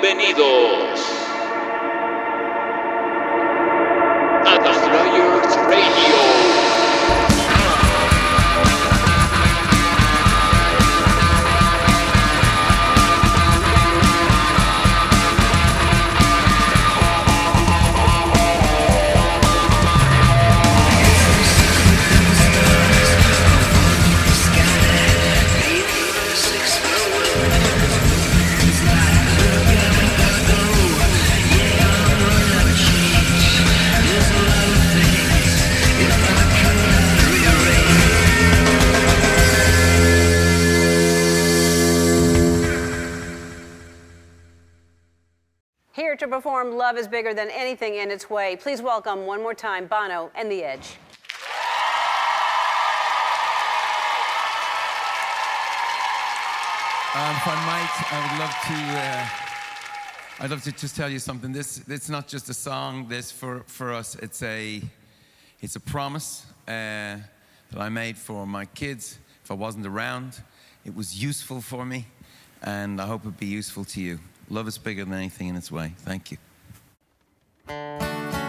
Bienvenidos Love is Bigger Than Anything in Its Way, please welcome one more time Bono and The Edge. Um, if I might, I would love to. Uh, I'd love to just tell you something. This, it's not just a song. This for for us, it's a, it's a promise uh, that I made for my kids. If I wasn't around, it was useful for me, and I hope it'd be useful to you. Love is bigger than anything in its way. Thank you. The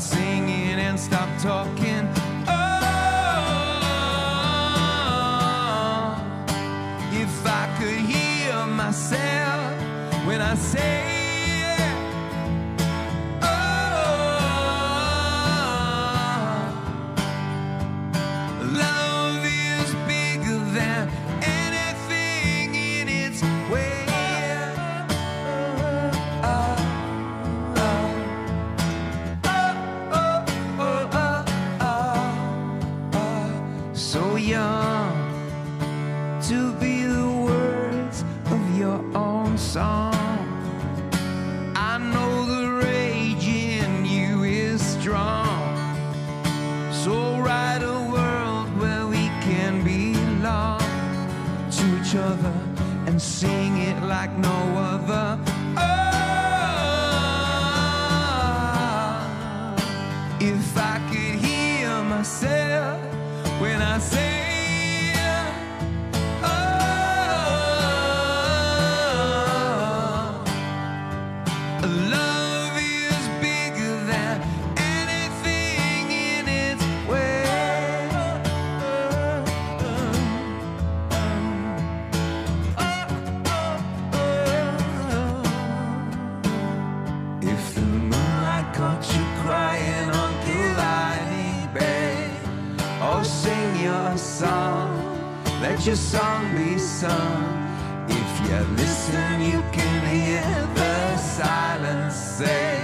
singing and stop talking. Your song be sung. If you listen, you can hear the silence say,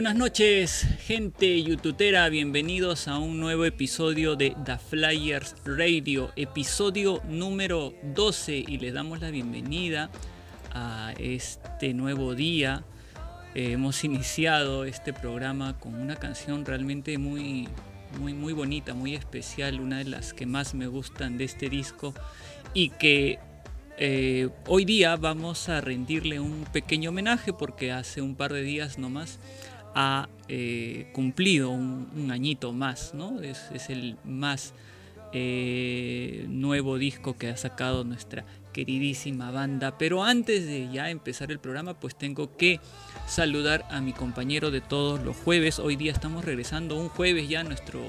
Buenas noches, gente youtubera. Bienvenidos a un nuevo episodio de The Flyers Radio, episodio número 12. Y les damos la bienvenida a este nuevo día. Eh, hemos iniciado este programa con una canción realmente muy, muy, muy bonita, muy especial, una de las que más me gustan de este disco y que eh, hoy día vamos a rendirle un pequeño homenaje porque hace un par de días nomás ha eh, cumplido un, añito más, ¿no? Es, el más eh, nuevo disco que ha sacado nuestra queridísima banda. Pero antes de ya empezar el programa, pues tengo que saludar a mi compañero de todos los jueves. Hoy día estamos regresando un jueves ya, nuestro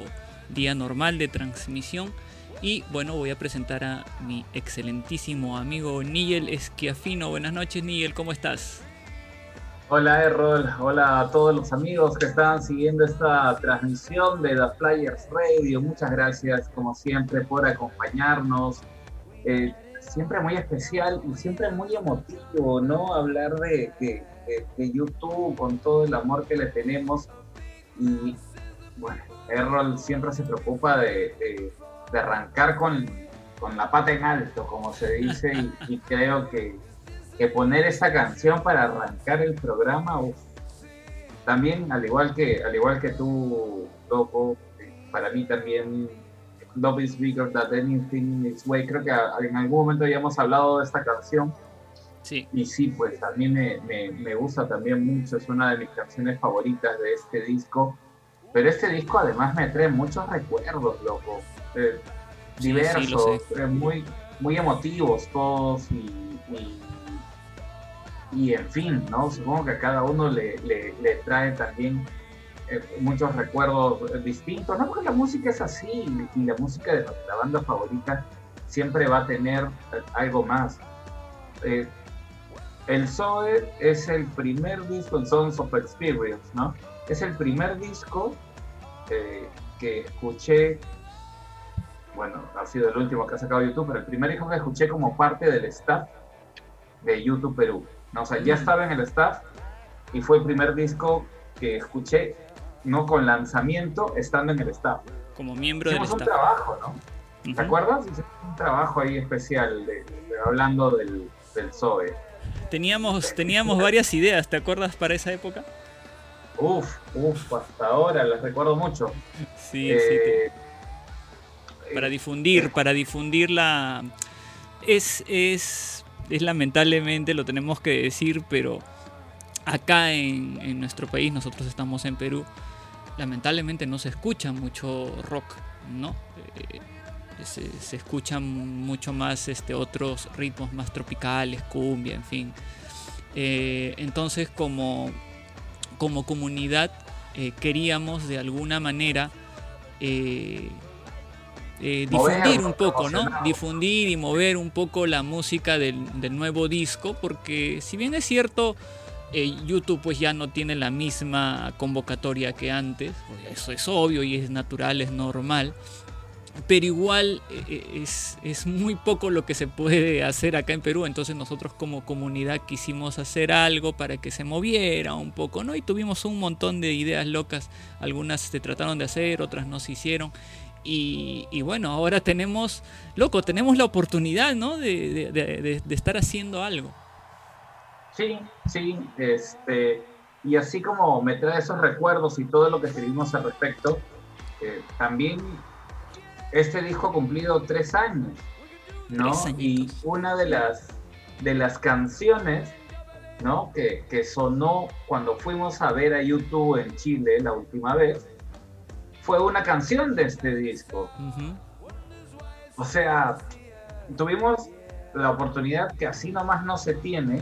día normal de transmisión. Y bueno, voy a presentar a mi excelentísimo amigo Nigel Esquiafino. Buenas noches, Nigel, ¿cómo estás? Hola Errol, hola a todos los amigos que están siguiendo esta transmisión de The Flyers Radio. Muchas gracias como siempre por acompañarnos. Eh, siempre muy especial y siempre muy emotivo, ¿no? Hablar de, de, YouTube con todo el amor que le tenemos. Y bueno, Errol siempre se preocupa de, arrancar con, con, la pata en alto, como se dice, y creo que que poner esa canción para arrancar el programa, también al igual que al igual que tú, Loco, para mí también Love is Bigger Than Anything in Its Way, creo que en algún momento habíamos hablado de esta canción. Sí. Y sí, pues a mí me, me, gusta también mucho, es una de mis canciones favoritas de este disco. Pero este disco además me trae muchos recuerdos, loco. Eh, diversos, eh, muy, muy emotivos todos y y en fin, ¿no? Supongo que a cada uno le, trae también eh, muchos recuerdos distintos, ¿no? Porque la música es así y la música de nuestra banda favorita siempre va a tener eh, algo más. Eh, el Zoe es el primer disco en Songs of Experience, ¿no? Es el primer disco que escuché, bueno, ha sido el último que ha sacado YouTube, pero el primer disco que escuché como parte del staff de YouTube Perú. ¿No? O sea, ya estaba en el staff y fue el primer disco que escuché, no con lanzamiento, estando en el staff. Como miembro del staff. un trabajo, ¿no? ¿Te acuerdas? un trabajo ahí especial hablando del, del Zoe. Teníamos, teníamos varias ideas, ¿te acuerdas para esa época? Uf, uf, hasta ahora las recuerdo mucho. Sí, sí. Eh, para difundir, para difundir la... Es, es es lamentablemente, lo tenemos que decir, pero acá en, nuestro país, nosotros estamos en Perú, lamentablemente no se escucha mucho rock, ¿no? Eh, se, escuchan mucho más este, otros ritmos más tropicales, cumbia, en fin. Eh, entonces como, como comunidad eh, queríamos de alguna manera difundir un poco, ¿no? Difundir y mover un poco la música del, nuevo disco, porque si bien es cierto, eh, YouTube pues ya no tiene la misma convocatoria que antes, eso es obvio y es natural, es normal, pero igual eh, es, es, muy poco lo que se puede hacer acá en Perú, entonces nosotros como comunidad quisimos hacer algo para que se moviera un poco, ¿no? Y tuvimos un montón de ideas locas, algunas se trataron de hacer, otras no se hicieron, y, bueno, ahora tenemos, loco, tenemos la oportunidad, ¿no? De, estar haciendo algo. Sí, sí, este, y así como me trae esos recuerdos y todo lo que escribimos al respecto, eh, también este disco ha cumplido tres años, ¿no? y una de las, de las canciones, ¿no? Que, que sonó cuando fuimos a ver a YouTube en Chile la última vez, fue una canción de este disco. O sea, tuvimos la oportunidad que así nomás no se tiene,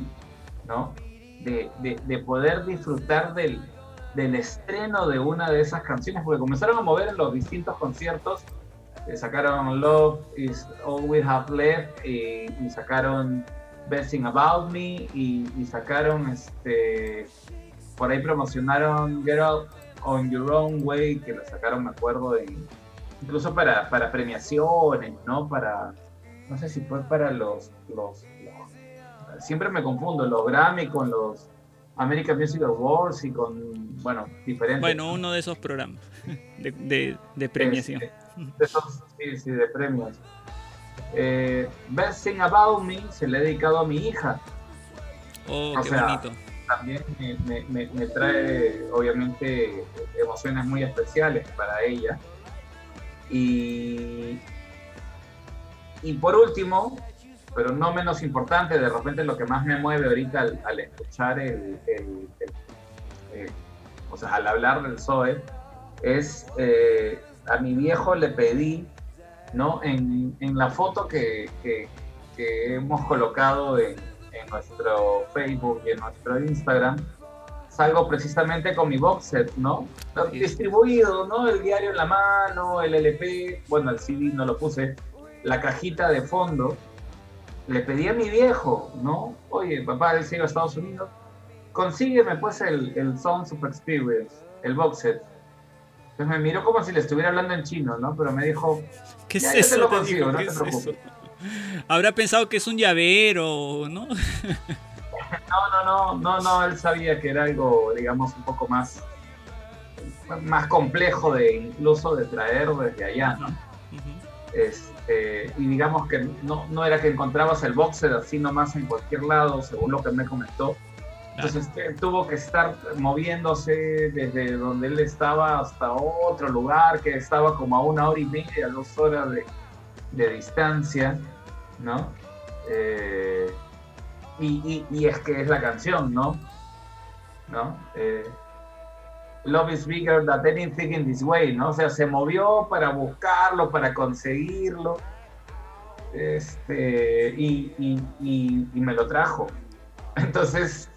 ¿no? De, de, poder disfrutar del, del, estreno de una de esas canciones, porque comenzaron a mover en los distintos conciertos, eh, sacaron Love is All We Have Left y, sacaron Best Thing About Me y, y, sacaron, este, por ahí promocionaron Get Out On Your Own Way, que la sacaron, me acuerdo, de, incluso para, para premiaciones, ¿no? Para, no sé si fue para los, los, siempre me confundo, los Grammy con los, American Music Awards y con, bueno, diferentes. Bueno, uno de esos programas de, de, de premiación. Este, de esos, sí, sí, de premios. Eh, Best Thing About Me se le he dedicado a mi hija. Oh, O qué sea, bonito. También me, trae, obviamente, emociones muy especiales para ella. Y, y por último, pero no menos importante, de repente lo que más me mueve ahorita al, escuchar el- o sea, al hablar del Zoe, es eh, a mi viejo le pedí, ¿no? En, en la foto que, que- que hemos colocado en, en nuestro Facebook y en nuestro Instagram, salgo precisamente con mi box set, ¿no? Sí. Distribuido, ¿no? El diario en la mano, el LP, bueno, el CD no lo puse, la cajita de fondo. Le pedí a mi viejo, ¿no? Oye, papá, él se iba a Estados Unidos, consígueme pues el, el Sounds of Experience, el box set. Entonces me miró como si le estuviera hablando en chino, ¿no? Pero me dijo, ¿Qué es ya, yo te eso? lo Te consigo, digo, no ¿qué te es preocupes. eso? Habrá pensado que es un llavero, ¿no? No, no, no, no, no, él sabía que era algo, digamos, un poco más, más complejo de incluso de traer desde allá, ¿no? Este, y digamos que no, no era que encontrabas el boxer así nomás en cualquier lado, según lo que me comentó. Entonces que tuvo que estar moviéndose desde donde él estaba hasta otro lugar que estaba como a una hora y media, dos horas de, de distancia, ¿no? Eh, y, y- y es que es la canción, ¿no? ¿No? Eh, Love is bigger than anything in this way, ¿no? O sea, se movió para buscarlo, para conseguirlo, este, y, y- me lo trajo. Entonces,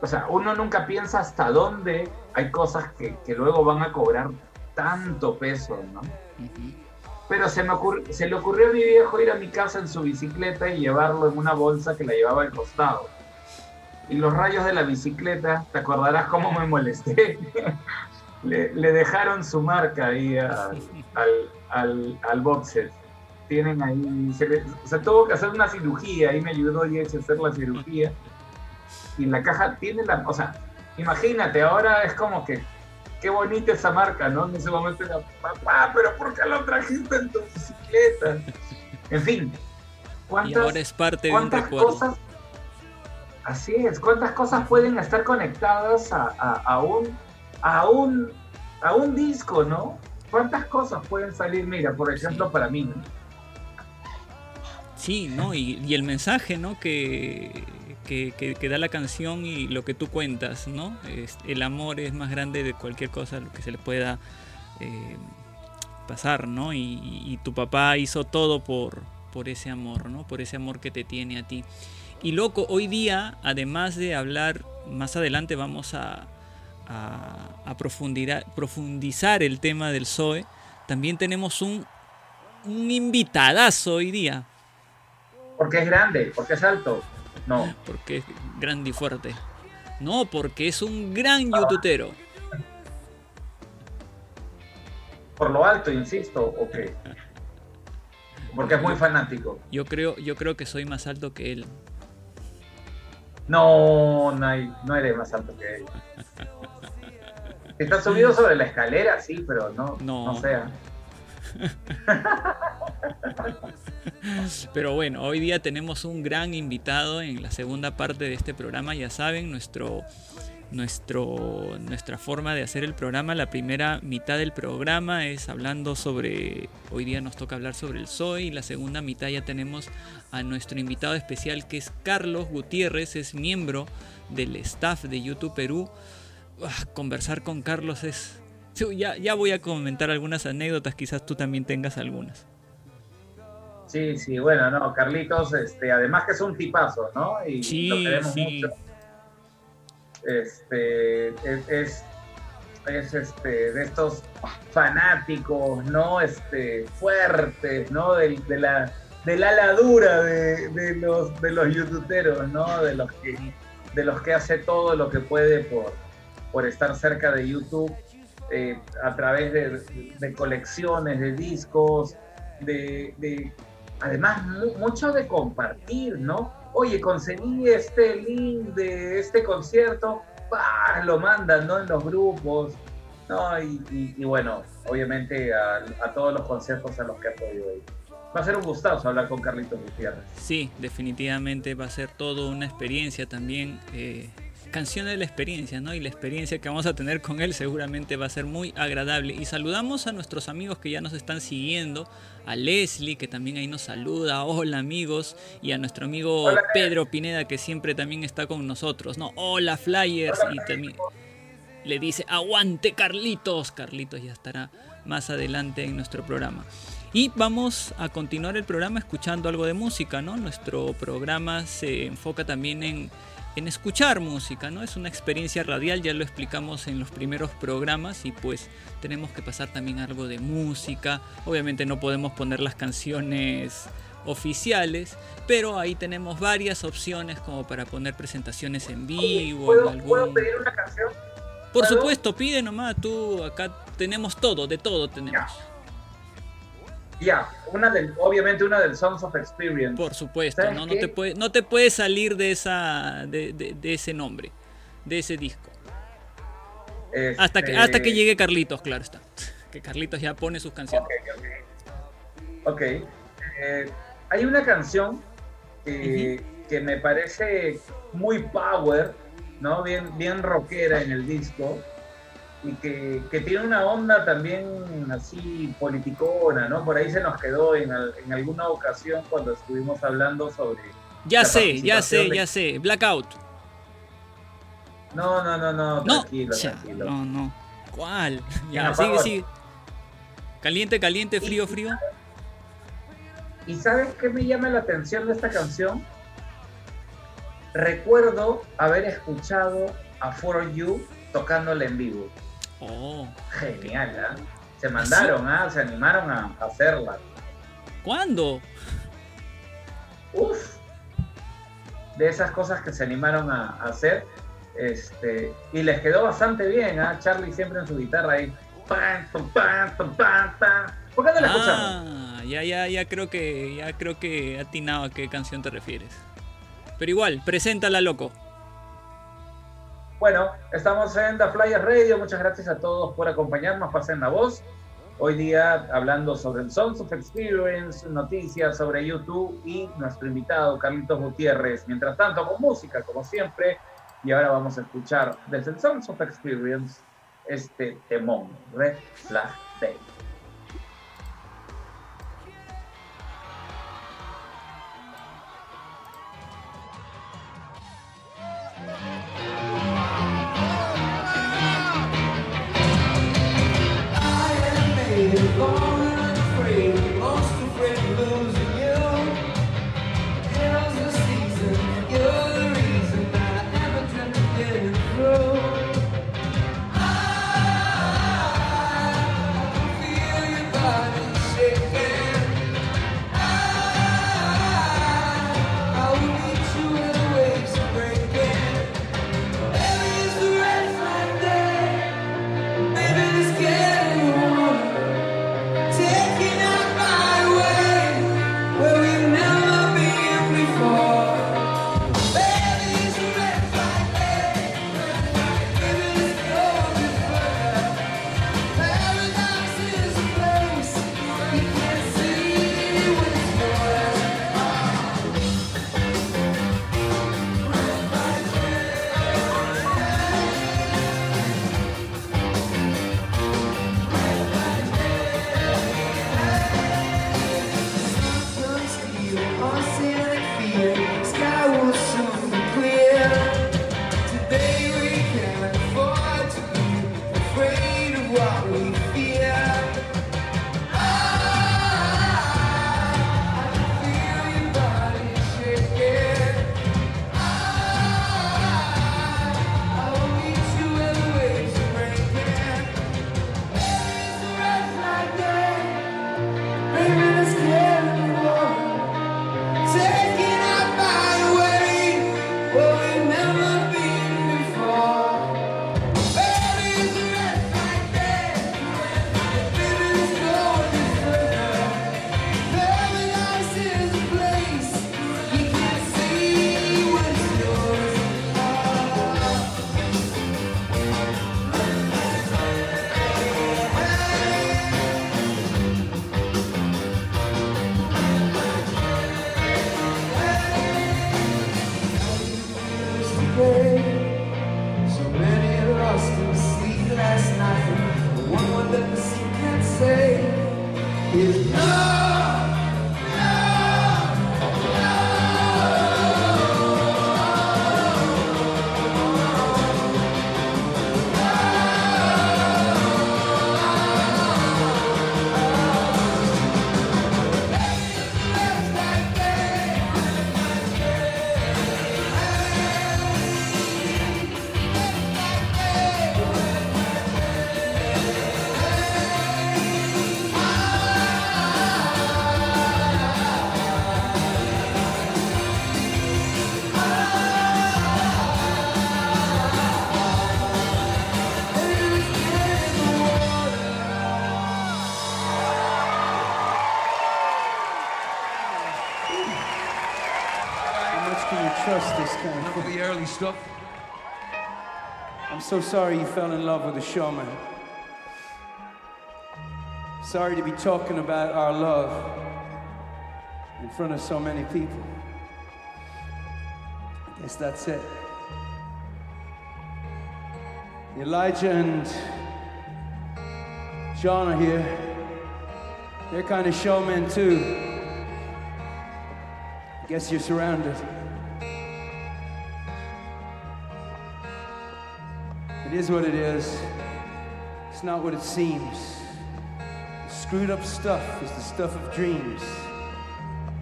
o sea, uno nunca piensa hasta dónde hay cosas que, que luego van a cobrar tanto peso, ¿no? Ujú. Pero se, me ocurri- se le ocurrió a mi viejo ir a mi casa en su bicicleta y llevarlo en una bolsa que la llevaba al costado. Y los rayos de la bicicleta, te acordarás cómo me molesté. le, dejaron su marca ahí al, al, boxer. Tienen ahí, se tuvo que hacer una cirugía, ahí me ayudó Jess a hacer la cirugía. Y la caja tiene la, o sea, imagínate, ahora es como que qué bonita esa marca, ¿no? En ese momento era, papá, pero ¿por qué lo trajiste en tu bicicleta? En fin, Y ¿cuántas, ahora es parte de un cuántas recuerdo. cosas, así es, cuántas cosas pueden estar conectadas a, a- a un, a, un, a un disco, ¿no? ¿Cuántas cosas pueden salir? Mira, por ejemplo, Sí. para mí, ¿no? Sí, ¿no? Y, y el mensaje, ¿no? Que, que, da la canción y lo que tú cuentas, ¿no? El amor es más grande de cualquier cosa lo que se le pueda eh, pasar, ¿no? Y, tu papá hizo todo por, por ese amor, ¿no? Por ese amor que te tiene a ti. Y loco, hoy día, además de hablar, más adelante vamos a, profundizar el tema del Zoe, también tenemos un, un invitadazo hoy día. Porque es grande, porque es alto. No, Porque es grande y fuerte. No, porque es un gran youtubero. por lo alto, insisto, ok. Porque es muy fanático. Yo creo, yo creo que soy más alto que él. No, no, hay, no eres más alto que él. Está subido sobre la escalera, sí, pero no, No. no, sea. Pero bueno, hoy día tenemos un gran invitado en la segunda parte de este programa. Ya saben, nuestro, nuestro, nuestra forma de hacer el programa. La primera mitad del programa es hablando sobre, hoy día nos toca hablar sobre el Zoe y la segunda mitad ya tenemos a nuestro invitado especial que es Carlos Gutiérrez, es miembro del staff de YouTube Perú. Ah, conversar con Carlos es... Ya, ya voy a comentar algunas anécdotas, quizás tú también tengas algunas. Sí, sí, bueno, no, Carlitos, este, además que es un tipazo, ¿no? Y Sí, lo queremos sí. mucho. Este, es, es, es, este, de estos fanáticos, ¿no? Este, fuertes, ¿no? Del- De, la, del ala dura de, de los, de los youtuberos, ¿no? De los que, de los que hace todo lo que puede por, por estar cerca de YouTube eh, a través de, de colecciones de discos, de, de- además mu- mucho de compartir, ¿no? oye, conseguí este link de este concierto, ¡pah! lo mandan, ¿no? En los grupos, ¿no? Y, y- y bueno, obviamente a, a todos los conciertos a los que he podido ir. Va a ser un gustazo hablar con Carlitos Gutiérrez. Sí, definitivamente va a ser todo una experiencia también. eh, canción de la experiencia, ¿no? Y la experiencia que vamos a tener con él seguramente va a ser muy agradable. Y saludamos a nuestros amigos que ya nos están siguiendo, a Leslie que también ahí nos saluda, hola amigos, y a nuestro amigo Hola, Pedro Pineda que siempre también está con nosotros, ¿no? Hola Flyers y también le dice aguante Carlitos. Carlitos ya estará más adelante en nuestro programa. Y vamos a continuar el programa escuchando algo de música, ¿no? Nuestro programa se enfoca también en, en escuchar música, ¿no? Es una experiencia radial, ya lo explicamos en los primeros programas y pues tenemos que pasar también algo de música. Obviamente no podemos poner las canciones oficiales, pero ahí tenemos varias opciones como para poner presentaciones en vivo, en ¿Puedo, algún... ¿puedo pedir una canción? Por ¿Puedo? supuesto, pide nomás, tú acá tenemos todo, de todo tenemos. Ya, una del, obviamente una del Songs of Experience. Por supuesto, ¿Sabes no, no te puede, no te puedes salir de esa, de, de- de ese nombre, de ese disco. Hasta que, Este, hasta que llegue Carlitos, claro está. Que Carlitos ya pone sus canciones. Ok, ok. Ok. Eh, hay una canción que, que me parece muy power, ¿no? Bien, bien rockera en el disco. Y que, que tiene una onda también así politicona, ¿no? Por ahí se nos quedó en, al- en alguna ocasión cuando estuvimos hablando sobre... Ya sé, ya sé, de- ya sé. Blackout. No, no, no, no, No, tranquilo, cha, tranquilo. no, no. ¿Cuál? Ya, sigue, sigue. Caliente, caliente, frío, frío. ¿Y sabes qué me llama la atención de esta canción? Recuerdo haber escuchado a For You tocándola en vivo. Oh, Genial, ¿ah? Se mandaron, ¿ah? Se animaron a hacerla. ¿cuándo? Uf. De esas cosas que se animaron a, a hacer. Este, y les quedó bastante bien, ¿ah? Charlie siempre en su guitarra ahí. ¿Por qué no la escuchamos? Ah, ya, ya, ya creo que, ya creo que atinado a qué canción te refieres. Pero igual, preséntala, loco. Bueno, estamos en The Flyers Radio. Muchas gracias a todos por acompañarnos. Pasen la voz. Hoy día hablando sobre el Sons of Experience, noticias sobre YouTube y nuestro invitado Carlitos Gutiérrez. Mientras tanto, con música, como siempre. Y ahora vamos a escuchar desde el Sons of Experience este temón, Red Flag Day. So sorry you fell in love with a showman. Sorry to be talking about our love in front of so many people. I guess that's it. Elijah and John are here. They're kind of showmen too. I guess you're surrounded. Is what it is. It's not what it seems. The screwed up stuff is the stuff of dreams.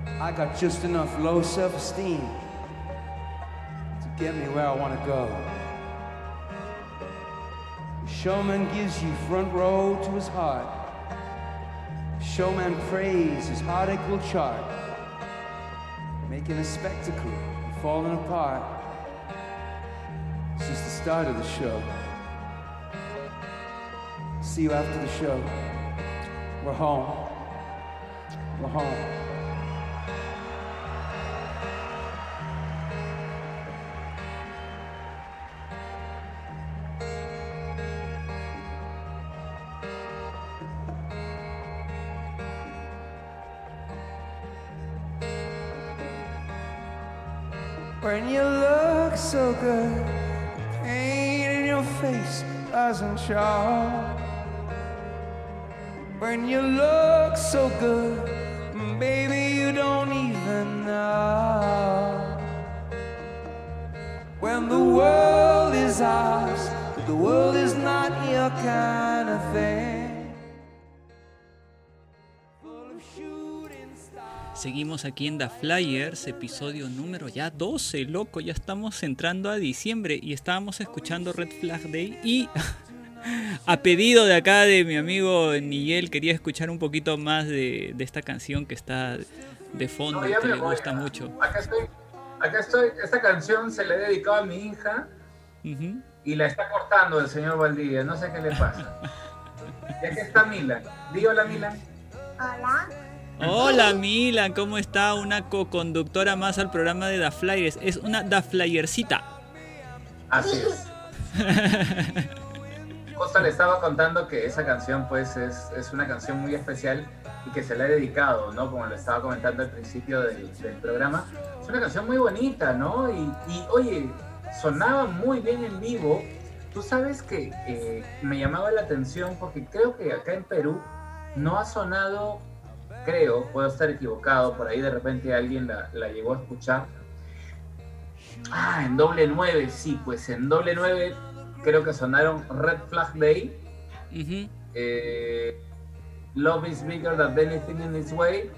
I got just enough low self esteem to get me where I want to go. The showman gives you front row to his heart. The Showman prays his heartache will chart, making a spectacle falling apart. It's just the start of the show. See you after the show. We're home. We're home. When you look so good, pain in your face doesn't show. When you look so good, baby, you don't even know. When the world is ours, but the world is not your kind of thing. Seguimos aquí en The Flyers, episodio número ya 12, loco, ya estamos entrando a diciembre y estábamos escuchando Red Flag Day y a pedido de acá de mi amigo Nigel quería escuchar un poquito más de, de esta canción que está de fondo No, y que me le gusta mucho. Acá estoy, acá estoy. Esta canción se la he dedicado a mi hija y la está cortando el señor Valdivia. No sé qué le pasa. Y aquí está Milan. Di hola, Milan. Hola Milan, ¿cómo está? Una co-conductora más al programa de The Flyers. Es una The Flyercita. Así es. Justo le estaba contando que esa canción pues es, es una canción muy especial y que se la he dedicado, ¿no? Como le estaba comentando al principio del, programa. Es una canción muy bonita, ¿no? Y, y, oye, sonaba muy bien en vivo. Tú sabes que eh, me llamaba la atención porque creo que acá en Perú no ha sonado, creo, puedo estar equivocado, por ahí de repente alguien la, la llegó a escuchar. Ah, en doble 9, sí, pues en doble 9 creo que sonaron Red Flag Day, eh, Love is Bigger Than Anything in Its Way,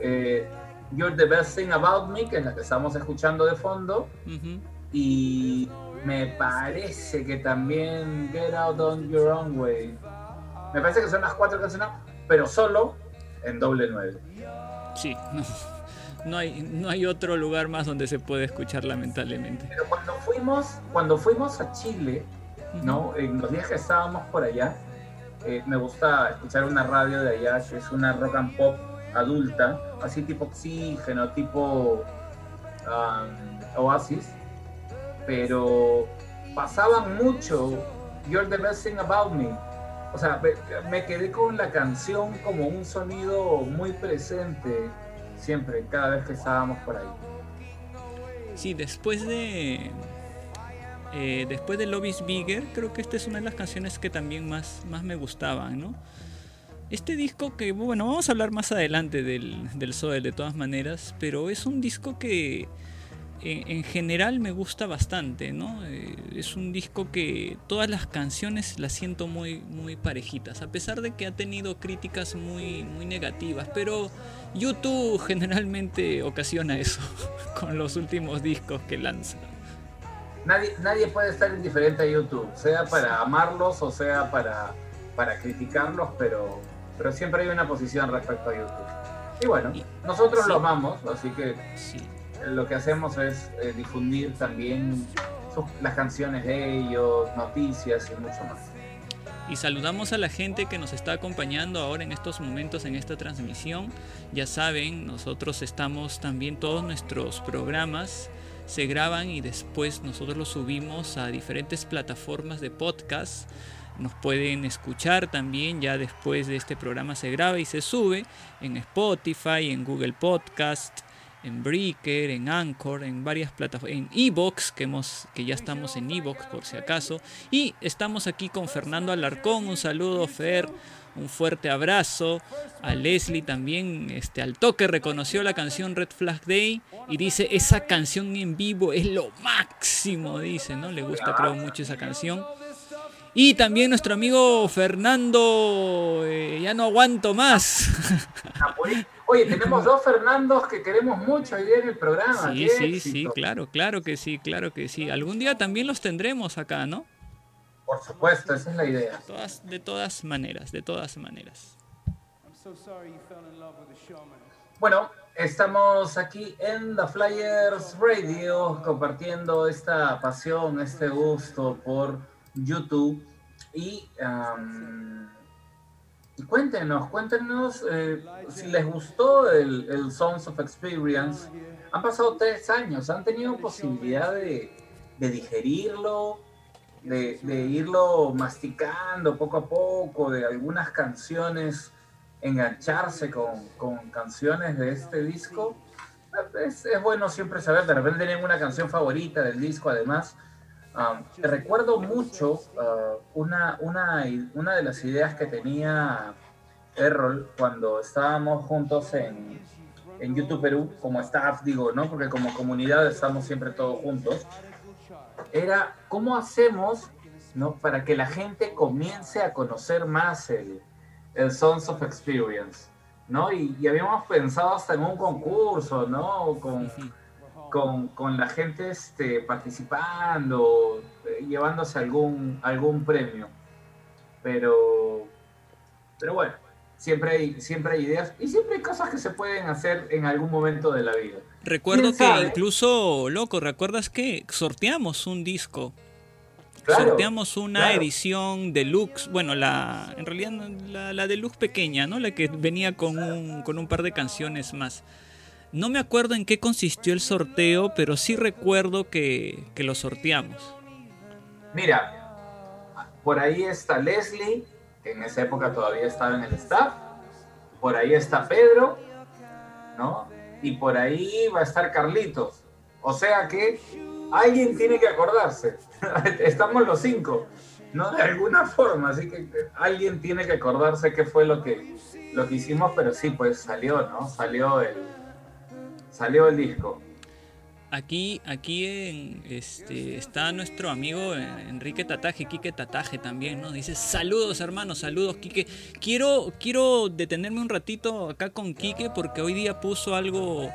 eh, You're the Best Thing About Me, que es la que estamos escuchando de fondo, y me parece que también Get Out on Your Own Way. Me parece que son las cuatro canciones, pero solo en doble 9. Sí, no, hay, no hay otro lugar más donde se puede escuchar lamentablemente. Pero cuando fuimos, cuando fuimos a Chile, ¿no? En los días que estábamos por allá, eh, me gusta escuchar una radio de allá que es una rock and pop adulta, así tipo oxígeno, tipo um, Oasis, pero pasaban mucho You're the best thing about me. O sea, me, me quedé con la canción como un sonido muy presente siempre, cada vez que estábamos por ahí. Sí, después de, eh, después de Love is Bigger, creo que esta es una de las canciones que también más, más me gustaban, ¿no? Este disco que, bueno, vamos a hablar más adelante del, del de todas maneras, pero es un disco que en, en general me gusta bastante, ¿no? Eh, es un disco que todas las canciones las siento muy, muy parejitas, a pesar de que ha tenido críticas muy, muy negativas, pero YouTube generalmente ocasiona eso con los últimos discos que lanza. Nadie, nadie puede estar indiferente a YouTube, sea para amarlos o sea para, para criticarlos, pero, pero siempre hay una posición respecto a YouTube. Y bueno, Y- nosotros sí. lo amamos, así que Sí. Lo que hacemos es eh, difundir también las canciones de ellos, noticias y mucho más. Y saludamos a la gente que nos está acompañando ahora en estos momentos en esta transmisión. Ya saben, nosotros estamos también, todos nuestros programas se graban y después nosotros los subimos a diferentes plataformas de podcast. Nos pueden escuchar también, ya después de este programa se graba y se sube en Spotify, en Google Podcast, en Breaker, en Anchor, en varias plataformas, en Evox, que, hemos, que ya estamos en Evox por si acaso. Y estamos aquí con Fernando Alarcón, un saludo Fer, un fuerte abrazo. A Leslie también, este, al toque reconoció la canción Red Flag Day y dice, esa canción en vivo es lo máximo, dice, ¿no? Le gusta creo mucho esa canción. Y también nuestro amigo Fernando, eh, ya no aguanto más. Oye, tenemos dos Fernandos que queremos mucho hoy día en el programa. Sí, ¡Qué sí, sí, éxito! claro, claro que sí, claro que sí. Algún día también los tendremos acá, ¿no? Por supuesto, esa es la idea. Todas, de todas maneras, de todas maneras. I'm so sorry you fell in love with a showman. Bueno, estamos aquí en The Flyers Radio compartiendo esta pasión, este gusto por YouTube. Y, am, y cuéntenos, cuéntenos eh, si les gustó el, el Songs of Experience. Han pasado tres años, han tenido posibilidad de, de digerirlo, de, de irlo masticando poco a poco, de algunas canciones engancharse con, con canciones de este disco. Es, es bueno siempre saber, de repente tienen una canción favorita del disco además. Um, recuerdo mucho uh, una, una, una de las ideas que tenía Errol cuando estábamos juntos en, en YouTube Perú, como staff digo, ¿no? Porque como comunidad estamos siempre todos juntos. Era cómo hacemos ¿no? para que la gente comience a conocer más el, Sons of Experience, ¿no? Y, habíamos pensado hasta en un concurso, ¿no? Con, Ujú. Con, con la gente este, participando, eh, llevándose algún, algún premio. Pero, pero bueno, siempre hay, siempre hay ideas y siempre hay cosas que se pueden hacer en algún momento de la vida. Recuerdo ¿Quién que sabe? incluso, loco, ¿recuerdas que sorteamos un disco? Claro, sorteamos una claro. edición deluxe, bueno, la en realidad la, la deluxe pequeña, ¿no? La que venía con un, con un par de canciones más. No me acuerdo en qué consistió el sorteo, pero sí recuerdo que, que lo sorteamos. Mira, por ahí está Leslie, que en esa época todavía estaba en el staff. Por ahí está Pedro, ¿no? Y por ahí va a estar Carlitos. O sea que alguien tiene que acordarse. Estamos los cinco, ¿no? De alguna forma, así que alguien tiene que acordarse qué fue lo que, lo que hicimos, pero sí, pues salió, ¿no? Salió el, salió el disco. Aquí, aquí en, este, está nuestro amigo eh, Enrique Tataje, Quique Tataje también, ¿no? Dice, saludos hermanos, saludos Quique. Quiero, quiero detenerme un ratito acá con Quique porque hoy día puso algo,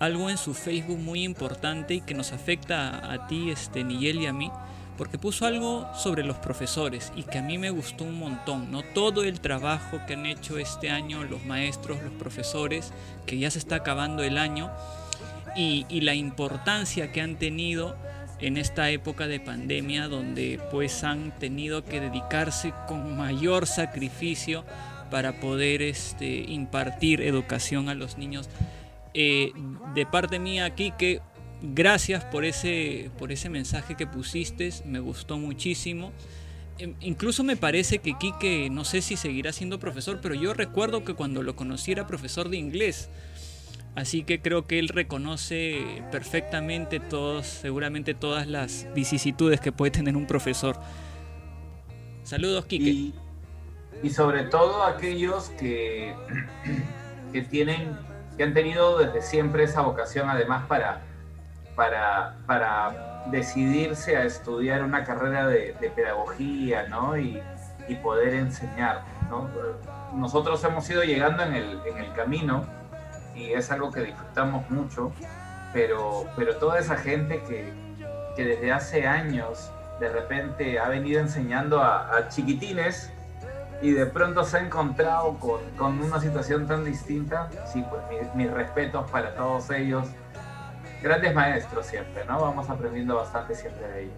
algo en su Facebook muy importante y que nos afecta a ti, este, Miguel y a mí. Porque puso algo sobre los profesores y que a mí me gustó un montón, ¿no? Todo el trabajo que han hecho este año los maestros, los profesores, que ya se está acabando el año y, la importancia que han tenido en esta época de pandemia donde pues han tenido que dedicarse con mayor sacrificio para poder este, impartir educación a los niños. Eh, de parte mía aquí que gracias por ese, por ese mensaje que pusiste, me gustó muchísimo. Em, Incluso me parece que Quique, no sé si seguirá siendo profesor, pero yo recuerdo que cuando lo conocí era profesor de inglés Así que creo que él reconoce perfectamente todos, seguramente todas las vicisitudes que puede tener un profesor. Saludos, Quique. Y, y sobre todo aquellos que, que tienen, que han tenido desde siempre esa vocación además para, para, para decidirse a estudiar una carrera de, pedagogía, ¿no? Y, y poder enseñar, ¿no? Nosotros hemos ido llegando en el, en el camino y es algo que disfrutamos mucho, pero, pero toda esa gente que, que desde hace años de repente ha venido enseñando a, a chiquitines y de pronto se ha encontrado con, con una situación tan distinta, sí, pues mi- mis respetos para todos ellos. Grandes maestros siempre, ¿no? Vamos aprendiendo bastante siempre de ellos.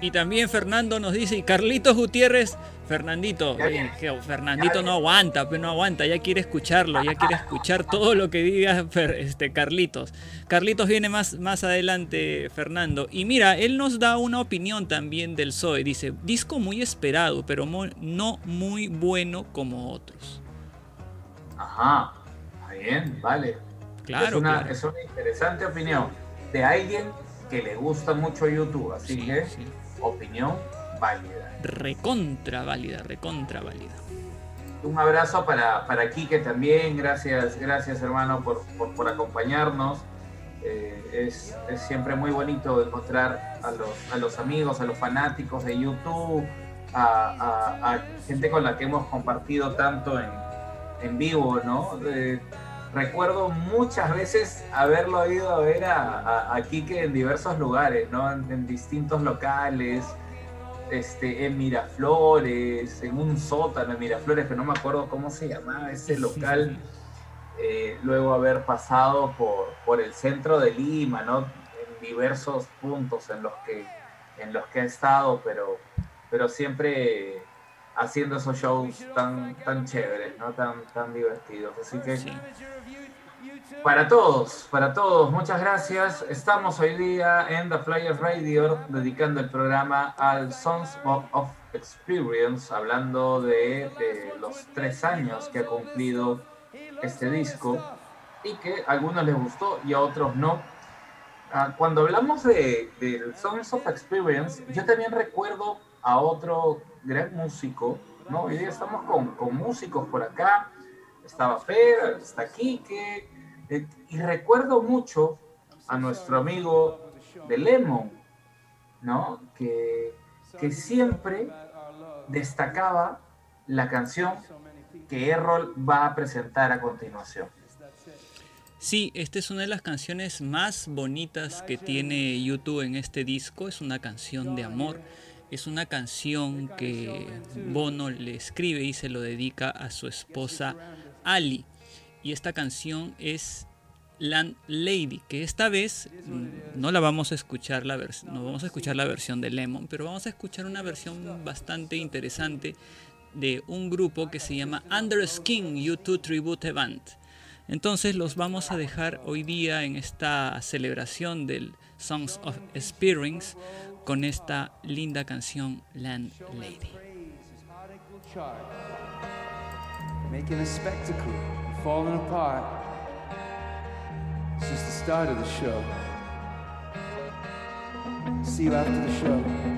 Y también Fernando nos dice, y Carlitos Gutiérrez, Fernandito, eh, Fernandito no aguanta, pero no aguanta, ya quiere escucharlo, ya quiere escuchar todo lo que diga este, Carlitos. Carlitos viene más, más adelante, Fernando. Y mira, él nos da una opinión también del Zoe. Dice, disco muy esperado, pero no muy bueno como otros. Ajá, está bien, vale. Claro, es, una, claro. es una interesante opinión de alguien que le gusta mucho YouTube, así Sí, que sí. opinión válida. Recontra válida, recontra válida. Un abrazo para, para Quique también, gracias, gracias hermano por, por, por acompañarnos. Eh, es, es siempre muy bonito encontrar a los, a los amigos, a los fanáticos de YouTube, a, a- a gente con la que hemos compartido tanto en, en vivo, ¿no? Eh, recuerdo muchas veces haberlo ido a ver a, a, a Quique en diversos lugares, ¿no? En, en distintos locales, este, en Miraflores, en un sótano en Miraflores, que no me acuerdo cómo se llamaba ese local. Eh, luego haber pasado por, por el centro de Lima, ¿no? En diversos puntos en los que, en los que ha estado, pero, pero siempre haciendo esos shows tan, tan chéveres, ¿no? Tan, tan divertidos. Así que Sí. para todos, para todos, muchas gracias. Estamos hoy día en The Flyers Radio dedicando el programa al Sons of, Experience, hablando de, de los tres años que ha cumplido este disco y que a algunos les gustó y a otros no. Ah, cuando hablamos de, del Songs of Experience, yo también recuerdo a otro gran músico, ¿no? Hoy día estamos con, con músicos por acá, estaba Fer, está Quique, eh, y recuerdo mucho a nuestro amigo de Lemon, ¿no? Que, que siempre destacaba la canción que Errol va a presentar a continuación. Sí, esta es una de las canciones más bonitas que tiene YouTube en este disco. Es una canción de amor. Es una canción que Bono le escribe y se lo dedica a su esposa Ali. Y esta canción es Land Lady, que esta vez mm, no la vamos a escuchar la no vamos a escuchar la versión de Lemon, pero vamos a escuchar una versión bastante interesante de un grupo que se llama Under Skin U2 Tribute Band. Entonces los vamos a dejar hoy día en esta celebración del Songs of Experience con esta linda canción Land Lady. Making a spectacle, falling apart. It's just the start of the show. See you after the show.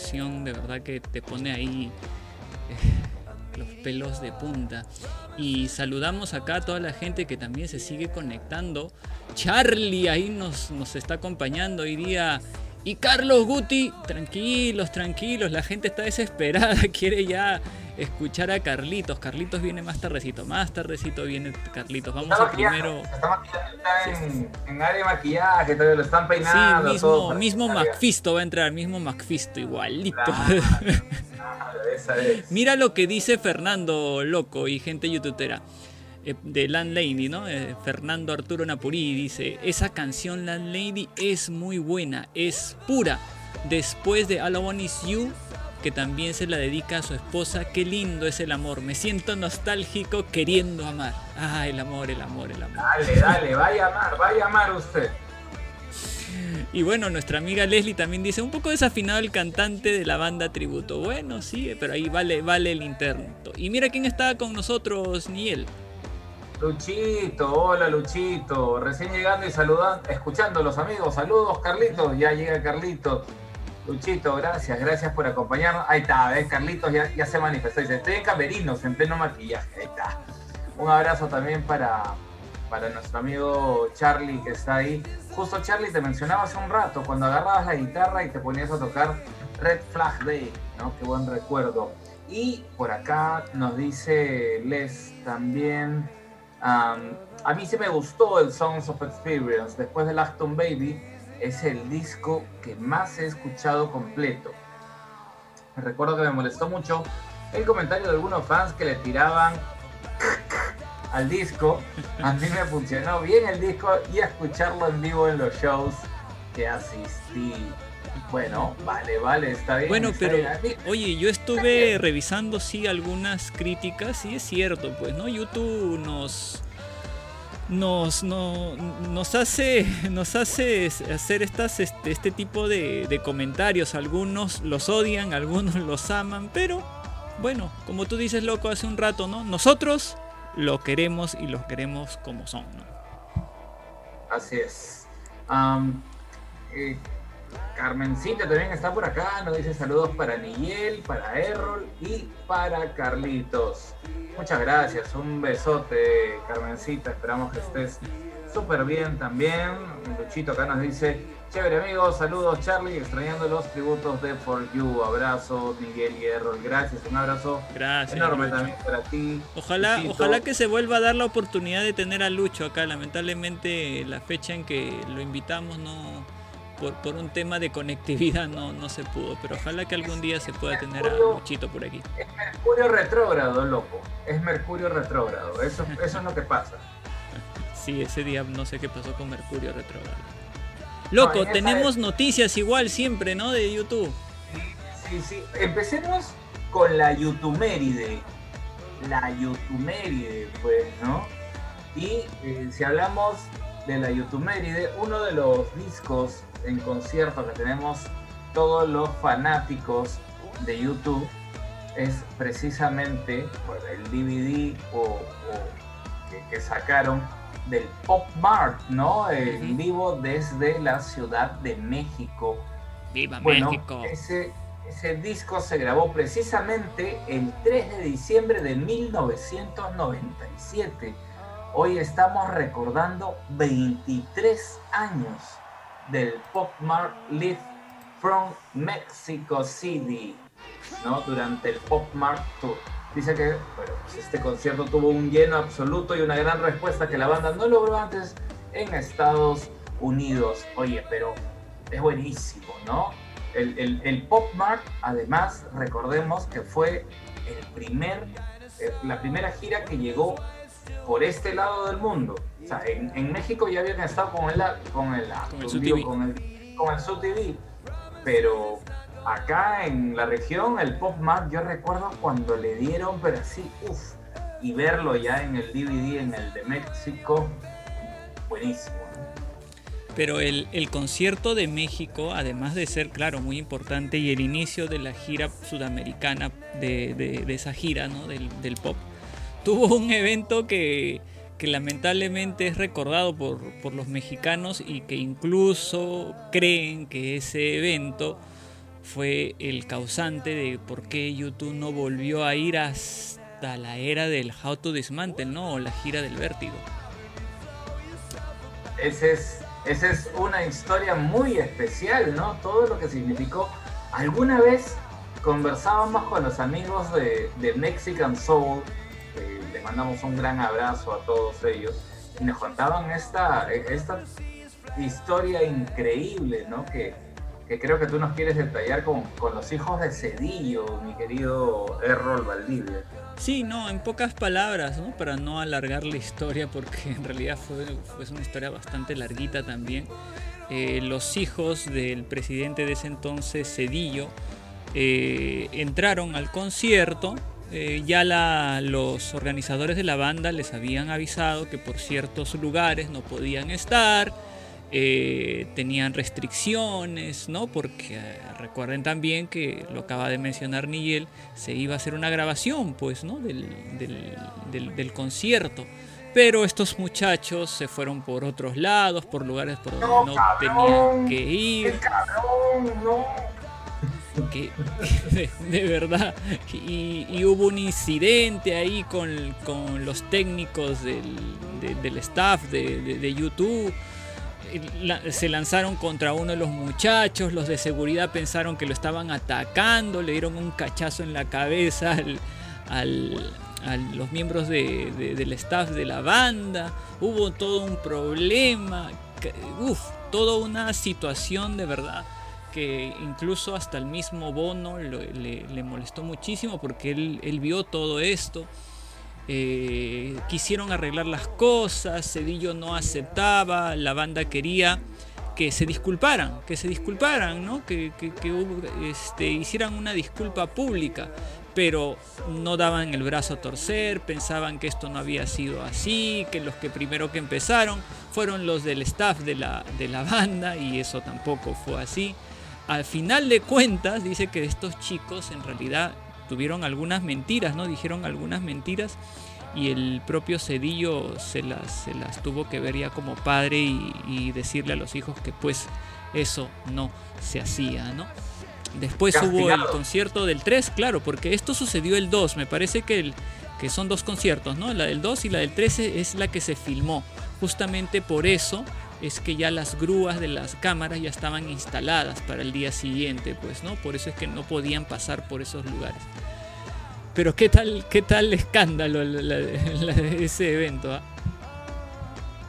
Canción de verdad que te pone ahí eh, los pelos de punta. Y saludamos acá a toda la gente que también se sigue conectando. Charlie ahí nos, nos está acompañando hoy día. Y Carlos Guti, tranquilos, tranquilos, la gente está desesperada, quiere ya escuchar a Carlitos. Carlitos viene más tardecito, más tardecito viene Carlitos. Vamos a primero. En, en área de maquillaje, todavía lo están Sí, peinando. mismo, todo para mismo salga. Macfisto va a entrar, mismo Macfisto, igualito. Claro, claro, esa es. Mira lo que dice Fernando Loco y gente youtubera eh, de Landlady, ¿no? Eh, Fernando Arturo Napuri dice, esa canción Landlady es muy buena, es pura. Después de All I Want Is You, que también se la dedica a su esposa, qué lindo es el amor, me siento nostálgico queriendo amar. Ah, el amor, el amor, el amor. Dale, dale, vaya a amar, vaya a amar usted. Y bueno, nuestra amiga Leslie también dice, un poco desafinado el cantante de la banda tributo. Bueno, sí, pero ahí vale, vale el intento. Y mira quién está con nosotros, Niel. Luchito, hola Luchito, recién llegando y saludando, escuchando a los amigos, saludos Carlitos, ya llega Carlitos. Luchito, gracias, gracias por acompañarnos. Ahí está, ves, Carlitos ya, se manifestó, dice, estoy en camerinos, en pleno maquillaje, ahí está. Un abrazo también para, para nuestro amigo Charlie que está ahí. Justo Charlie te mencionaba hace un rato, cuando agarrabas la guitarra y te ponías a tocar Red Flag Day, ¿no? Qué buen recuerdo. Y por acá nos dice Les también, a mí sí me gustó el Songs of Experience, después del Acton Baby, es el disco que más he escuchado completo. Recuerdo que me molestó mucho el comentario de algunos fans que le tiraban al disco. A mí me funcionó bien el disco y escucharlo en vivo en los shows que asistí. Bueno, vale, vale, está bien. Bueno, está pero bien. Oye, yo estuve revisando sí algunas críticas, sí es cierto, pues, ¿no? YouTube nos nos, no- nos hace nos hace hacer estas este, este tipo de, comentarios. Algunos los odian, algunos los aman, pero bueno, como tú dices, loco, hace un rato, ¿no? Nosotros lo queremos y los queremos como son, ¿no? Así es. Eh, Carmencita también está por acá, nos dice saludos para Nigel, para Errol y para Carlitos. Muchas gracias, un besote Carmencita, esperamos que estés súper bien también. Luchito acá nos dice, chévere amigos, saludos Charlie, extrañando los tributos de For You, abrazo Miguel y Errol, gracias, un abrazo Gracias. enorme Lucho. también para ti. Ojalá, Luchito. ojalá que se vuelva a dar la oportunidad de tener a Lucho acá. Lamentablemente la fecha en que lo invitamos no por, por un tema de conectividad no, no se pudo, pero ojalá que algún día se pueda tener a Luchito por aquí. Es Mercurio retrógrado, loco. Es Mercurio retrógrado. Eso, eso es lo que pasa. Sí, ese día no sé qué pasó con Mercurio retrógrado. Loco, tenemos noticias igual siempre, ¿no? De YouTube. Sí, sí. Empecemos con la Yutuméride. La Yutuméride, pues, ¿no? Y eh, si hablamos de la Yutuméride, uno de los discos en concierto que tenemos todos los fanáticos de YouTube es precisamente bueno, el DVD o, o que, que sacaron del Pop Mart, ¿no? Ujú. vivo desde la Ciudad de México. ¡Viva Bueno, México! Ese, ese disco se grabó precisamente el 3 de diciembre de 1997. Hoy estamos recordando 23 años del Pop Mart Live from Mexico City, ¿no? Durante el Pop Mart Tour. Dice que pues este concierto tuvo un lleno absoluto y una gran respuesta que la banda no logró antes en Estados Unidos. Oye, pero es buenísimo, ¿no? El, el- el Pop Mart, además, recordemos que fue el primer, eh, la primera gira que llegó por este lado del mundo. O sea, en, en México ya habían estado con el, con el, Con el digo, con el, con el SUTV, pero acá en la región, el Pop Mart, yo recuerdo cuando le dieron, pero así, uff, y verlo ya en el DVD, en el de México, buenísimo. Pero el, el concierto de México, además de ser, claro, muy importante, y el inicio de la gira sudamericana, de, de- de esa gira, ¿no? Del, del pop, tuvo un evento que, que lamentablemente es recordado por, por los mexicanos y que incluso creen que ese evento fue el causante de por qué YouTube no volvió a ir hasta la era del How to Dismantle, ¿no? O la gira del vértigo. Ese es, esa es una historia muy especial, ¿no? Todo lo que significó. Alguna vez conversábamos con los amigos de, de Mexican Soul, les mandamos un gran abrazo a todos ellos, y nos contaban esta, esta historia increíble, ¿no? Que, que creo que tú nos quieres detallar con, con los hijos de Cedillo, mi querido Errol Valdivia. Sí, no, en pocas palabras, ¿no? para no alargar la historia, porque en realidad fue, fue una historia bastante larguita también. Eh, los hijos del presidente de ese entonces, Cedillo, eh, entraron al concierto. Eh, ya la, los organizadores de la banda les habían avisado que por ciertos lugares no podían estar, eh, tenían restricciones, ¿no? Porque eh, recuerden también que lo acaba de mencionar Nigel, se iba a hacer una grabación, pues, ¿no? Del, del, concierto. Pero estos muchachos se fueron por otros lados, por lugares por donde no, tenían que ir. ¡Qué cabrón! ¡No! Que de, verdad y, hubo un incidente ahí con, con los técnicos del, de- del staff de, de- YouTube. Se lanzaron contra uno de los muchachos los de seguridad pensaron que lo estaban atacando le dieron un cachazo en la cabeza al, al- a los miembros de- de- del staff de la banda. Hubo todo un problema que- uf, toda una situación de verdad que incluso hasta el mismo Bono le, le molestó muchísimo porque él, vio todo esto. Eh, quisieron arreglar las cosas, Cedillo no aceptaba, la banda quería que se disculparan, que se disculparan, ¿no? que, este, hicieran una disculpa pública, pero no daban el brazo a torcer, pensaban que esto no había sido así, que los que primero que empezaron fueron los del staff de la, de la banda y eso tampoco fue así. Al final de cuentas dice que estos chicos en realidad tuvieron algunas mentiras, ¿no? Dijeron algunas mentiras y el propio Cedillo se las, se las tuvo que ver ya como padre y, y decirle a los hijos que pues eso no se hacía, ¿no? Después hubo el concierto del 3, claro, porque esto sucedió el 2, me parece que, el, que son dos conciertos, ¿no? La del 2 y la del 13 es la que se filmó. Justamente por eso es que ya las grúas de las cámaras ya estaban instaladas para el día siguiente, pues, ¿no? Por eso es que no podían pasar por esos lugares. Pero qué tal, qué tal escándalo la- la- la- ese evento, ¿ah?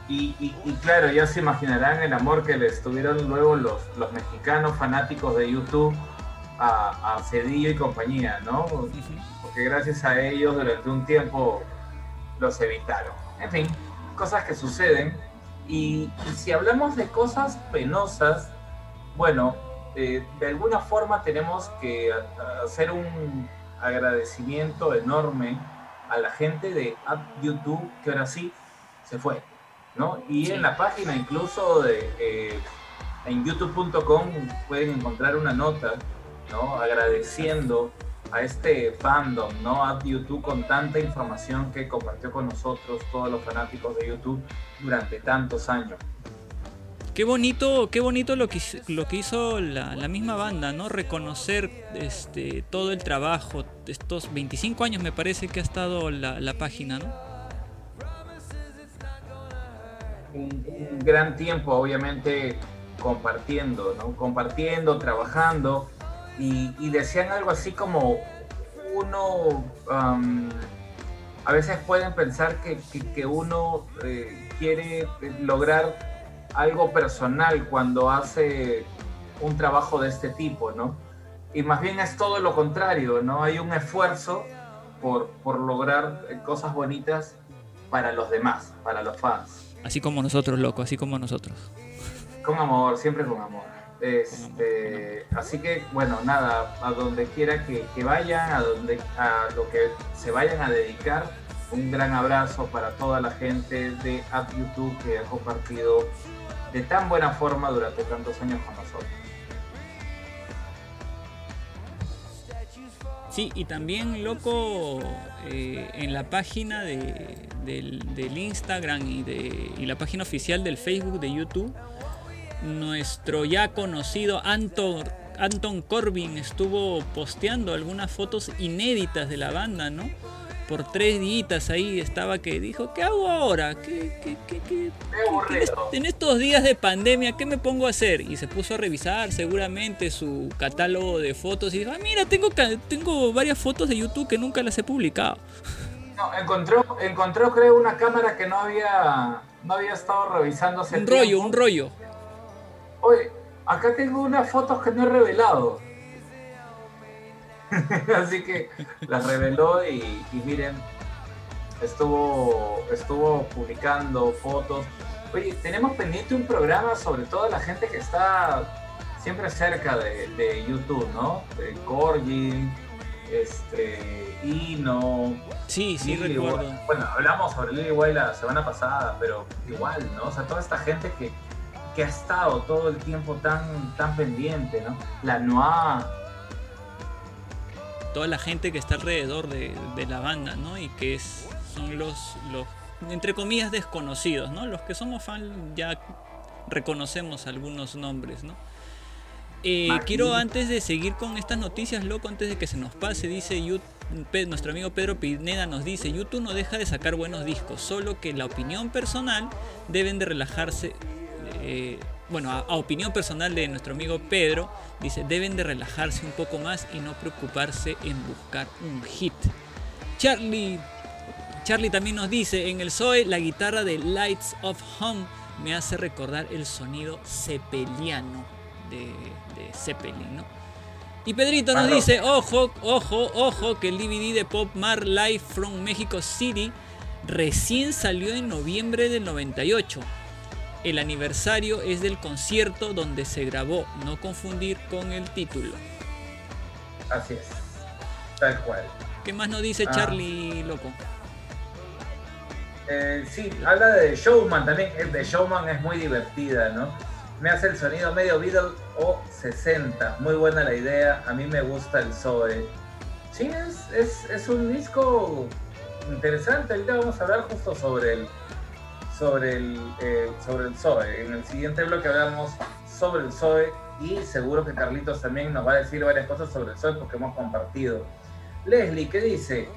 Y, y- y claro, ya se imaginarán el amor que les tuvieron luego los, los mexicanos fanáticos de YouTube a, a Cedillo y compañía, ¿no? Porque gracias a ellos durante un tiempo los evitaron. En fin, cosas que suceden. Y, y si hablamos de cosas penosas, bueno, eh, de alguna forma tenemos que hacer un agradecimiento enorme a la gente de App YouTube que ahora sí se fue. ¿no? Y Sí. en la página incluso de eh, en youtube.com pueden encontrar una nota, ¿no? Agradeciendo a este fandom, ¿no? A YouTube con tanta información que compartió con nosotros todos los fanáticos de YouTube durante tantos años. Qué bonito, qué bonito lo que, lo que hizo la, la misma banda, ¿no? Reconocer este, todo el trabajo, estos 25 años me parece que ha estado la, la página, ¿no? un, un gran tiempo, obviamente, compartiendo, ¿no? Compartiendo, trabajando, y, y decían algo así como uno, am, a veces pueden pensar que, que- que uno eh, quiere lograr algo personal cuando hace un trabajo de este tipo, ¿no? Y más bien es todo lo contrario, ¿no? Hay un esfuerzo por, por lograr eh, cosas bonitas para los demás, para los fans. Así como nosotros, loco, así como nosotros. Con amor, siempre con amor. Este, así que, bueno, nada, a donde quiera que, vayan, a, donde, a lo que se vayan a dedicar, un gran abrazo para toda la gente de App YouTube que ha compartido de tan buena forma durante tantos años con nosotros. Sí, y también, loco, eh, en la página de, del, del Instagram y, de, y la página oficial del Facebook de YouTube, nuestro ya conocido Anton, Anton Corbin estuvo posteando algunas fotos inéditas de la banda, ¿no? Por tres días ahí estaba que dijo, ¿qué hago ahora? ¿Qué, qué, qué, qué- en estos días de pandemia, ¿qué me pongo a hacer? Y se puso a revisar seguramente su catálogo de fotos y dijo, ah, mira, tengo, tengo varias fotos de YouTube que nunca las he publicado. No, encontró, encontró creo una cámara que no había, no había estado revisando hace Un rollo, tiempo. un rollo. Oye, acá tengo unas fotos que no he revelado. Así que las reveló y, y miren, estuvo, estuvo publicando fotos. Oye, tenemos pendiente un programa sobre toda la gente que está siempre cerca de, de YouTube, ¿no? De Corgi, este, Ino. Sí, sí, Lily recuerdo. Bueno, hablamos sobre Lily White la semana pasada, pero igual, ¿no? O sea, toda esta gente que, que ha estado todo el tiempo tan, tan pendiente, ¿no? La Noa, Toda la gente que está alrededor de, de la banda, ¿no? Y que es, son los, los, entre comillas, desconocidos, ¿no? Los que somos fans ya reconocemos algunos nombres, ¿no? Eh, quiero antes de seguir con estas noticias, loco, antes de que se nos pase, dice Yu- Pe- nuestro amigo Pedro Pineda nos dice, YouTube no deja de sacar buenos discos, solo que la opinión personal deben de relajarse, eh, bueno, a, a opinión personal de nuestro amigo Pedro, dice, deben de relajarse un poco más y no preocuparse en buscar un hit. Charlie, Charlie también nos dice, en el Zoe la guitarra de Lights of Home me hace recordar el sonido cepeliano de, de Zeppelin, ¿no? Y Pedrito nos dice, ojo, ojo, ojo, que el DVD de Pop Mar Live from Mexico City recién salió en noviembre del 98. El aniversario es del concierto donde se grabó, no confundir con el título. así es, tal cual. ¿Qué más nos dice Ah. Charlie, loco? Eh, sí, habla de Showman también. El de Showman es muy divertida, ¿no? Me hace el sonido medio Beatle o 60. Muy buena la idea. A mí me gusta el Zoe. Sí, es, es, es un disco interesante. Ahorita vamos a hablar justo sobre el sobre el eh, sobre el Zoe. En el siguiente bloque hablamos sobre el Zoe y seguro que Carlitos también nos va a decir varias cosas sobre el Zoe porque hemos compartido. Leslie, ¿qué dice?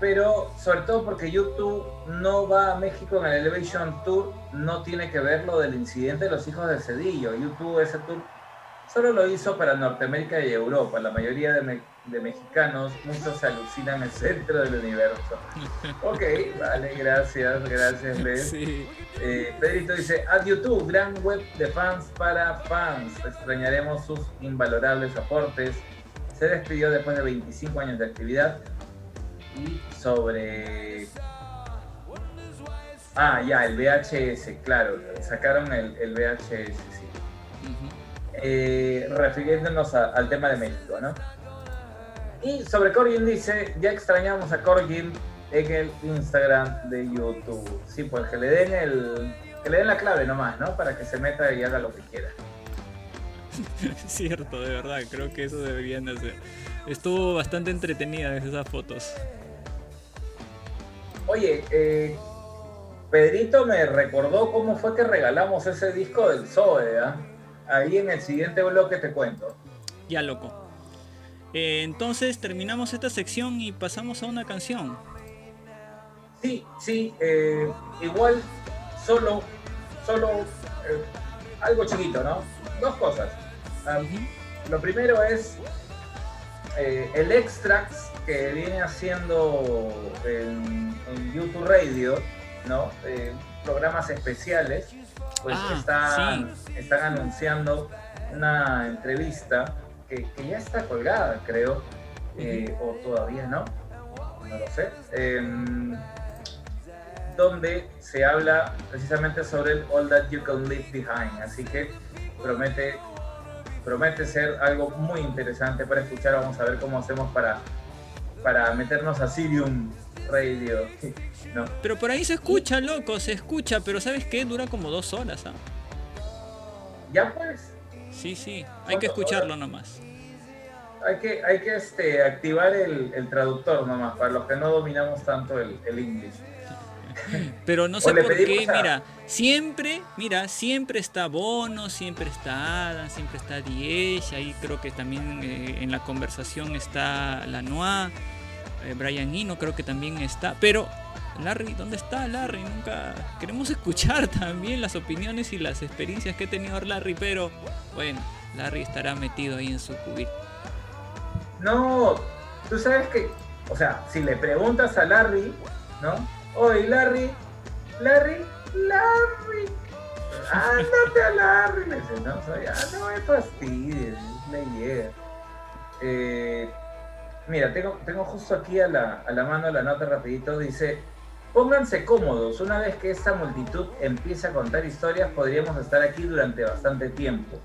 pero sobre todo porque YouTube no va a México en el Elevation Tour, no tiene que ver lo del incidente de los hijos de Cedillo. YouTube ese tour solo lo hizo para Norteamérica y Europa. La mayoría de, me- de mexicanos, muchos se alucinan el centro del universo. Ok, vale, gracias, gracias, Les. Sí. Eh, Pedrito dice, a YouTube, gran web de fans para fans. Extrañaremos sus invalorables aportes. Se despidió después de 25 años de actividad. Y sobre... Ah, ya, el VHS, claro. Sacaron el, el VHS. Eh, refiriéndonos a- al tema de México, ¿no? Y sobre Corgin dice, ya extrañamos a Corgin en el Instagram de YouTube. Sí, pues que le den el, que le den la clave nomás, ¿no? Para que se meta y haga lo que quiera. Cierto, de verdad, creo que eso deberían de hacer. Estuvo bastante entretenida esas fotos. Oye, eh, Pedrito me recordó cómo fue que regalamos ese disco del Zoe, ¿ah? Ahí en el siguiente bloque te cuento. Ya, loco. Eh, entonces terminamos esta sección y pasamos a una canción. Sí, sí, eh, igual, solo, solo, eh, algo chiquito, ¿no? Dos cosas. Ah, lo primero es eh, el extracts que viene haciendo en, en YouTube Radio, ¿no? Programas especiales, pues Ah, están, están anunciando una entrevista que, que ya está colgada, creo, eh, o todavía no, no lo sé. Em, donde se habla precisamente sobre el All That You Can Leave Behind. Así que promete, promete ser algo muy interesante para escuchar. Vamos a ver cómo hacemos para, para meternos a Sirium Radio. No. Pero por ahí se escucha, loco, se escucha, pero ¿sabes qué? Dura como dos horas, ¿ah? Ya pues. Sí, sí, hay que escucharlo nomás. Hay que, hay que este, activar el, el traductor nomás, para los que no dominamos tanto el, el inglés. Pero no sé por qué, a- mira, siempre, mira, siempre está Bono, siempre está Adam, siempre está Diez, ahí creo que también eh, en la conversación está Lanois, eh, Brian Eno creo que también está, pero Larry, ¿dónde está Larry? Nunca queremos escuchar también las opiniones y las experiencias que ha tenido Larry, pero bueno, Larry estará metido ahí en su cubil. No, tú sabes que, o sea, si le preguntas a Larry, ¿no? Oye, Larry, Larry, Larry, ándate a Larry, le dice, no, soy, ah, no me fastidies, le llega. Eh, mira, tengo, tengo justo aquí a la, a la mano la nota rapidito, dice, pónganse cómodos, una vez que esta multitud empiece a contar historias, podríamos estar aquí durante bastante tiempo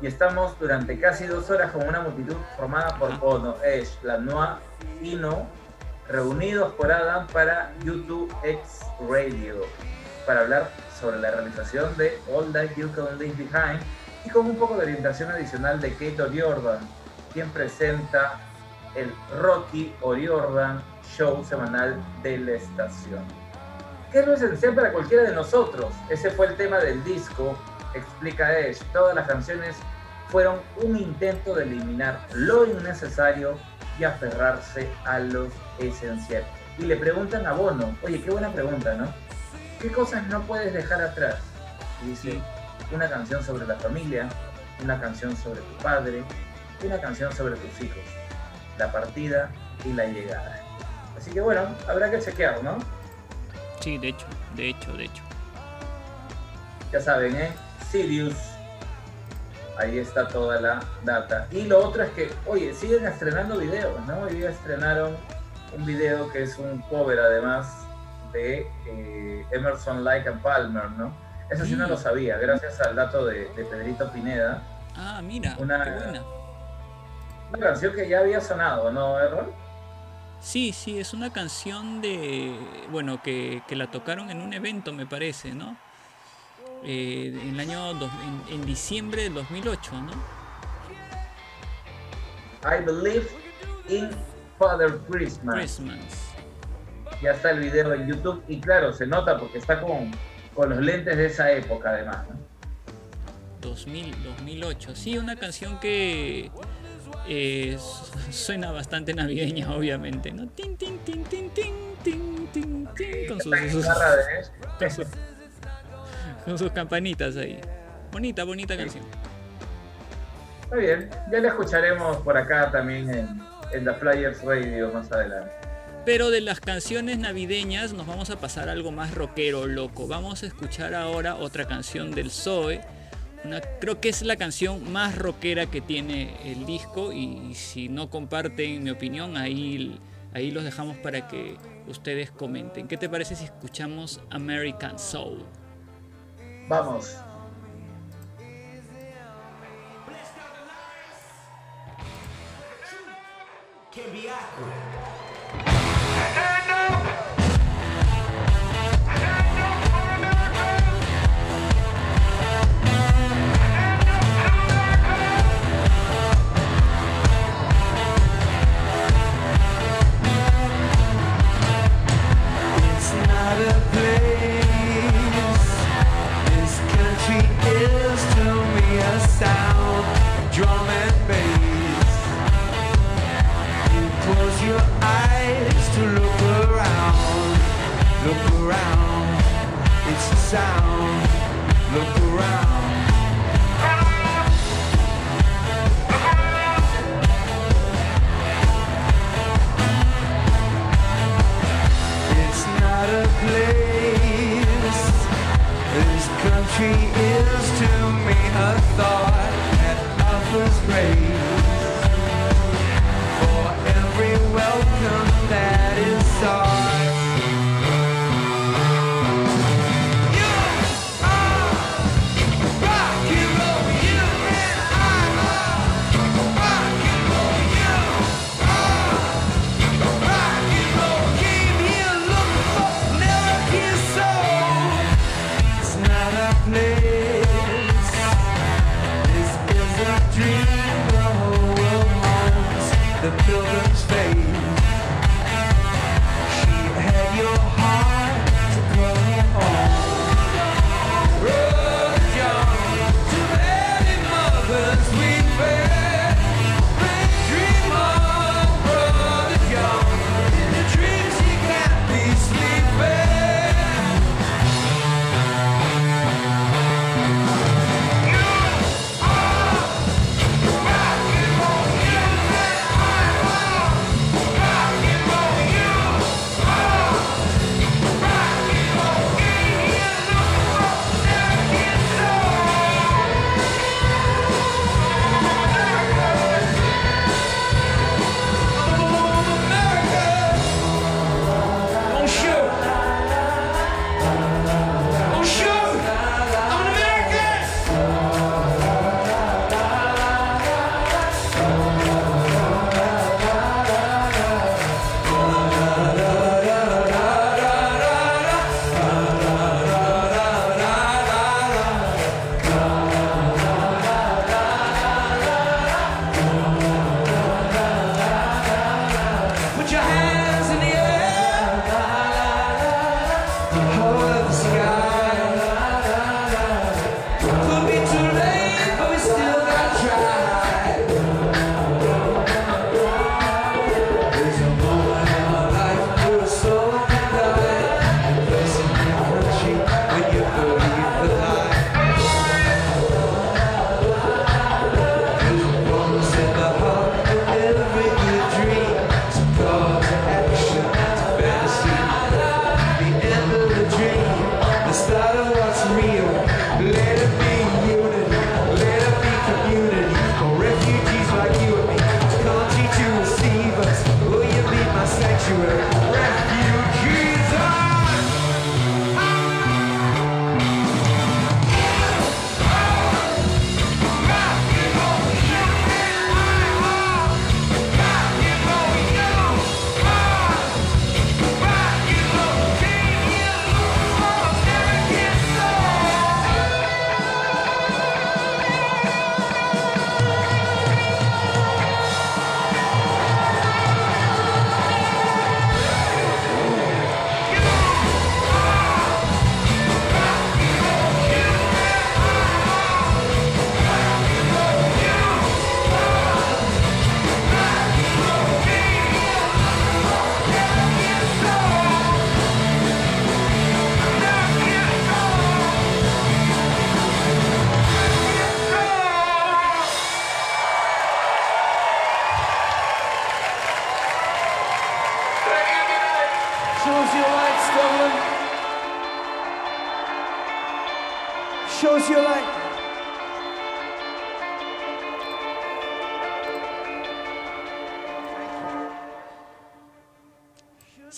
y estamos durante casi dos horas con una multitud formada por Ajá. Bono, Edge, Lanois y No, reunidos por Adam para YouTube X Radio, para hablar sobre la realización de All That You Can Leave Behind y con un poco de orientación adicional de Kate O'Riordan, quien presenta el Rocky O'Riordan Show semanal de la estación. ¿Qué es lo esencial para cualquiera de nosotros? Ese fue el tema del disco, explica Edge. Todas las canciones fueron un intento de eliminar lo innecesario y aferrarse a lo esencial. Y le preguntan a Bono, oye, qué buena pregunta, ¿no? ¿Qué cosas no puedes dejar atrás? Y dice, una canción sobre la familia, una canción sobre tu padre, una canción sobre tus hijos, la partida y la llegada. Así que bueno, habrá que chequear, ¿no? Sí, de hecho, de hecho, de hecho. Ya saben, ¿eh? Sirius. Ahí está toda la data. Y lo otro es que, oye, siguen estrenando videos, ¿no? Hoy día estrenaron un video que es un cover además de eh, Emerson Lake and Palmer, ¿no? Eso sí no lo sabía, gracias al dato de, de Pedrito Pineda. Ah, mira, Una- qué buena. Una canción que ya había sonado, ¿no, Errol? Sí, sí, es una canción de. Bueno, que, que la tocaron en un evento, me parece, ¿no? Eh, en el año. dos- en, en diciembre del 2008, ¿no? I Believe in Father Christmas. Christmas. Ya está el video en YouTube y claro, se nota porque está con, con los lentes de esa época además, ¿no? 2000, 2008. Sí, una canción que. Eh, su- suena bastante navideña, obviamente, ¿no? Tin, tin, tin, tin, tin, tin, tin, tin, con sus, sus- con sus- con sus campanitas ahí. Bonita, bonita canción. Está bien, ya la escucharemos por acá también en, en The Flyers Radio más adelante. Pero de las canciones navideñas nos vamos a pasar a algo más rockero, loco. Vamos a escuchar ahora otra canción del Zoe. Una, creo que es la canción más rockera que tiene el disco y si no comparten mi opinión, ahí, ahí los dejamos para que ustedes comenten. ¿Qué te parece si escuchamos American Soul? Vamos. It's This country is to me a sound, drum and bass. You close your eyes to look around, look around. It's a sound, country is to me a thought that offers grace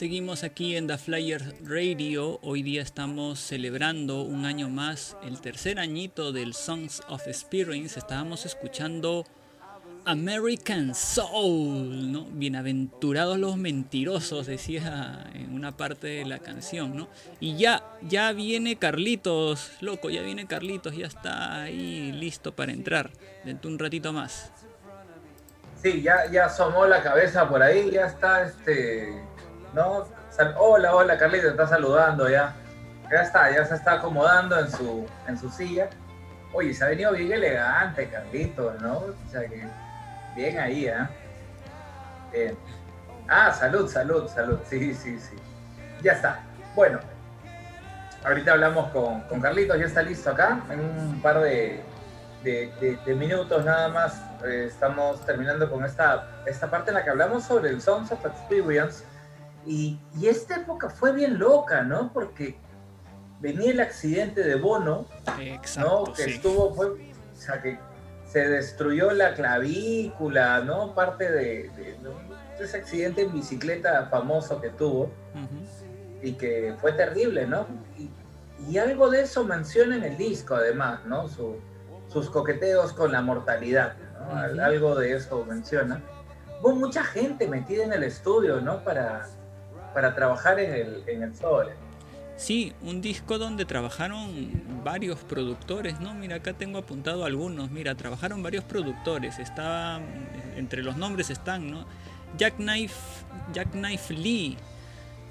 Seguimos aquí en The Flyer Radio. Hoy día estamos celebrando un año más, el tercer añito del Songs of Experience. Estábamos escuchando American Soul, ¿no? Bienaventurados los mentirosos, decía en una parte de la canción, ¿no? Y ya, ya viene Carlitos, loco, ya viene Carlitos, ya está ahí listo para entrar dentro de un ratito más. Sí, ya, ya asomó la cabeza por ahí, ya está este. ¿No? Hola, hola, Carlito, está saludando ya. Ya está, ya se está acomodando en su, en su silla. Oye, se ha venido bien elegante, Carlito, ¿no? O sea que. Bien ahí, ¿eh? Ah, salud, salud, salud. Sí, sí, sí. Ya está. Bueno, ahorita hablamos con, con Carlitos, ya está listo acá. En un par de, de, minutos nada más eh, estamos terminando con esta, esta parte en la que hablamos sobre el Songs of Experience. Y, y esta época fue bien loca, ¿no? Porque venía el accidente de Bono, Exacto, ¿no? Que sí. estuvo, fue, o sea, que se destruyó la clavícula, ¿no? Parte de, de- de ese accidente en bicicleta famoso que tuvo y que fue terrible, ¿no? Y, y algo de eso menciona en el disco, además, ¿no? Su- sus coqueteos con la mortalidad, ¿no? Algo de eso menciona. Hubo mucha gente metida en el estudio, ¿no? Para, para trabajar en el, en el sobre. Sí, un disco donde trabajaron varios productores, ¿no? Mira, acá tengo apuntado algunos. Mira, trabajaron varios productores. Está entre los nombres están, ¿no? Jackknife, Jackknife Lee,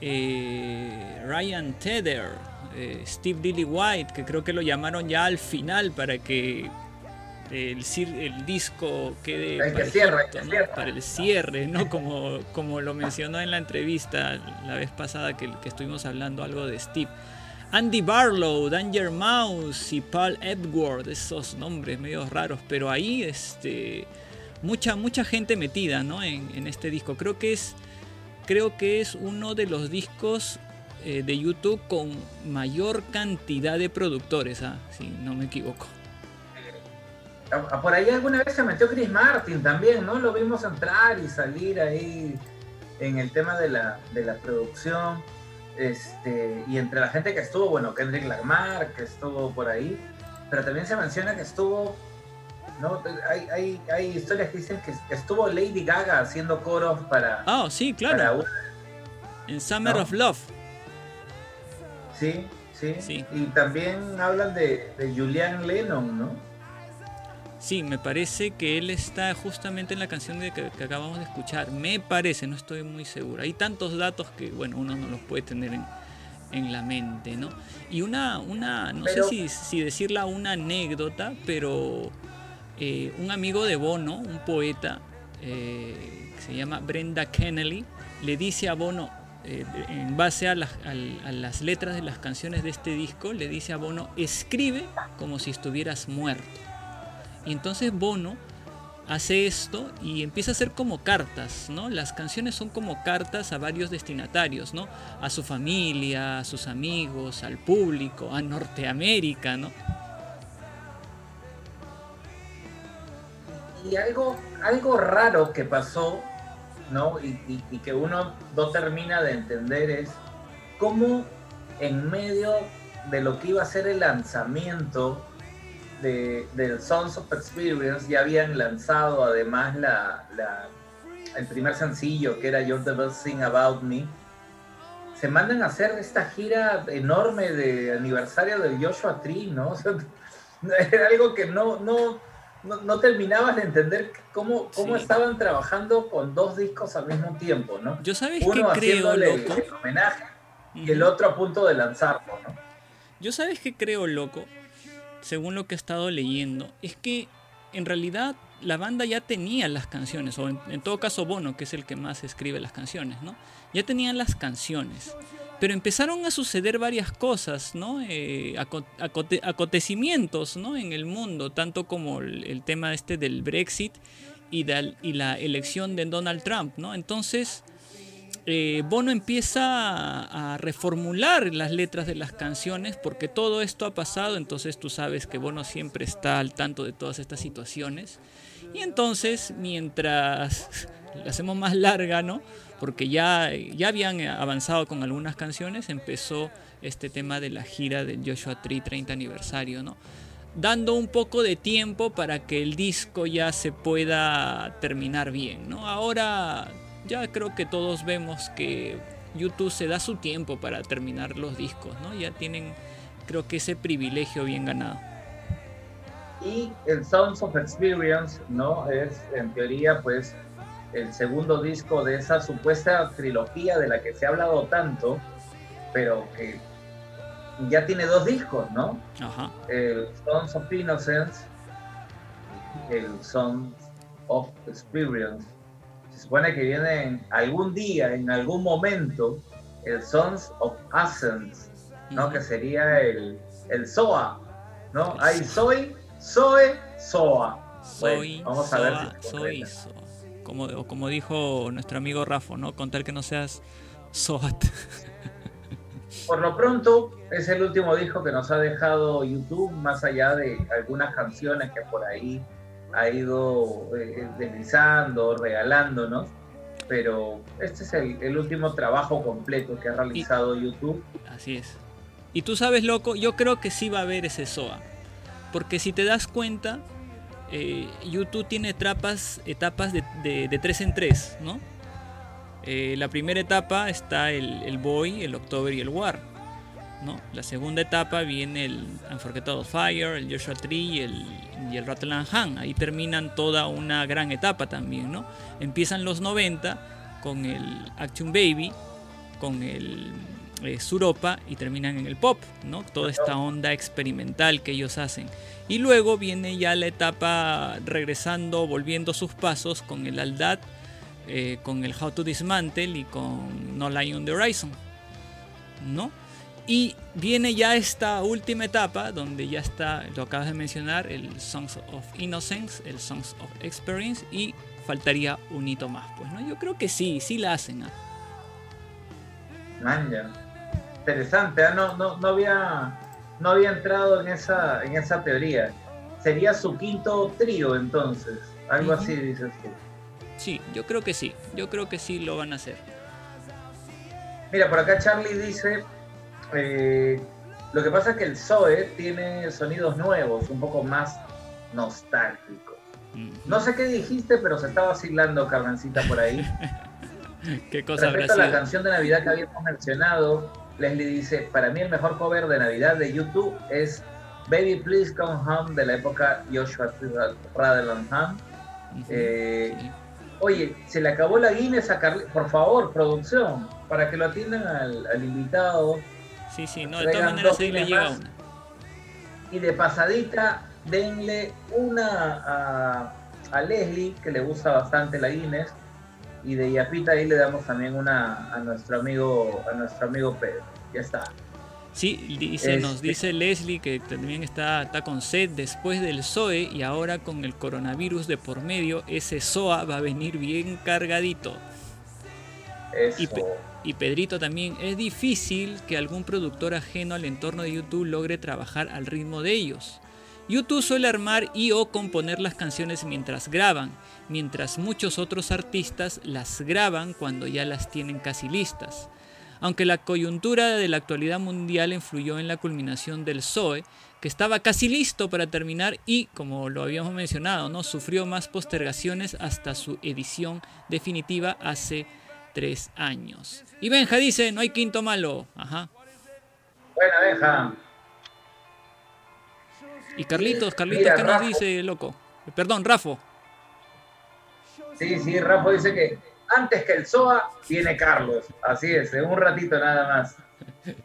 eh, Ryan Tedder, eh, Steve Dilly White, que creo que lo llamaron ya al final para que el, disco quede El que parejito, cierre, el que ¿no? cierre. para el cierre, ¿no? Como, como lo mencionó en la entrevista la vez pasada que, que estuvimos hablando algo de Steve. Andy Barlow, Danger Mouse y Paul Edward, esos nombres medio raros, pero ahí este, mucha, mucha gente metida ¿no? en, en este disco. Creo que es, creo que es uno de los discos eh, de YouTube con mayor cantidad de productores, ¿ah? si no me equivoco. Ah, Por ahí alguna vez se metió Chris Martin también, ¿no? Lo vimos entrar y salir ahí en el tema de la, de la producción. Este, y entre la gente que estuvo, bueno, Kendrick Lamar, que estuvo por ahí, pero también se menciona que estuvo, ¿no? Hay, hay, hay historias que dicen que estuvo Lady Gaga haciendo coros para, Ah, sí, para claro, una- en Summer No. of Love. Sí, sí, Sí. Y también hablan de, de Julian Lennon, ¿no? Sí, me parece que él está justamente en la canción de que, que acabamos de escuchar. Me parece, no estoy muy seguro. Hay tantos datos que, bueno, uno no los puede tener en, en la mente, ¿no? Y una, una no Pero- sé si, si decirla una anécdota, pero eh, un amigo de Bono, un poeta, eh, que se llama Brenda Kennelly, le dice a Bono, eh, en base a las, al- a las letras de las canciones de este disco, le dice a Bono, escribe como si estuvieras muerto. Y entonces Bono hace esto y empieza a hacer como cartas, ¿no? Las canciones son como cartas a varios destinatarios, ¿no? A su familia, a sus amigos, al público, a Norteamérica, ¿no? Y algo, algo raro que pasó ¿no? Y, y- y que uno no termina de entender es cómo en medio de lo que iba a ser el lanzamiento de, del Sons of Experience ya habían lanzado además la, la- el primer sencillo que era You're the Best Thing About Me. Se mandan a hacer esta gira enorme de aniversario del Joshua Tree, ¿no? O sea, era algo que no, no, no, no terminabas de entender cómo, cómo Sí. estaban trabajando con dos discos al mismo tiempo, ¿no? Yo sabes que Uno creo, haciéndole loco. el homenaje y el otro a punto de lanzarlo, ¿no? Yo sabes que creo, loco, según lo que he estado leyendo, es que en realidad la banda ya tenía las canciones, o en, todo caso Bono, que es el que más escribe las canciones, ¿no? Ya tenían las canciones. Pero empezaron a suceder varias cosas, ¿no? Eh, acontecimientos, ¿no? En el mundo, tanto como el, tema este del Brexit y, y la elección de Donald Trump, ¿no? Entonces, eh, Bono empieza a, reformular las letras de las canciones porque todo esto ha pasado, entonces tú sabes que Bono siempre está al tanto de todas estas situaciones. Y entonces, mientras la hacemos más larga, ¿no? Porque ya, ya habían avanzado con algunas canciones, empezó este tema de la gira del Joshua Tree 30 aniversario, ¿no? Dando un poco de tiempo para que el disco ya se pueda terminar bien, ¿no? Ahora ya creo que todos vemos que YouTube se da su tiempo para terminar los discos, ¿no? Ya tienen, creo que ese privilegio bien ganado. Y el Sounds of Experience, ¿no? Es en teoría, pues, el segundo disco de esa supuesta trilogía de la que se ha hablado tanto, pero que ya tiene dos discos, ¿no? Ajá. El Sons of Innocence, el Sons of Experience. Se supone que viene en algún día, en algún momento, el Sons of Essence, ¿no? Que sería el, el SOA, ¿no? El Hay soy, soy, SOA. Soy, Bueno, vamos a ver si soy, soa. Como, como dijo nuestro amigo Rafa, ¿no? Con tal que no seas SOAT. Por lo pronto, es el último disco que nos ha dejado YouTube, más allá de algunas canciones que por ahí ha ido eh, deslizando, regalándonos. Pero este es el, el último trabajo completo que ha realizado YouTube. Así es. Y tú sabes, loco, yo creo que sí va a haber ese SOA. Porque si te das cuenta, eh, YouTube tiene etapas, etapas de, de, de tres en tres, ¿no? Eh, la primera etapa está el, el Boy, el October y el War. ¿No? La segunda etapa viene el Unforgettable Fire, el Joshua Tree y el, y el Han. Ahí terminan toda una gran etapa también. ¿no? Empiezan los 90 con el Action Baby, con el eh, Suropa y terminan en el pop, ¿no? Toda esta onda experimental que ellos hacen. Y luego viene ya la etapa regresando, volviendo sus pasos con el Aldad, eh, con el How to Dismantle y con No Line on the Horizon, ¿no? Y viene ya esta última etapa donde ya está, lo acabas de mencionar, el Songs of Innocence, el Songs of Experience y faltaría un hito más, pues, ¿no? Yo creo que sí, sí la hacen. ya. Interesante, ¿ah? no, no, no, había, no había entrado en esa, en esa teoría. Sería su quinto trío entonces, algo así dices tú. Sí, yo creo que sí, yo creo que sí lo van a hacer. Mira, por acá Charlie dice, eh, lo que pasa es que el Zoe tiene sonidos nuevos, un poco más nostálgicos. No sé qué dijiste, pero se está vacilando Carmencita por ahí. qué cosa Respecto a la canción de Navidad que habíamos mencionado, Leslie dice, para mí el mejor cover de Navidad de YouTube es Baby Please Come Home de la época Joshua Rutherland Hum. Ujú, eh, sí. Oye, se le acabó la Guinness a Carli, por favor, producción, para que lo atiendan al, al invitado. Sí, sí, no, de todas maneras ahí le llega una. Y de pasadita, denle una a, a Leslie, que le gusta bastante la Guinness. Y de Yapita ahí le damos también una a nuestro amigo, a nuestro amigo Pedro. Ya está. Sí, dice, nos Este- dice Leslie que también está, está con sed después del SOE y ahora con el coronavirus de por medio, ese SOA va a venir bien cargadito. Y Pedrito también, es difícil que algún productor ajeno al entorno de YouTube logre trabajar al ritmo de ellos. YouTube suele armar y o componer las canciones mientras graban, mientras muchos otros artistas las graban cuando ya las tienen casi listas. Aunque la coyuntura de la actualidad mundial influyó en la culminación del Zoe, que estaba casi listo para terminar y, como lo habíamos mencionado, ¿no? sufrió más postergaciones hasta su edición definitiva hace tres años. Y Benja dice, no hay quinto malo. Ajá. Buena, Benja. Y Carlitos, Carlitos, Mira, ¿qué nos Rafa. dice, loco? Perdón, Rafo. Sí, sí, Rafa dice que antes que el SOA viene Carlos. Así es, en un ratito nada más.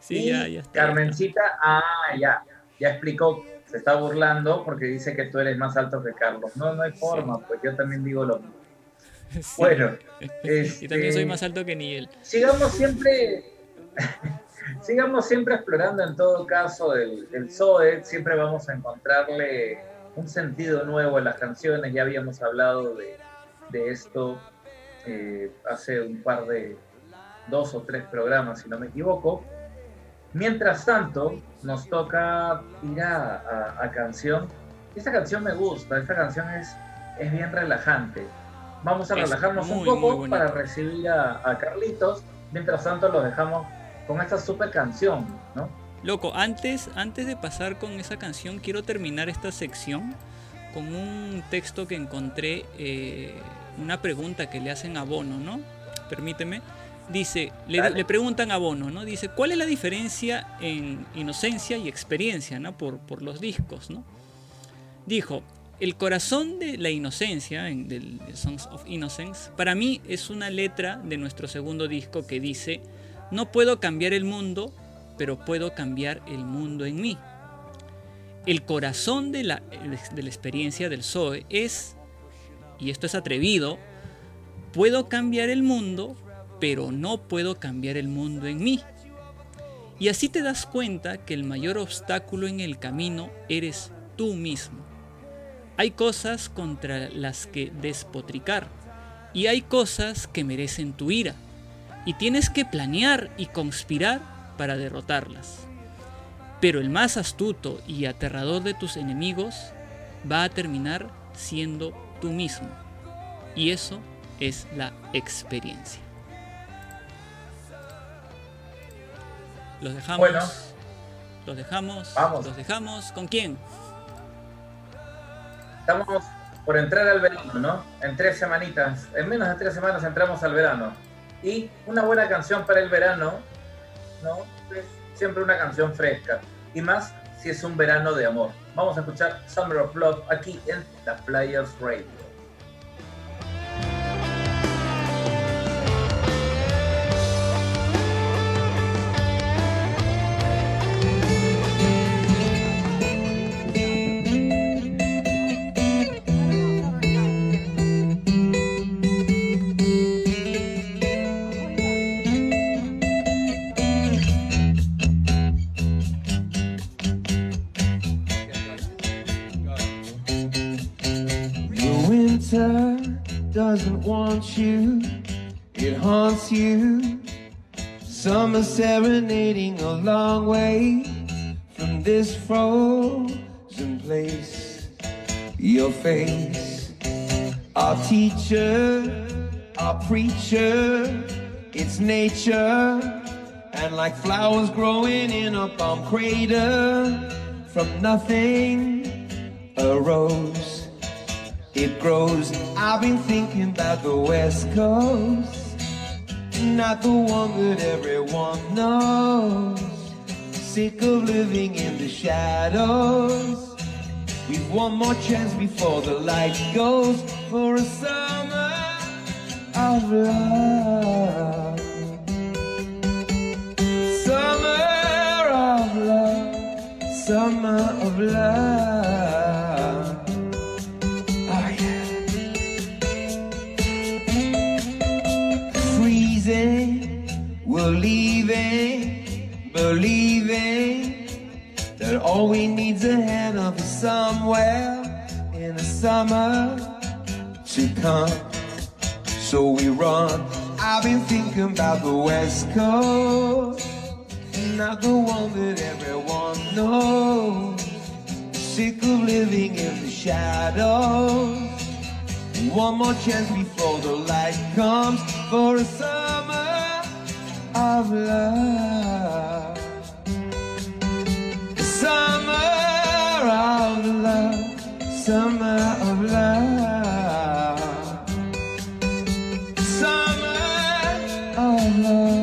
Sí, Y ya, ya está. Carmencita, ah, ya, ya explicó, se está burlando porque dice que tú eres más alto que Carlos. No, no hay forma, pues yo también digo lo mismo. Sí. Bueno, Y también soy este, más alto que ni él. sigamos siempre, sigamos siempre explorando en todo caso el, el Zoe, siempre vamos a encontrarle un sentido nuevo en las canciones, ya habíamos hablado de, de esto eh, hace un par de, dos o tres programas, si no me equivoco. Mientras tanto, nos toca ir a, a- a canción. Esta canción me gusta, esta canción es, es bien relajante. Vamos a Es relajarnos un muy, poco muy bonita. para recibir a, a Carlitos. Mientras tanto, los dejamos con esta super canción, ¿no? Loco, antes, antes de pasar con esa canción, quiero terminar esta sección con un texto que encontré, eh, una pregunta que le hacen a Bono, ¿no? Permíteme. Dice, le, le preguntan a Bono, ¿no? Dice, ¿cuál es la diferencia en inocencia y experiencia, ¿no? Por, por los discos, ¿no? Dijo, el corazón de la inocencia, en, del de Songs of Innocence, para mí es una letra de nuestro segundo disco que dice, no puedo cambiar el mundo, pero puedo cambiar el mundo en mí. El corazón de la, de la experiencia del Zoe es, y esto es atrevido, puedo cambiar el mundo, pero no puedo cambiar el mundo en mí. Y así te das cuenta que el mayor obstáculo en el camino eres tú mismo. Hay cosas contra las que despotricar y hay cosas que merecen tu ira y tienes que planear y conspirar para derrotarlas. Pero el más astuto y aterrador de tus enemigos va a terminar siendo tú mismo. Y eso es la experiencia. Los dejamos. Bueno. Los dejamos. Vamos. Los dejamos. ¿Con quién? Estamos por entrar al verano, ¿no? En tres semanitas, en menos de tres semanas entramos al verano. Y una buena canción para el verano, ¿no? Es siempre una canción fresca. Y más si es un verano de amor. Vamos a escuchar Summer of Love aquí en The Players Radio. Winter doesn't want you, it haunts you. Summer serenading a long way from this frozen place. Your face, our teacher, our preacher, it's nature. And like flowers growing in a palm crater, from nothing arose it grows. I've been thinking about the West Coast, not the one that everyone knows. Sick of living in the shadows. We've one more chance before the light goes for a summer of love. Summer of love, summer of love. Believing that all we need's a hand of somewhere in the summer to come. So we run. I've been thinking about the West Coast, not the one that everyone knows. sick of living in the shadows. One more chance before the light comes for a summer of love. Of love, summer of love, summer of love.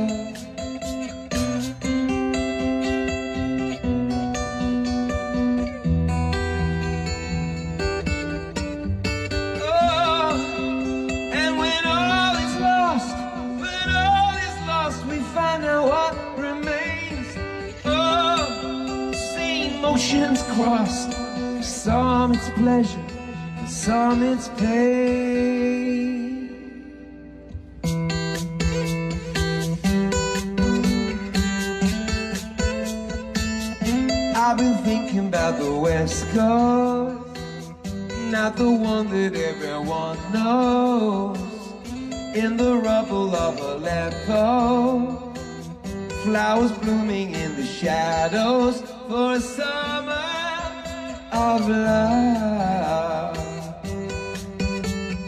For some it's pleasure, for some it's pain. I've been thinking about the West Coast not the one that everyone knows. In the rubble of Aleppo, flowers blooming in the shadows for summer of love.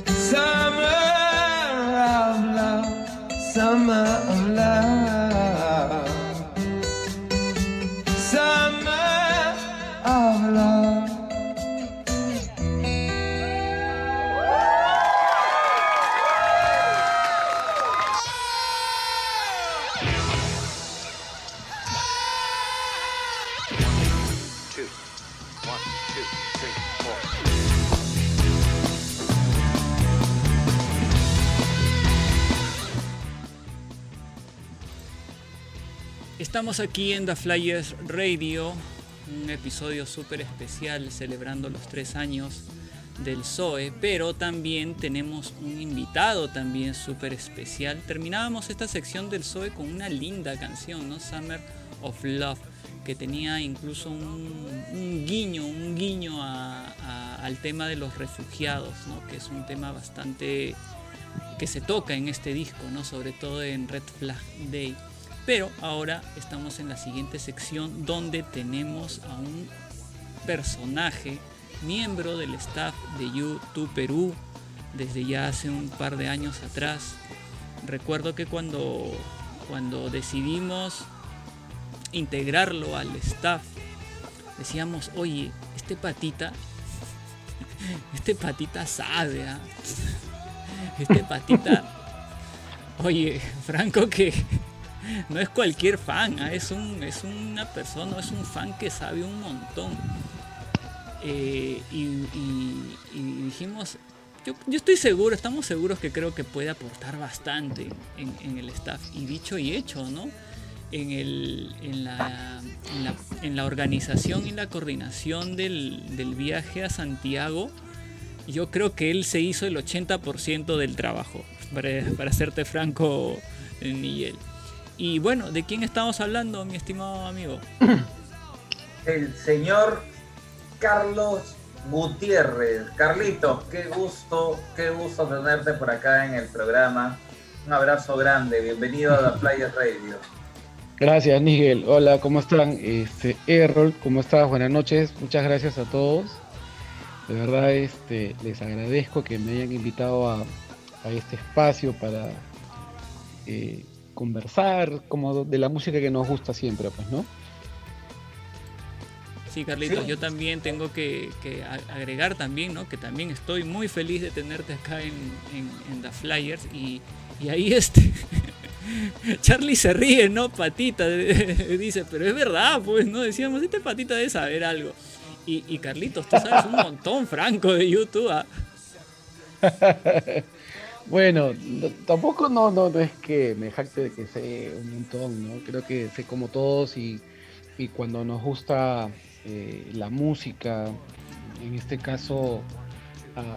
Summer of love, summer of love. Estamos aquí en The Flyers Radio, un episodio súper especial celebrando los tres años del ZOE, pero también tenemos un invitado también súper especial. Terminábamos esta sección del ZOE con una linda canción, ¿no? Summer of Love, que tenía incluso un, guiño, un guiño al tema de los refugiados, ¿no? Que es un tema bastante que se toca en este disco, ¿no? Sobre todo en Red Flag Day. Pero ahora estamos en la siguiente sección donde tenemos a un personaje, miembro del staff de YouTube Perú, desde ya hace un par de años atrás. Recuerdo que cuando, cuando decidimos integrarlo al staff, decíamos, oye, este patita, este patita sabe, ¿ah? este patita, oye, Franco que no es cualquier fan, ¿ah? es, un, es una persona, es un fan que sabe un montón. Eh, y, y- y dijimos, yo, yo estoy seguro, estamos seguros que creo que puede aportar bastante en, el staff. Y dicho y hecho, ¿no? En, el, en, la, en, la, en la organización y la coordinación del, del viaje a Santiago, yo creo que él se hizo el 80% del trabajo, para, para serte franco, Miguel. Y bueno, ¿de quién estamos hablando, mi estimado amigo? El señor Carlos Gutiérrez. Carlitos, qué gusto, qué gusto tenerte por acá en el programa. Un abrazo grande, bienvenido a The Flyer Radio. Gracias, Miguel. Hola, ¿cómo están? Este, Errol, ¿cómo estás? Buenas noches. Muchas gracias a todos. De verdad, este, les agradezco que me hayan invitado a, a este espacio para eh, conversar como de la música que nos gusta siempre, pues, ¿no? Sí, Carlitos, Sí. yo también tengo que, agregar también, ¿no? Que también estoy muy feliz de tenerte acá en, en, en The Flyers y, y ahí este... Charlie se ríe, ¿no? Patita, dice, pero es verdad, pues, ¿no? Decíamos, este patita debe saber algo. Y, y Carlitos, tú sabes un montón, Franco, de YouTube. ¿ah? Bueno, no- tampoco no, no, no es que me jacte de que sé un montón, ¿no? Creo que sé como todos y, y cuando nos gusta eh, la música, en este caso, ah,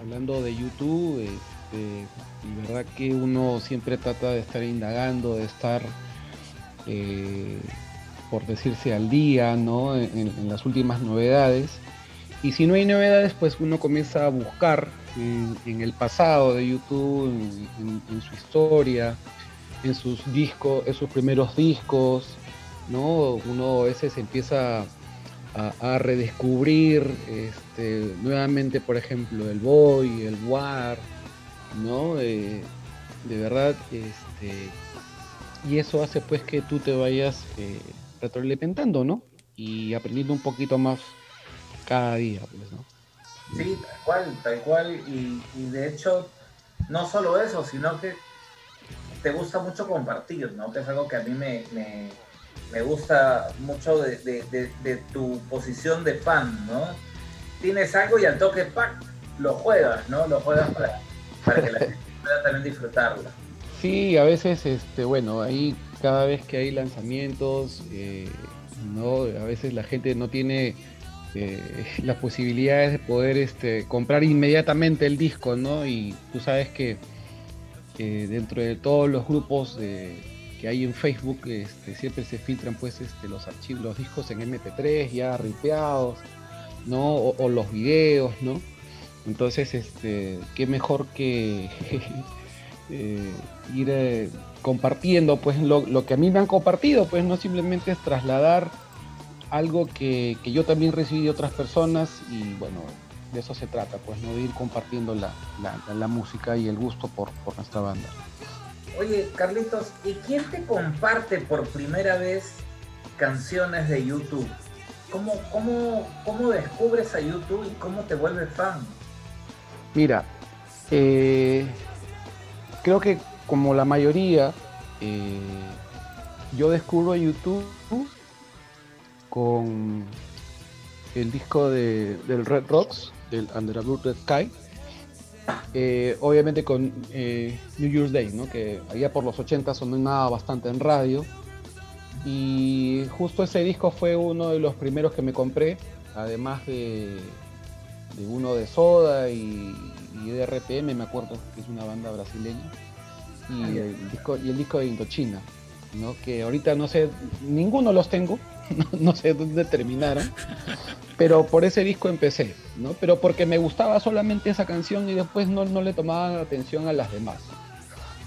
hablando de YouTube, este, de verdad que uno siempre trata de estar indagando, de estar, eh, por decirse, al día, ¿no? En las últimas novedades. Y si no hay novedades, pues uno comienza a buscar en, el pasado de YouTube, en, su historia, en sus discos, en sus primeros discos, ¿no? Uno a veces empieza a, redescubrir este, nuevamente, por ejemplo, el Boy, el War, ¿no? de verdad, este, y eso hace pues que tú te vayas eh, retroalimentando, ¿no? Y aprendiendo un poquito más cada día, pues, ¿no? Sí, tal cual, tal cual. Y, de hecho, no solo eso, sino que te gusta mucho compartir, ¿no? Que es algo que a mí me, me, gusta mucho de, tu posición de fan, ¿no? Tienes algo y al toque, ¡pac! Lo juegas, ¿no? Lo juegas para, para que la gente pueda también disfrutarlo. Sí, a veces, este, bueno, ahí cada vez que hay lanzamientos, eh, ¿no? A veces la gente no tiene eh, las posibilidades de poder este, comprar inmediatamente el disco, ¿no? Y tú sabes que dentro de todos los grupos que hay en Facebook este, siempre se filtran pues este, los archivos, los discos en MP3 ya ripeados, ¿no? O, los videos, ¿no? Entonces, qué mejor que eh, ir eh, compartiendo pues lo, que a mí me han compartido, pues no simplemente es trasladar algo que, yo también recibí de otras personas y bueno, de eso se trata, pues no de ir compartiendo la, música y el gusto por, nuestra banda. Oye, Carlitos, ¿y quién te comparte por primera vez canciones de YouTube? ¿Cómo, cómo, cómo descubres a YouTube y cómo te vuelves fan? Mira, eh, creo que como la mayoría, eh, yo descubro YouTube con el disco de, del Red Rocks, del Under a Blue Red Sky. Eh, obviamente con eh, New Year's Day, ¿no? que allá por los 80 sonaba bastante en radio. Y justo ese disco fue uno de los primeros que me compré, además de, uno de Soda y, y, de RPM, me acuerdo que es una banda brasileña. Y, el, disco, y el disco de Indochina, ¿no? que ahorita no sé, ninguno los tengo, no, sé dónde terminaron, pero por ese disco empecé, ¿no? Pero porque me gustaba solamente esa canción y después no, no le tomaba atención a las demás.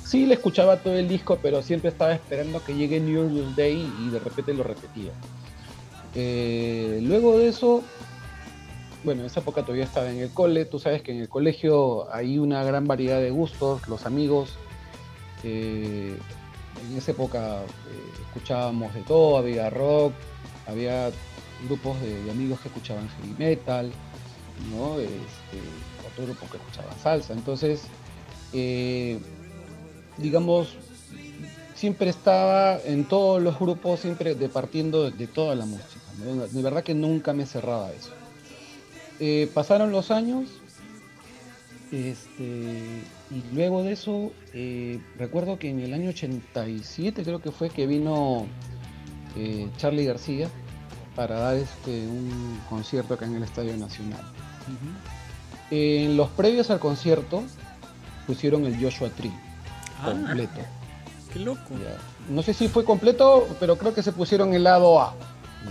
Sí le escuchaba todo el disco, pero siempre estaba esperando que llegue New Year's Day y de repente lo repetía. Eh, luego de eso, bueno, en esa época todavía estaba en el cole, tú sabes que en el colegio hay una gran variedad de gustos, los amigos, eh, en esa época eh, escuchábamos de todo, había rock, había grupos de, amigos que escuchaban heavy metal, ¿no? Este, otro grupo que escuchaba salsa. Entonces, eh, digamos, siempre estaba en todos los grupos, siempre departiendo de, toda la música. De verdad que nunca me cerraba eso. Eh, pasaron los años, este, y luego de eso, eh, recuerdo que en el año 87 creo que fue que vino eh, Charlie García para dar este, un concierto acá en el Estadio Nacional. En los previos al concierto pusieron el Joshua Tree ah, completo. Qué loco. No sé si fue completo, pero creo que se pusieron el lado A.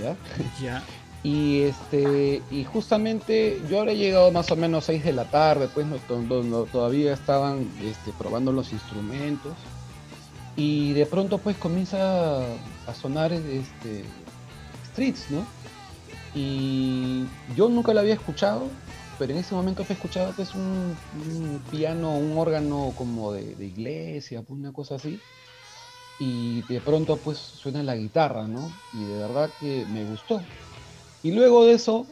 ¿ya? ya. Y este y justamente yo habría llegado más o menos 6 de la tarde, pues no, todavía estaban este, probando los instrumentos. Y de pronto pues comienza a sonar este Streets, ¿no? Y yo nunca lo había escuchado, pero en ese momento he escuchado que es un, piano, un órgano como de, de, iglesia, pues una cosa así. Y de pronto pues suena la guitarra, ¿no? Y de verdad que me gustó. Y luego de eso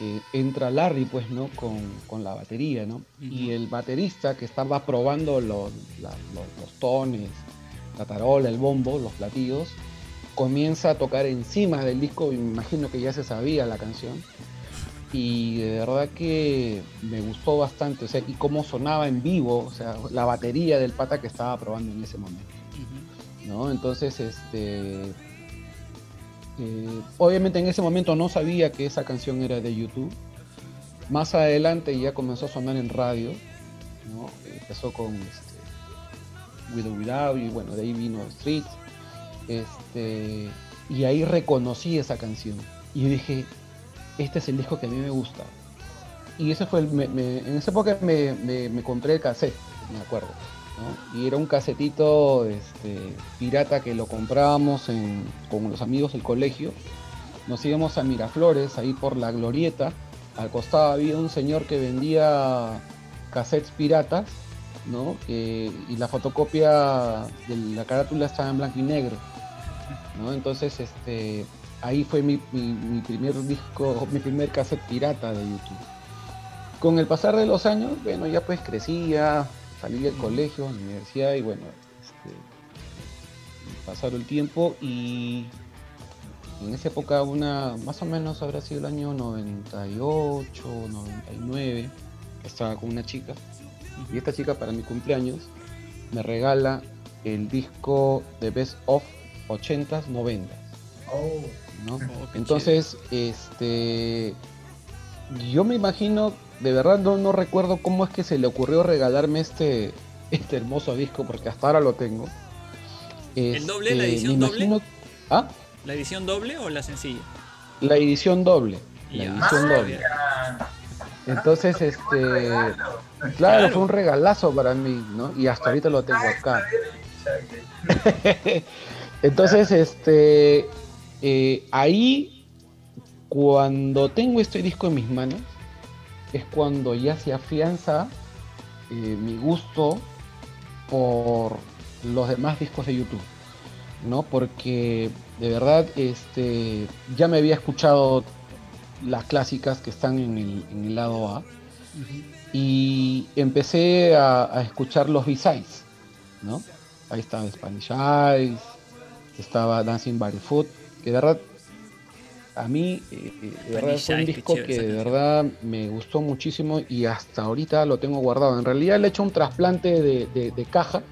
eh, entra Larry, pues, ¿no? Con, la batería, ¿no? Y el baterista que estaba probando los, los, tones, la tarola, el bombo, los platillos, comienza a tocar encima del disco, me imagino que ya se sabía la canción. Y de verdad que me gustó bastante, o sea, y cómo sonaba en vivo, o sea, la batería del pata que estaba probando en ese momento. ¿no? Entonces, este, eh, obviamente en ese momento no sabía que esa canción era de YouTube. Más adelante ya comenzó a sonar en radio. Empezó con este, With or Without y bueno, de ahí vino Street. Este, y ahí reconocí esa canción. Y dije, este es el disco que a mí me gusta. Y ese fue el, en esa época me, me compré el cassette, me acuerdo. Y era un casetito este, pirata que lo comprábamos con los amigos del colegio nos íbamos a Miraflores, ahí por la Glorieta. Al costado había un señor que vendía cassettes piratas, ¿no? Que- y la fotocopia de la carátula estaba en blanco y negro, ¿no? Entonces, este, ahí fue mi- mi primer disco, mi primer cassette pirata de YouTube. Con el pasar de los años, bueno, ya pues crecía, salí del colegio, la universidad y bueno, este, pasaron el tiempo y en esa época una, más o menos habrá sido el año 98, 99, estaba con una chica y esta chica para mi cumpleaños me regala el disco de Best of 80s, 90s, Oh, ¿no? Oh, qué Entonces, este, yo me imagino, de verdad no, no recuerdo cómo es que se le ocurrió regalarme este, este hermoso disco, porque hasta ahora lo tengo. ¿El doble? ¿La Este, edición doble? ¿Ah? ¿La edición doble o la sencilla? La edición doble. La Ya. edición Ah, doble. ya. Entonces, este, claro, Claro. fue un regalazo para mí, ¿no? Y hasta ahorita lo tengo Ah, acá. Entonces, este, eh, ahí, cuando tengo este disco en mis manos, es cuando ya se afianza eh, mi gusto por los demás discos de YouTube, ¿no? Porque de verdad, este, ya me había escuchado las clásicas que están en el, en el lado A y empecé a, a escuchar los B-sides, ¿no? Ahí estaba Spanish Eyes, estaba Dancing Barefoot, que de verdad, a mí, eh, eh, fue un disco que de verdad me gustó muchísimo y hasta ahorita lo tengo guardado. En realidad le he hecho un trasplante de, de- de caja,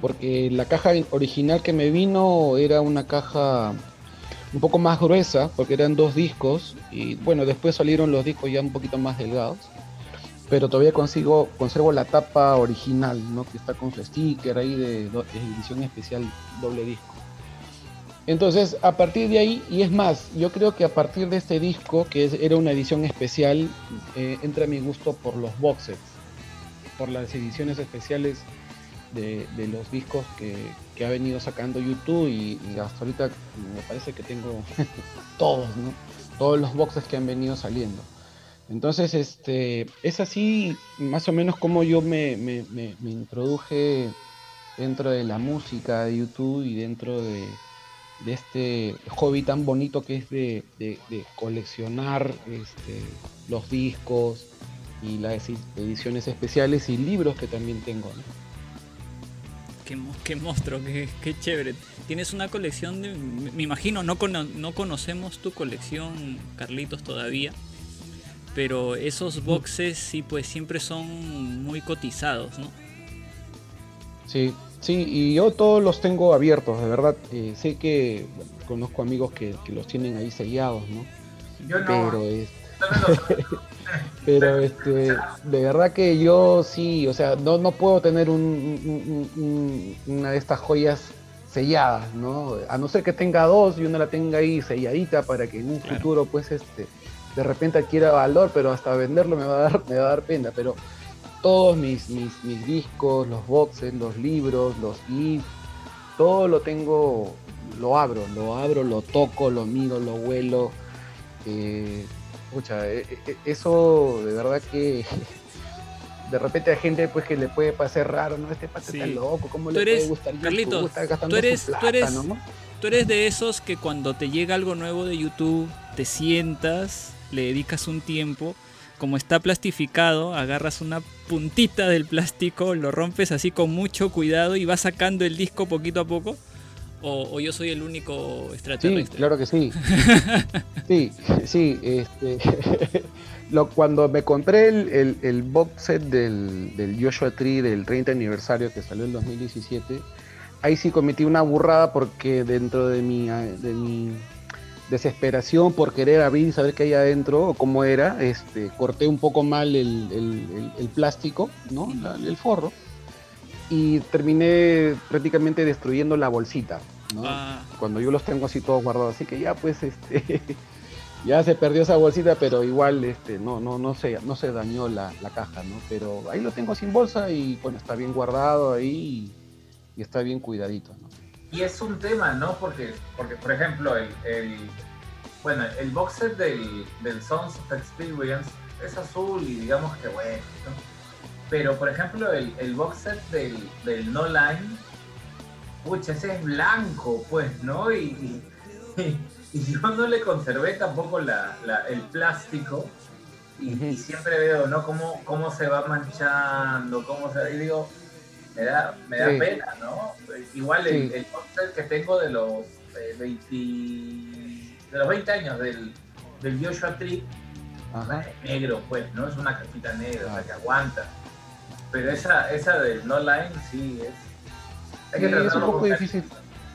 porque la caja original que me vino era una caja un poco más gruesa, porque eran dos discos, y bueno, después salieron los discos ya un poquito más delgados, pero todavía consigo, conservo la tapa original, ¿no? que está con su sticker ahí de edición especial doble disco. Entonces, a partir de ahí, y es más, yo creo que a partir de este disco, que era una edición especial, eh, entra mi gusto por los boxes, por las ediciones especiales de, los discos que, ha venido sacando YouTube y, hasta ahorita me parece que tengo todos, ¿no? Todos los boxes que han venido saliendo. Entonces, este, es así más o menos como yo me introduje dentro de la música de YouTube y dentro de, de este hobby tan bonito que es de, de- de coleccionar este, los discos y las edi- ediciones especiales y libros que también tengo. ¿no? Qué, qué monstruo, qué, qué chévere. Tienes una colección de. Me me imagino, no, cono- no conocemos tu colección, Carlitos, todavía. Pero esos boxes sí, pues siempre son muy cotizados, ¿no? Sí, sí, y yo todos los tengo abiertos, de verdad. eh, sé que bueno, conozco amigos que, que los tienen ahí sellados, ¿no? Yo no, Pero, es- lo- pero este, de verdad que yo sí, o sea, no, no puedo tener un- un- un- un- una de estas joyas selladas, ¿no? A no ser que tenga dos y una la tenga ahí selladita para que en un Claro. futuro, pues, este, de repente adquiera valor, pero hasta venderlo me va a dar, me va a dar pena. Pero todos mis, mis, mis discos, los boxes, los libros, los GIFs, todo lo tengo, lo abro, lo abro, lo toco, lo miro, lo huelo. Eh, pucha, eh, eh, eso de verdad que de repente hay gente pues que le puede parecer raro, ¿no? Este pata está Sí. loco, ¿cómo le eres- puede gustar YouTube? Carlitos, Está gastando tú eres- su tú plata, eres- ¿no? Tú eres de esos que cuando te llega algo nuevo de YouTube, te sientas, le dedicas un tiempo, como está plastificado, agarras una puntita del plástico, lo rompes así con mucho cuidado y vas sacando el disco poquito a poco. O, o yo soy el único Sí, extraterrestre. claro que sí. Sí, sí, este, lo, cuando me compré el, el- el box set del, del Joshua Tree del 30 aniversario que salió en 2017, ahí sí cometí una burrada porque dentro de mi, de mi desesperación por querer abrir y saber qué hay adentro o cómo era, este, corté un poco mal el, el- el- el plástico, ¿no? La- el forro, y terminé prácticamente destruyendo la bolsita. ¿no? Ah, cuando yo los tengo así todos guardados. Así que ya pues este ya se perdió esa bolsita, pero igual este no no no se no se dañó la, la caja, ¿no? Pero ahí lo tengo sin bolsa y bueno, está bien guardado ahí y, y está bien cuidadito, ¿no? Y es un tema, ¿no? Porque, porque por ejemplo, el, el- bueno, el box set del, del Sons of Experience es azul y digamos que bueno, ¿no? Pero, por ejemplo, el, el box set del, del No Line, pucha, ese es blanco, pues, ¿no? Y, y, y yo no le conservé tampoco la, la- el plástico. Y, y siempre veo, ¿no? Cómo, cómo se va manchando, cómo se... Y digo, me da, me da Sí. pena, ¿no? Igual el, Sí. el que tengo de los eh, 20, de los 20 años del, del Joshua Tree, es negro, pues, ¿no? Es una cajita negra, o sea, Claro. que aguanta. Pero esa, esa del No Line sí es. Hay Sí, que es un poco difícil.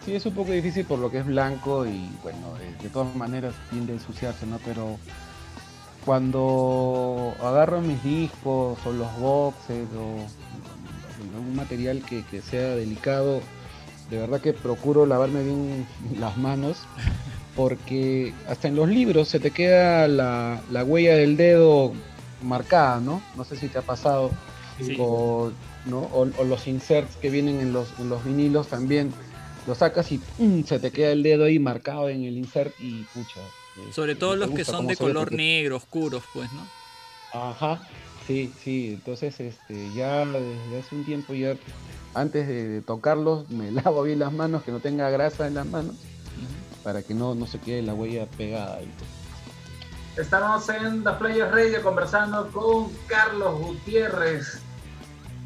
Sí, es un poco difícil por lo que es blanco y bueno, eh, de todas maneras tiende a ensuciarse, ¿no? Pero cuando agarro mis discos o los boxes o algún material que, que sea delicado, de verdad que procuro lavarme bien las manos porque hasta en los libros se te queda la, la huella del dedo marcada, ¿no? No sé si te ha pasado Sí. o, ¿no? o, o los inserts que vienen en los, en los vinilos también lo sacas y ¡pum! se te queda el dedo ahí marcado en el insert y pucha. eh, Sobre todo los que son de color negro, oscuros, pues, ¿no? Ajá, sí, sí, entonces este, ya desde hace un tiempo ya antes de, de tocarlos me lavo bien las manos, que no tenga grasa en las manos, para que no, no se quede la huella pegada ahí. Estamos en The Players Radio conversando con Carlos Gutiérrez,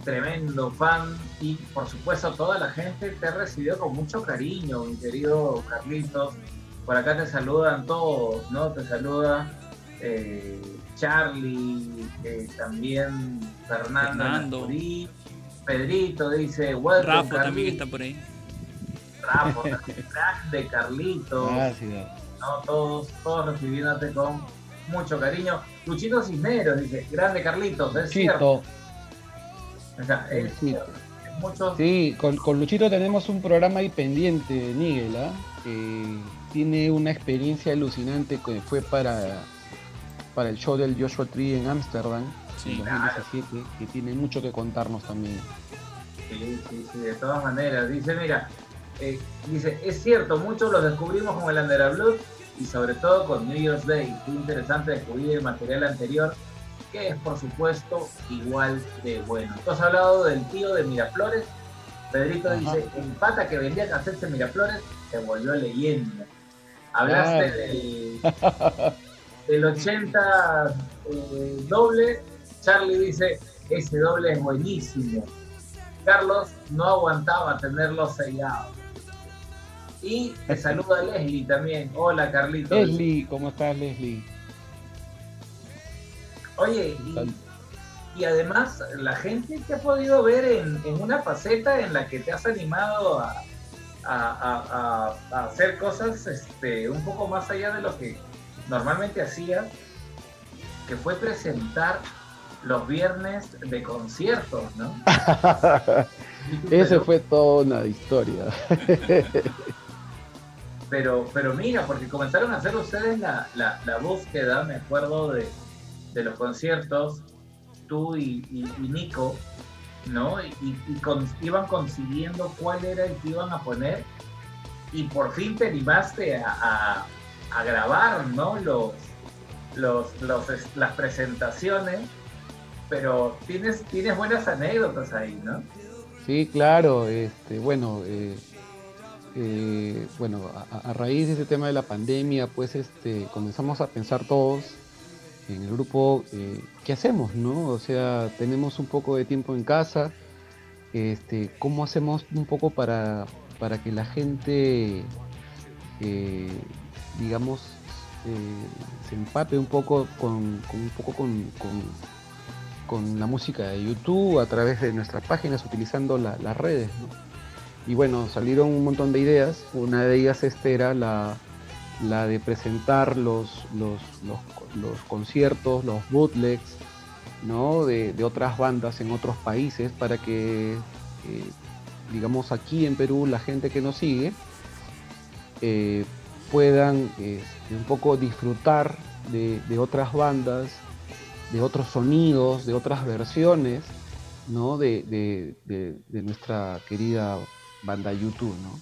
tremendo fan y por supuesto toda la gente te recibió con mucho cariño, mi querido Carlitos. Por acá te saludan todos, ¿no? Te saluda eh, Charlie, eh, también Fernando, Fernando. Pedrito dice, welcome Rafa también Carlitos". está por ahí. Rafa, crack de Carlitos. Gracias. ¿no? Todos, todos recibiéndote con mucho cariño. Luchito Cisneros dice, grande Carlitos, es cierto. O sea, es Luchito. cierto. Muchos, Sí, con, con Luchito tenemos un programa ahí pendiente, Miguel, ¿ah? que tiene una experiencia alucinante que fue para, para el show del Joshua Tree en Ámsterdam Sí. en 2017, que tiene mucho que contarnos también. sí, sí, sí, de todas maneras. Dice, mira, eh, dice, es cierto, muchos los descubrimos con el Under Blues y sobre todo con New Year's Day. Fue interesante descubrir el material anterior, que es por supuesto igual de bueno. Tú has hablado del tío de Miraflores. Pedrito Ajá. dice, el pata que vendía cassettes en Miraflores se volvió leyenda. Hablaste del, del 80 eh, doble. Charlie dice, ese doble es buenísimo. Carlos no aguantaba tenerlo sellado. Y te saluda Leslie también. Hola Carlitos. Leslie, ¿cómo estás, Leslie? Oye, y, y además la gente te ha podido ver en, en una faceta en la que te has animado a, a- a- a- a hacer cosas este, un poco más allá de lo que normalmente hacías, que fue presentar los viernes de conciertos, ¿no? Pero- fue toda una historia. Pero, pero mira, porque comenzaron a hacer ustedes la, la, la búsqueda, me acuerdo de, de los conciertos, tú y, y- y Nico, ¿no? Y, y- y con- iban consiguiendo cuál era el que iban a poner y por fin te animaste a, a- a grabar, ¿no? Los, los, los, las presentaciones, pero tienes, tienes buenas anécdotas ahí, ¿no? Sí, claro, este, bueno, eh, eh, bueno, a, a raíz de ese tema de la pandemia, pues este, comenzamos a pensar todos en el grupo, eh, ¿qué hacemos, no? O sea, tenemos un poco de tiempo en casa, este, ¿cómo hacemos un poco para, para que la gente, eh, digamos, eh, se empape un poco con, un poco con, con- la música de YouTube a través de nuestras páginas utilizando la- las redes. Y bueno, salieron un montón de ideas. Una de ellas este era la, la de presentar los, los, los, los conciertos, los bootlegs, ¿no? De, de otras bandas en otros países para que, eh, digamos, aquí en Perú la gente que nos sigue eh, puedan este, un poco disfrutar de, otras bandas, de otros sonidos, de otras versiones, ¿no? De, de- de- nuestra querida banda YouTube, ¿no?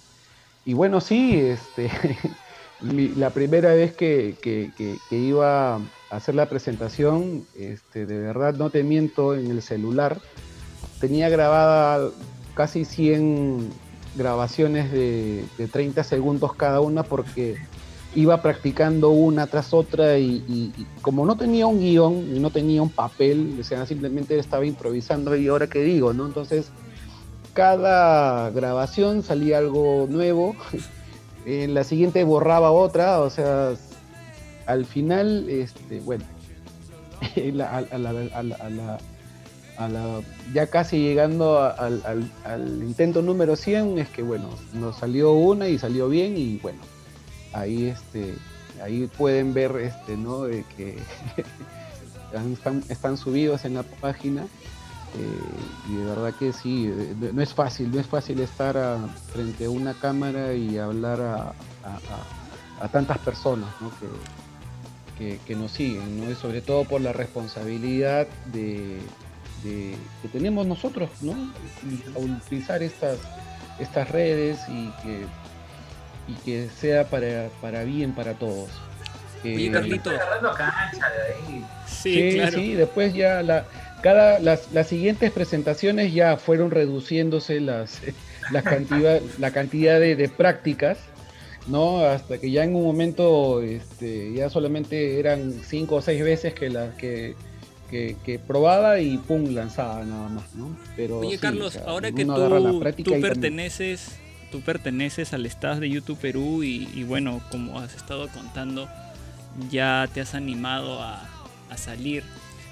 Y bueno, sí, este, la primera vez que- que iba a hacer la presentación, este, de verdad no te miento, en el celular tenía grabada casi 100 grabaciones de, de 30 segundos cada una porque iba practicando una tras otra y, como no tenía un guion y no tenía un papel, o sea, simplemente estaba improvisando y ahora qué digo, ¿no? Entonces, cada grabación salía algo nuevo, en la siguiente borraba otra, o sea, al final, este, bueno, a la- a la- ya casi llegando al, intento número 100, es que bueno, nos salió una y salió bien y bueno, ahí este, ahí pueden ver este, ¿no? Que están, están subidos en la página. eh, y de verdad que sí, no es fácil, no es fácil estar frente a una cámara y hablar a, tantas personas que nos siguen, ¿no? Y sobre todo por la responsabilidad de, de- que tenemos nosotros, ¿no? Y Al utilizar estas, estas redes y que, y que sea para, para bien para todos. Oye, Eh, Carlito. Cancha de ahí. Sí, Sí, claro. sí, después ya la, cada, las, las siguientes presentaciones ya fueron reduciéndose las, la cantidad, la cantidad de, de prácticas, ¿no? Hasta que ya en un momento este, ya solamente eran cinco o seis veces que la que, que, que probaba y pum, lanzaba nada más, ¿no? Pero Oye, sí, Carlos, o sea, ahora que tú, tú y también- perteneces, tú perteneces al staff de YouTube Perú y, y bueno, como has estado contando, ya te has animado a, a salir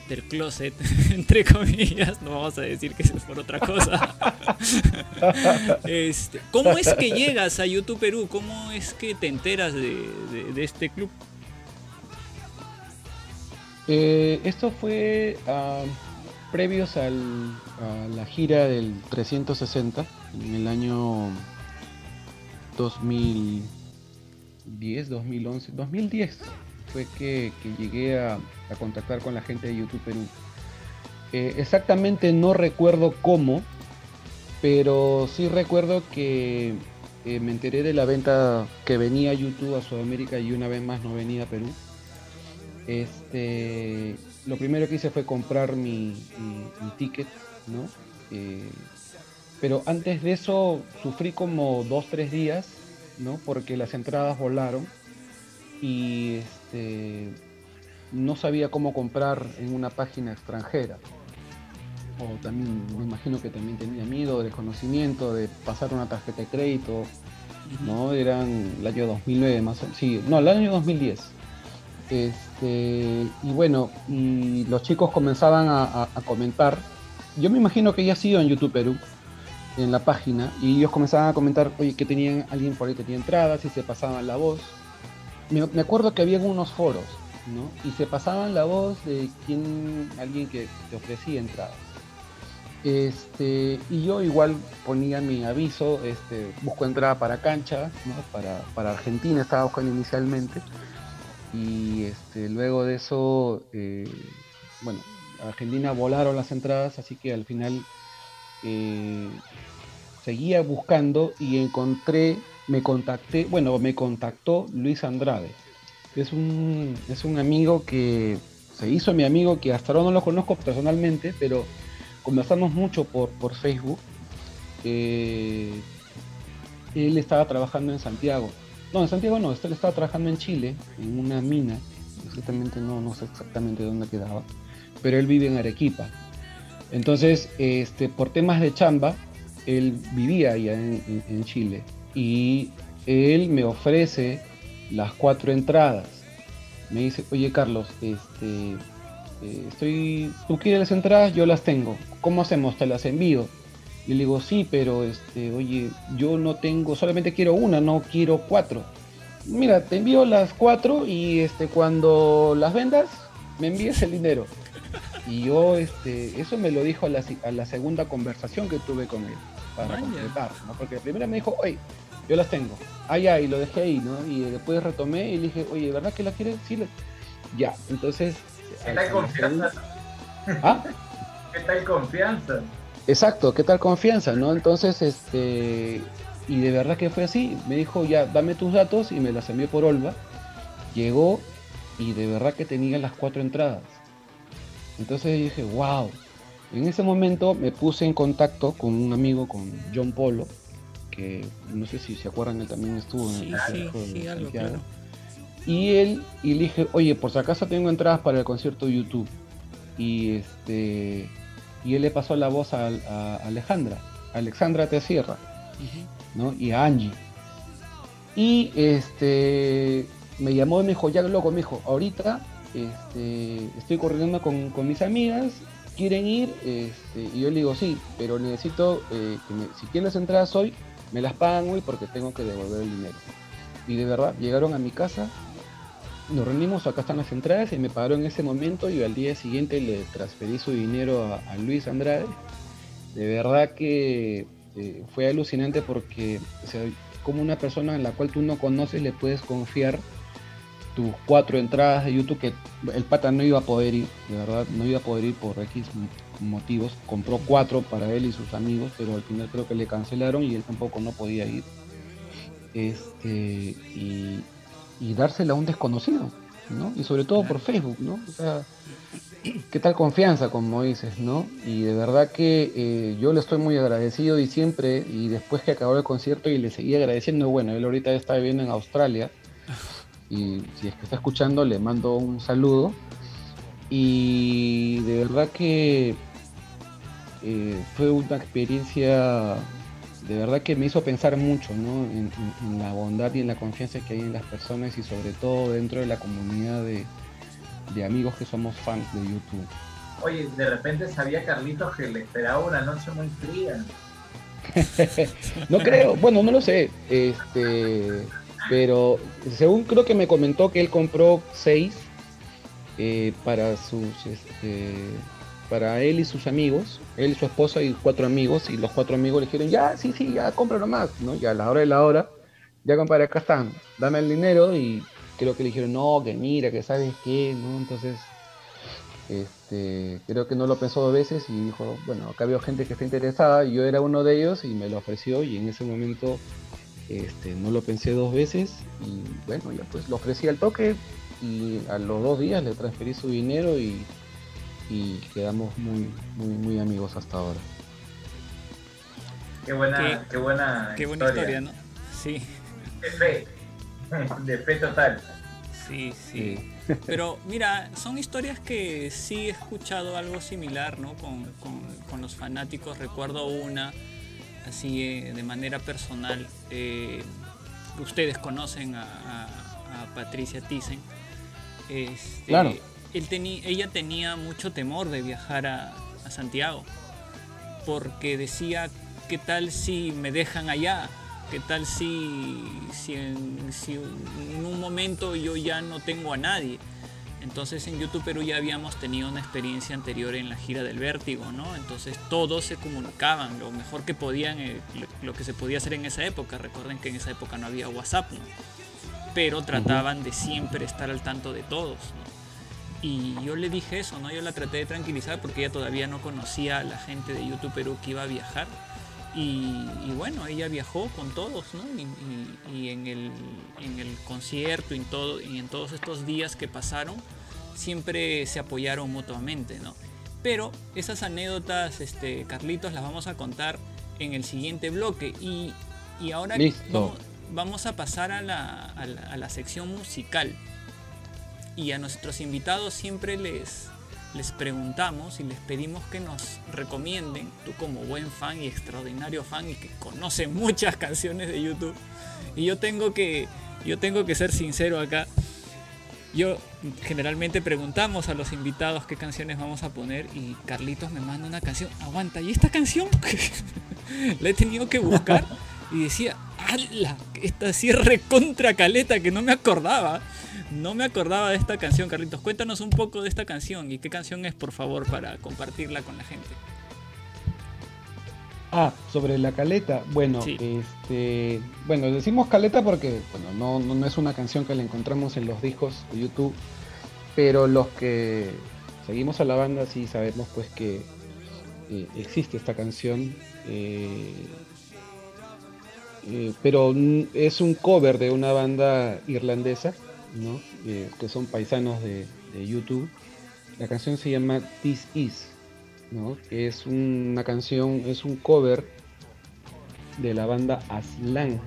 del closet, entre comillas, no vamos a decir que es por otra cosa. Este, ¿Cómo es que llegas a YouTube Perú? ¿Cómo es que te enteras de, de- de este club? Eh, esto fue ah, previos al- a la gira del 360 en el año 2010, 2011, 2010 fue que, llegué a, a contactar con la gente de YouTube Perú. Eh, exactamente no recuerdo cómo, pero sí recuerdo que eh, me enteré de la venta que venía YouTube a Sudamérica y una vez más no venía a Perú. Este, lo primero que hice fue comprar mi, ticket, ¿no? Eh, pero antes de eso sufrí como dos, tres días, ¿no? Porque las entradas volaron y este, no sabía cómo comprar en una página extranjera. O también, me imagino que también tenía miedo, desconocimiento de pasar una tarjeta de crédito, ¿no? Eran el año 2009 más o sí, no, el año 2010. Este, y bueno, y los chicos comenzaban a, comentar. Yo me imagino que ya ha sido en YouTube Perú, en la página, y ellos comenzaban a comentar, oye, que tenían alguien por ahí que tenía entradas y se pasaban la voz. Me, acuerdo que había unos foros, ¿no? Y se pasaban la voz de quién, alguien que te ofrecía entradas. Este, y yo igual ponía mi aviso, este, busco entrada para cancha, ¿no? para, para Argentina estaba buscando inicialmente. Y este, luego de eso, eh, bueno, a Argentina volaron las entradas, así que al final eh, seguía buscando y encontré, me contacté, bueno, me contactó Luis Andrade. Es un, es un amigo que se hizo mi amigo, que hasta ahora no lo conozco personalmente, pero conversamos mucho por, por Facebook. Eh, él estaba trabajando en Santiago. No, en Santiago no, él estaba trabajando en Chile, en una mina. Exactamente, no, no sé exactamente dónde quedaba. Pero él vive en Arequipa. Entonces, este, por temas de chamba, él vivía allá en, Chile. Y él me ofrece las cuatro entradas. Me dice, oye Carlos, este, eh, estoy, tú quieres las entradas, yo las tengo. ¿Cómo hacemos? Te las envío. Y le digo, sí, pero este, oye, yo no tengo, solamente quiero una, no quiero cuatro. Mira, te envío las cuatro y este, cuando las vendas, me envíes el dinero. Y yo, este, eso me lo dijo a la, a la segunda conversación que tuve con él, para completar, ¿no? Porque la primera me dijo, oye, yo las tengo. Ah, ya, y lo dejé ahí, ¿no? Y después retomé y le dije, oye, ¿verdad que la quieres? Sí, la- ya, entonces... ¿Qué tal confianza? segunda- ¿Ah? ¿Qué tal confianza? Exacto, ¿qué tal confianza, no? Entonces, este, Y de verdad que fue así. Me dijo, ya, dame tus datos y me las envió por Olva. Llegó y de verdad que tenía las cuatro entradas. Entonces dije, wow. En ese momento me puse en contacto con un amigo, con John Polo, que no sé si se acuerdan, él también estuvo en el sí, sí, algo, claro. Y él, y le dije, oye, por si acaso tengo entradas para el concierto de YouTube. Y este y él le pasó la voz a, a Alejandra, Alexandra Te Sierra, Ujú. ¿no? Y a Angie. Y este me llamó y me dijo, ya loco, me dijo, ahorita este, estoy corriendo con, con mis amigas, quieren ir, este, y yo le digo, sí, pero necesito eh, que me- si tienes entradas hoy, me las pagan hoy porque tengo que devolver el dinero. Y de verdad, llegaron a mi casa, nos reunimos, acá están las entradas, y me pagaron en ese momento, y al día siguiente le transferí su dinero a, a Luis Andrade. De verdad que eh, fue alucinante porque, o sea, como una persona en la cual tú no conoces le puedes confiar tus cuatro entradas de YouTube que el pata no iba a poder ir, de verdad, no iba a poder ir por X motivos. Compró cuatro para él y sus amigos, pero al final creo que le cancelaron y él tampoco no podía ir. Este, y, y dársela a un desconocido, ¿no? Y sobre todo por Facebook, ¿no? O sea, qué tal confianza, como dices, ¿no? Y de verdad que eh, yo le estoy muy agradecido y siempre, y después que acabó el concierto y le seguí agradeciendo, bueno, él ahorita está viviendo en Australia, y si es que está escuchando, le mando un saludo. Y de verdad que eh, fue una experiencia, de verdad que me hizo pensar mucho, ¿no? En, en- en la bondad y en la confianza que hay en las personas y sobre todo dentro de la comunidad de, de amigos que somos fans de YouTube. Oye, de repente sabía Carlitos que le esperaba una noche muy fría. No creo, bueno, no lo sé, este, pero según creo que me comentó que él compró seis eh, para sus, este, para él y sus amigos, él y su esposa y cuatro amigos, y los cuatro amigos le dijeron, ya, sí, sí, ya, compra nomás, ¿no? Y a la hora de la hora, ya compadre, acá están, dame el dinero, y creo que le dijeron, no, que mira, que sabes qué, ¿no? Entonces, este, creo que no lo pensó dos veces y dijo, bueno, acá veo gente que está interesada, yo era uno de ellos y me lo ofreció y en ese momento este, no lo pensé dos veces y bueno, ya pues lo ofrecí al toque y a los dos días le transferí su dinero y, y quedamos muy, muy, muy amigos hasta ahora. Qué buena, Qué- qué, buena, Qué buena historia, ¿no? Sí, De fe. De fe total. sí, sí. Pero mira, son historias que sí he escuchado algo similar, ¿no? Con, con- con los fanáticos. Recuerdo una, así eh, de manera personal. eh, ustedes conocen a, a- a Patricia Thyssen. Este, Claro. Él ella tenía mucho temor de viajar a, a Santiago. Porque decía, ¿qué tal si me dejan allá? ¿Qué tal si, si, en, si en un momento yo ya no tengo a nadie? Entonces en YouTube Perú ya habíamos tenido una experiencia anterior en la gira del vértigo, ¿no? Entonces todos se comunicaban lo mejor que podían, eh, lo, lo que se podía hacer en esa época. Recuerden que en esa época no había WhatsApp, ¿no? Pero trataban de siempre estar al tanto de todos, ¿no? Y yo le dije eso, ¿no? Yo la traté de tranquilizar porque ella todavía no conocía a la gente de YouTube Perú que iba a viajar. Y, y bueno, ella viajó con todos, ¿no? Y, y- y en, el, en el concierto y en, todo, y en todos estos días que pasaron, siempre se apoyaron mutuamente, ¿no? Pero esas anécdotas, este, Carlitos, las vamos a contar en el siguiente bloque. Y, y ahora Listo. Vamos, vamos a pasar a la, a la- a la sección musical. Y a nuestros invitados siempre les, les preguntamos y les pedimos que nos recomienden, tú como buen fan y extraordinario fan y que conoce muchas canciones de YouTube. Y yo tengo que, yo tengo que ser sincero acá. Yo generalmente preguntamos a los invitados qué canciones vamos a poner y Carlitos me manda una canción. Aguanta, ¿y esta canción? La he tenido que buscar y decía, ¡ala! Esta sí es recontra caleta que no me acordaba. No me acordaba de esta canción, Carlitos. Cuéntanos un poco de esta canción y qué canción es, por favor, para compartirla con la gente. Ah, sobre la caleta, bueno, Sí. este, bueno, decimos caleta porque, bueno, no, no, no es una canción que la encontramos en los discos de YouTube, pero los que seguimos a la banda sí sabemos pues que eh, existe esta canción. eh, eh, pero es un cover de una banda irlandesa, ¿no? Eh, que son paisanos de, YouTube. La canción se llama This Is, ¿no? Es una canción, es un cover de la banda Aslan,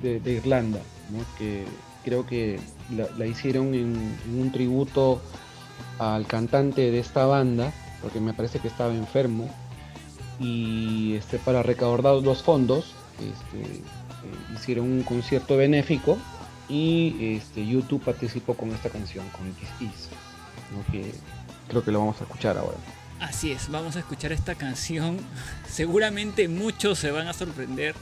de, Irlanda, ¿no? que creo que la, hicieron en, en un tributo al cantante de esta banda, porque me parece que estaba enfermo, y este, para recaudar los fondos este, eh, hicieron un concierto benéfico y este, YouTube participó con esta canción, con This Is, ¿no? que creo que lo vamos a escuchar ahora. Así es, vamos a escuchar esta canción. Seguramente muchos se van a sorprender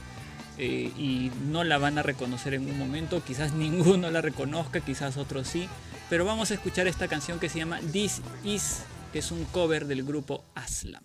eh, y no la van a reconocer en un momento. Quizás ninguno la reconozca, quizás otros sí. Pero vamos a escuchar esta canción que se llama This Is, que es un cover del grupo Aslam.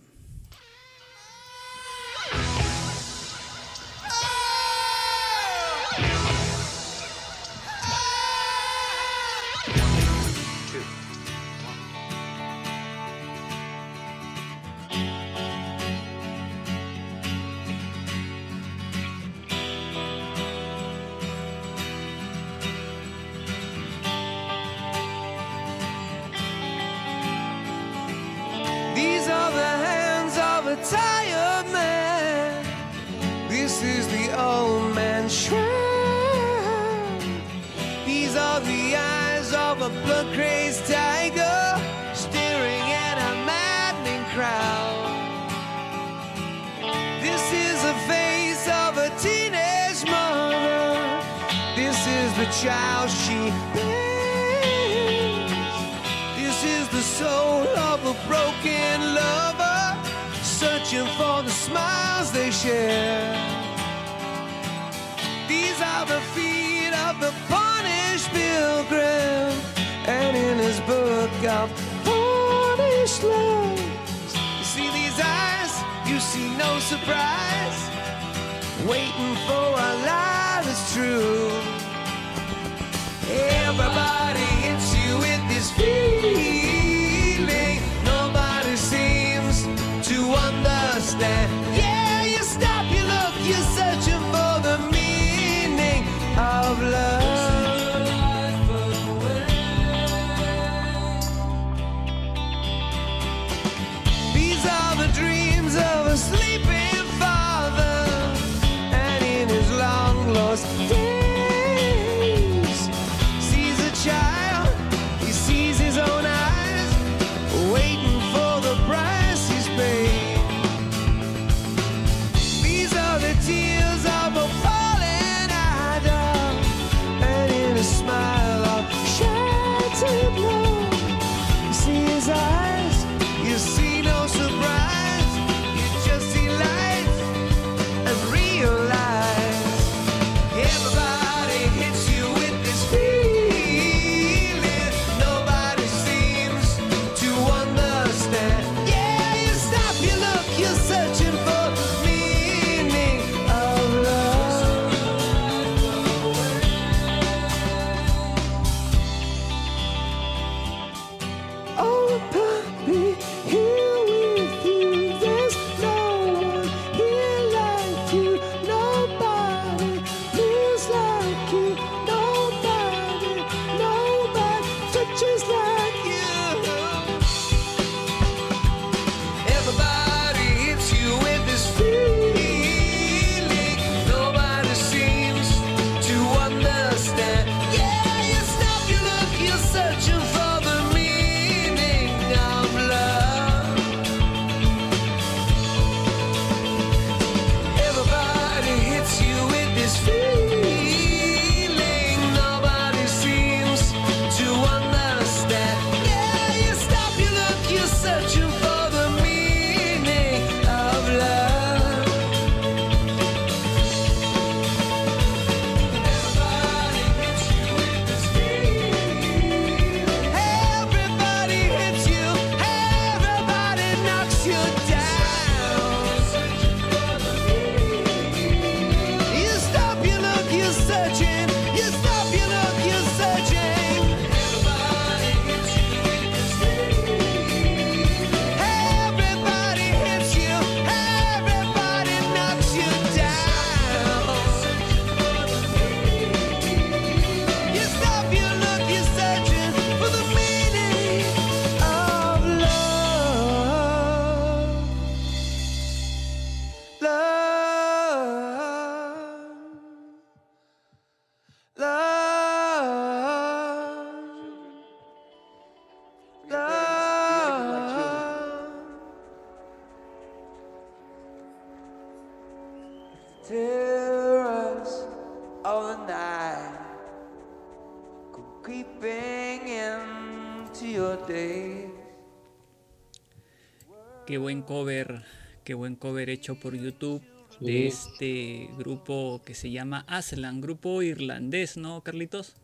Qué buen cover, qué buen cover hecho por YouTube de este grupo que se llama Aslan, grupo irlandés, ¿no, Carlitos?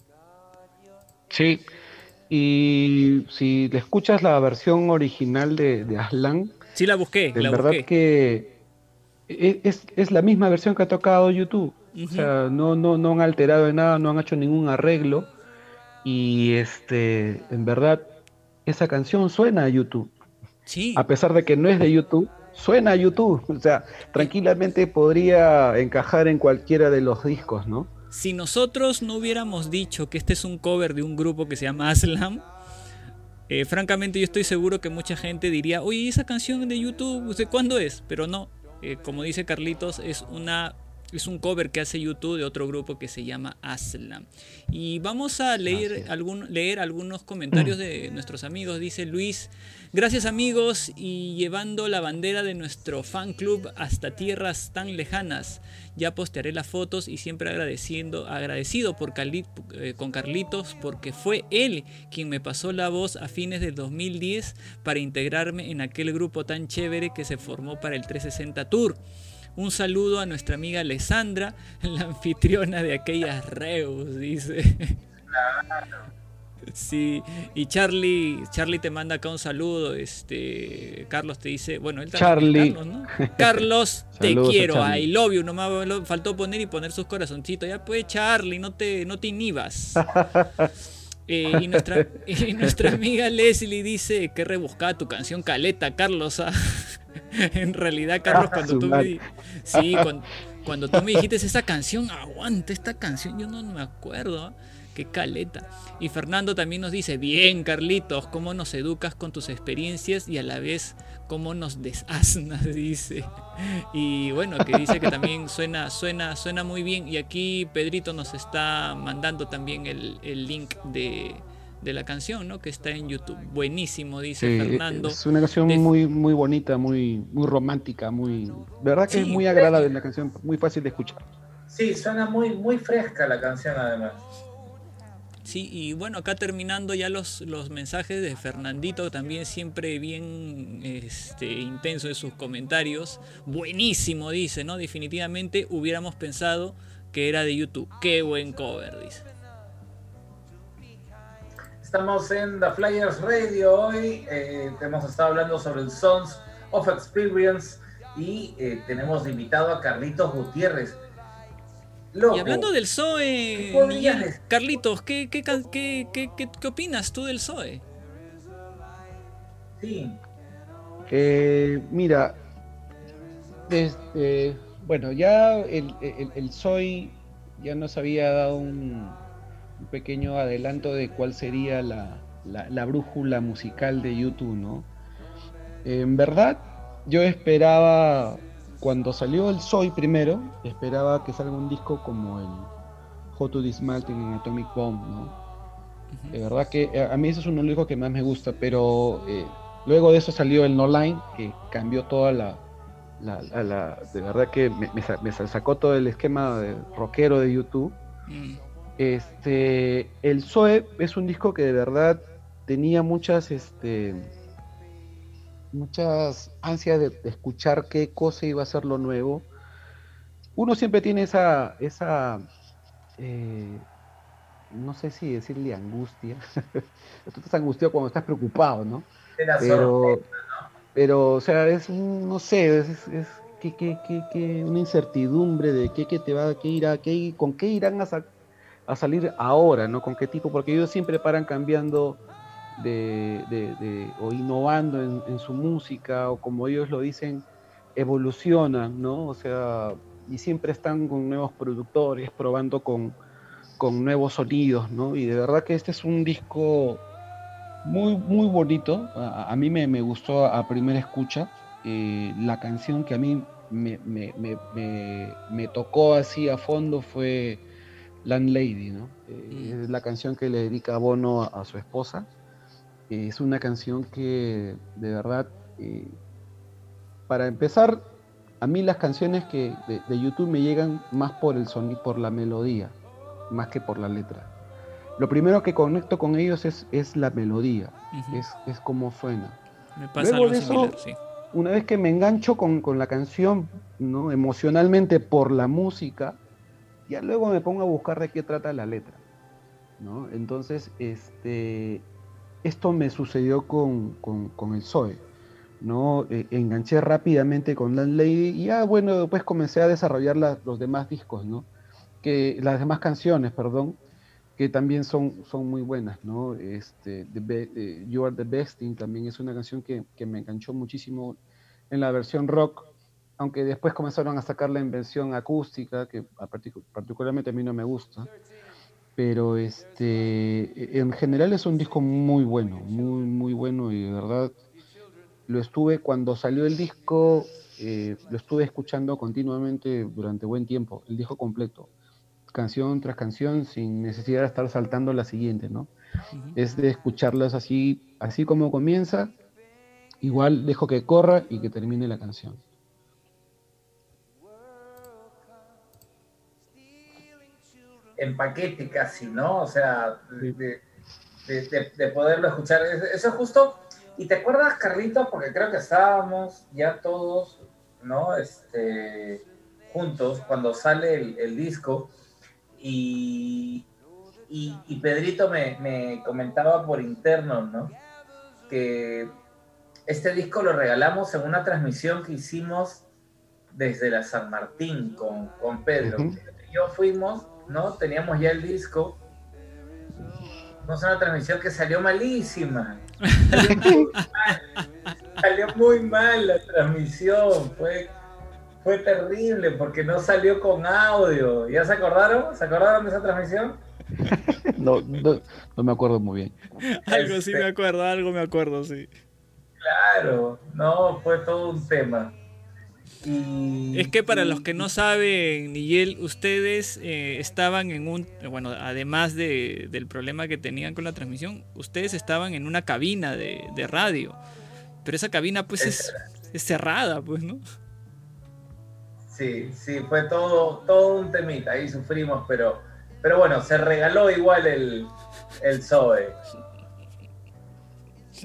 Sí, y si le escuchas la versión original de, de Aslan, Sí la busqué, en la verdad busqué. que e- es, es la misma versión que ha tocado YouTube. O sea, no, no, no han alterado en nada, no han hecho ningún arreglo. Y este, en verdad, esa canción suena a YouTube. Sí, A pesar de que no es de YouTube, suena a YouTube. O sea, tranquilamente podría encajar en cualquiera de los discos, ¿no? si nosotros no hubiéramos dicho que este es un cover de un grupo que se llama Aslam, eh, francamente yo estoy seguro que mucha gente diría, oye, esa canción de YouTube, ¿de cuándo es? Pero no, eh, como dice Carlitos, es una es un cover que hace YouTube de otro grupo que se llama Aslam. Y vamos a leer, algún, leer algunos comentarios de nuestros amigos. Dice Luis, gracias amigos y llevando la bandera de nuestro fan club hasta tierras tan lejanas. Ya postearé las fotos y siempre agradeciendo, agradecido por eh, con Carlitos porque fue él quien me pasó la voz a fines del 2010 para integrarme en aquel grupo tan chévere que se formó para el 360 Tour. Un saludo a nuestra amiga Alessandra, la anfitriona de aquellas Reus, dice. Sí, y Charlie, Charlie te manda acá un saludo, este, Carlos te dice, bueno, él Charlie. Carlos, ¿no? Carlos, te quiero. I love you, nomás faltó poner y poner sus corazoncitos, ya pues Charlie, no te, no te inhibas. Eh, y, nuestra, y nuestra amiga Leslie dice que rebuscada tu canción Caleta, Carlos. ah". en realidad, Carlos, Ah, cuando tú me sí, cuando, cuando tú me dijiste esa canción, aguanta esta canción, yo no me acuerdo. ah, Qué caleta. Y Fernando también nos dice, bien Carlitos, cómo nos educas con tus experiencias y a la vez cómo nos desasnas, dice. Y bueno, que dice que también suena, suena, suena muy bien. Y aquí Pedrito nos está mandando también el, el link de, de la canción, ¿no? Que está en YouTube. Buenísimo, dice Sí, Fernando. es una canción de- muy, muy bonita, muy, muy romántica, muy. De verdad que es muy agradable la canción, muy fácil de escuchar. Sí, suena muy, muy fresca la canción además. Y bueno, acá terminando ya los, los mensajes de Fernandito, también siempre bien este, intenso en sus comentarios. Buenísimo, dice, ¿no? Definitivamente hubiéramos pensado que era de YouTube. Qué buen cover, dice. Estamos en The Flyers Radio hoy. eh, hemos estado hablando sobre el Sons of Experience y eh, tenemos invitado a Carlitos Gutiérrez. Loco, Y hablando del ¿Qué Zoe, podrías Miguel, decir? Carlitos, ¿qué, qué, qué, qué, qué- qué opinas tú del Zoe? Sí, Eh, mira, este, bueno, ya el, el, el Soy ya nos había dado un, un pequeño adelanto de cuál sería la, la- la brújula musical de YouTube, ¿no? En verdad, yo esperaba, cuando salió el Soy primero, esperaba que salga un disco como el Hot to Dismantle en Atomic Bomb, ¿no? De verdad que eh, a mí eso es uno de los discos que más me gusta, pero eh, luego de eso salió el No Line, que cambió toda la... la- la- la- de verdad que me, me sacó todo el esquema de rockero de YouTube. Mm, Este, el Zoe es un disco que de verdad tenía muchas, este, muchas ansias de, de escuchar qué cosa iba a ser lo nuevo. Uno siempre tiene esa, esa, eh, no sé si decirle angustia. Tú estás angustiado cuando estás preocupado, ¿no? Pero, pero, o sea, es, no sé, es, es, es que, que- que- que una incertidumbre de qué, qué te va, qué irá, qué, con qué irán a, sa- a salir ahora, ¿no? Con qué tipo, porque ellos siempre paran cambiando de, de- de- o innovando en, en su música, o como ellos lo dicen, evolucionan, ¿no? O sea, y siempre están con nuevos productores, probando con, con nuevos sonidos, ¿no? Y de verdad que este es un disco muy, muy bonito. A, a mí me, me gustó a primera escucha. Eh, la canción que a mí me, me- me- tocó así a fondo fue Landlady, ¿no? Eh, Mm. Es la canción que le dedica Bono a, a su esposa. Eh, es una canción que de verdad, eh, para empezar, a mí las canciones que de, de YouTube me llegan más por el sonido, por la melodía. más que por la letra. Lo primero que conecto con ellos es, es la melodía, es, es cómo suena. Me pasa Luego algo de eso- similar, sí. Una vez que me engancho con, con la canción, ¿no? emocionalmente por la música, ya luego me pongo a buscar de qué trata la letra. ¿no? Entonces, este, esto me sucedió con, con- el Zoe. ¿no? Eh, enganché rápidamente con Landlady y ya, bueno, después comencé a desarrollar la- los demás discos, ¿no? que, las demás canciones, perdón, que también son, son muy buenas, ¿no? Este, The eh, You Are the Best también es una canción que, que me enganchó muchísimo en la versión rock, aunque después comenzaron a sacarla en versión acústica, que particularmente a mí no me gusta. Pero este, en general es un disco muy bueno, muy, muy bueno y de verdad lo estuve cuando salió el disco, eh, lo estuve escuchando continuamente durante buen tiempo, el disco completo, canción tras canción, sin necesidad de estar saltando la siguiente, ¿no? Es de escucharlas así, así como comienza, igual dejo que corra y que termine la canción. En paquete casi, ¿no? O sea, de, de- de- de poderlo escuchar. Es- Eso es justo. Y te acuerdas, Carlito, porque creo que estábamos ya todos, ¿no? Este, juntos cuando sale el, el disco. Y, y, y Pedrito me, me comentaba por interno, ¿no? Que este disco lo regalamos en una transmisión que hicimos desde la San Martín con, con Pedro. Yo fuimos, ¿no? Teníamos ya el disco. No es una transmisión que salió malísima. Salió muy mal. Salió muy mal la transmisión. Fue, fue terrible porque no salió con audio. ¿Ya se acordaron? ¿Se acordaron de esa transmisión? No, no, no me acuerdo muy bien. Algo sí Este- me acuerdo, algo me acuerdo, sí. Claro, no, fue todo un tema. Es que para los que no saben, Nigel, ustedes eh, estaban en un, bueno, además de- del problema que tenían con la transmisión, ustedes estaban en una cabina de, de radio. Pero esa cabina pues es, es cerrada, pues, ¿no? Sí, sí, fue todo, todo un temita, ahí sufrimos, pero, pero bueno, se regaló igual el, el Zoe.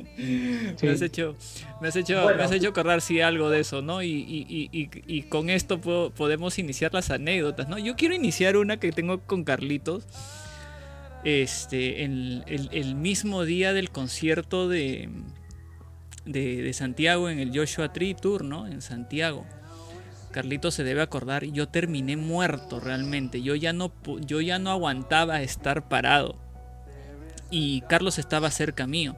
Me has hecho, me has hecho, Bueno. me has hecho acordar sí algo de eso, ¿no? Y, y- y- y- con esto puedo- podemos iniciar las anécdotas, ¿no? Yo quiero iniciar una que tengo con Carlitos. Este, el, el- el mismo día del concierto de, de, de Santiago en el Joshua Tree Tour, ¿no? En Santiago. Carlitos se debe acordar, yo terminé muerto realmente. Yo ya no, yo ya no aguantaba estar parado. Y Carlos estaba cerca mío.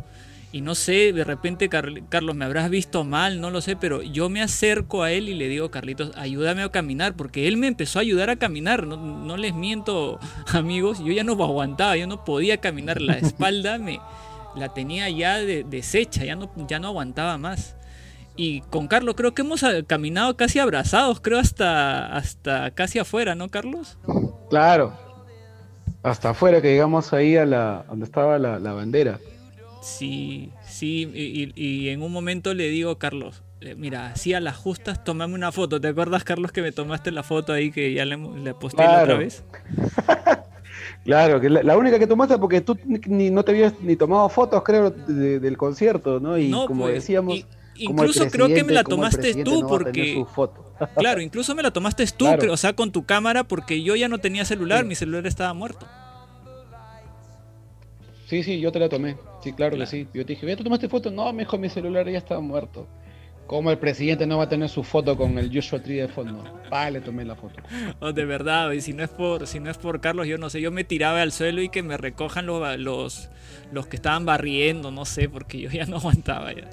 Y no sé, de repente, Car- Carlos, me habrás visto mal, no lo sé, pero yo me acerco a él y le digo, Carlitos, ayúdame a caminar, porque él me empezó a ayudar a caminar, no, no les miento, amigos, yo ya no aguantaba, yo no podía caminar, la espalda me la tenía ya de- deshecha, ya no, ya no aguantaba más. Y con Carlos creo que hemos ah, caminado casi abrazados, creo hasta, hasta casi afuera, ¿no, Carlos? Claro. Hasta afuera que llegamos ahí a la donde estaba la, la bandera. Sí, sí, y, y- en un momento le digo, Carlos, eh, mira, así a las justas, tomame una foto. ¿Te acuerdas, Carlos, que me tomaste la foto ahí que ya le, le posté la otra Claro. vez? Claro, que la, la única que tomaste porque tú ni, no te habías ni tomado fotos, creo, de- del concierto, ¿no? Y No, como pues, decíamos, y- incluso creo que me la tomaste tú no porque... Claro, incluso me la tomaste tú, Claro. o sea, con tu cámara, porque yo ya no tenía celular, Sí. mi celular estaba muerto. Sí, sí, yo te la tomé. Sí, claro, Claro. que sí. Yo te dije, ¿ya te tomaste foto? No, me dijo, mi celular ya estaba muerto. Como el presidente no va a tener su foto con el Joshua Tree de fondo. Pa, le tomé la foto. Oh, de verdad, y si no es por, si no es por Carlos, yo no sé, yo me tiraba al suelo y que me recojan los, los, los que estaban barriendo, no sé, porque yo ya no aguantaba ya.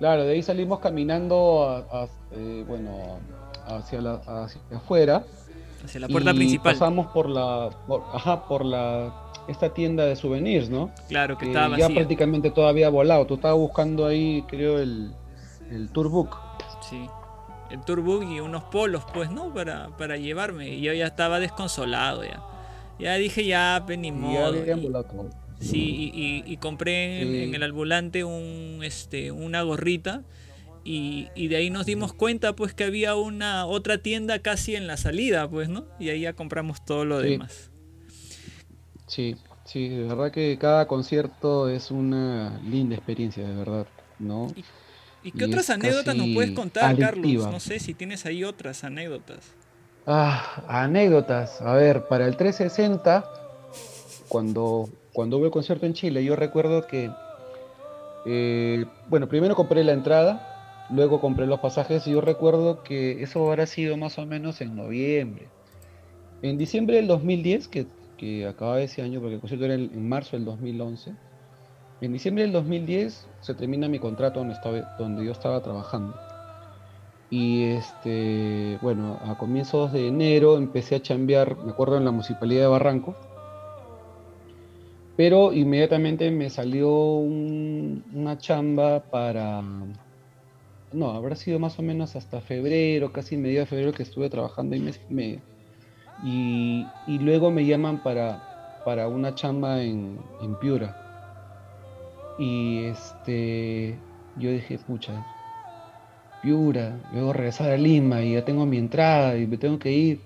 Claro, de ahí salimos caminando, a- a- eh, bueno, hacia, la, hacia afuera. Hacia la puerta y principal. Pasamos por la, por- ajá, por la, esta tienda de souvenirs, ¿no? Claro, que Que estaba ya prácticamente todo había volado. Tú estabas buscando ahí, creo, el, el tourbook. Sí. El turbook y unos polos, pues, ¿no? Para, para llevarme. Y yo ya estaba desconsolado ya. Ya dije, ya, pues, ni Y ya modo. habían volado todo. sí, y, y- y compré en, Sí. en el ambulante un, este, una gorrita. Y, y de ahí nos dimos cuenta pues que había una otra tienda casi en la salida, pues, ¿no? Y ahí ya compramos todo lo Sí. demás. Sí, sí, de verdad que cada concierto es una linda experiencia, de verdad, ¿no? ¿Y qué Y otras anécdotas nos puedes contar, Carlos? No sé si tienes ahí otras anécdotas. Ah, anécdotas. A ver, para el 360, cuando, cuando hubo el concierto en Chile, yo recuerdo que, eh, bueno, primero compré la entrada, luego compré los pasajes y yo recuerdo que eso habrá sido más o menos en noviembre. En diciembre del 2010, que, que acababa ese año, porque el concierto era en, marzo del 2011, en diciembre del 2010 se termina mi contrato donde, estaba, donde yo estaba trabajando. Y este, bueno, a comienzos de enero empecé a chambear, me acuerdo, en la municipalidad de Barranco. Pero inmediatamente me salió un- una chamba para, no, habrá sido más o menos hasta febrero, casi medio de febrero que estuve trabajando y me- y, y luego me llaman para, para una chamba en, en Piura. Y este, yo dije, pucha, Piura, luego regresar a Lima y ya tengo mi entrada y me tengo que ir.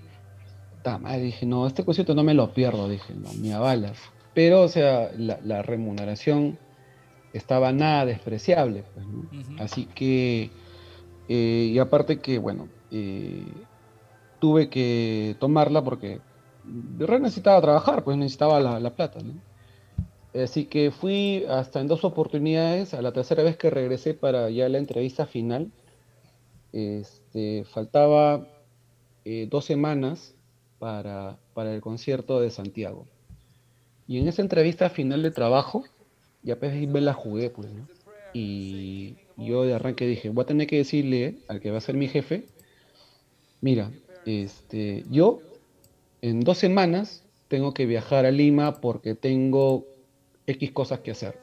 Ta madre, dije, no, este concierto no me lo pierdo, dije, no, ni a balas. Pero, o sea, la, la remuneración estaba nada despreciable, pues. Así que, eh, y aparte que, bueno, eh, tuve que tomarla porque necesitaba trabajar, pues necesitaba la, la plata. Así que fui hasta en dos oportunidades, a la tercera vez que regresé para ya la entrevista final, este, faltaba eh, dos semanas para, para el concierto de Santiago. Y en esa entrevista final de trabajo, ya pues me la jugué, pues. Y yo de arranque dije, voy a tener que decirle al que va a ser mi jefe, mira, este, yo en dos semanas tengo que viajar a Lima porque tengo X cosas que hacer,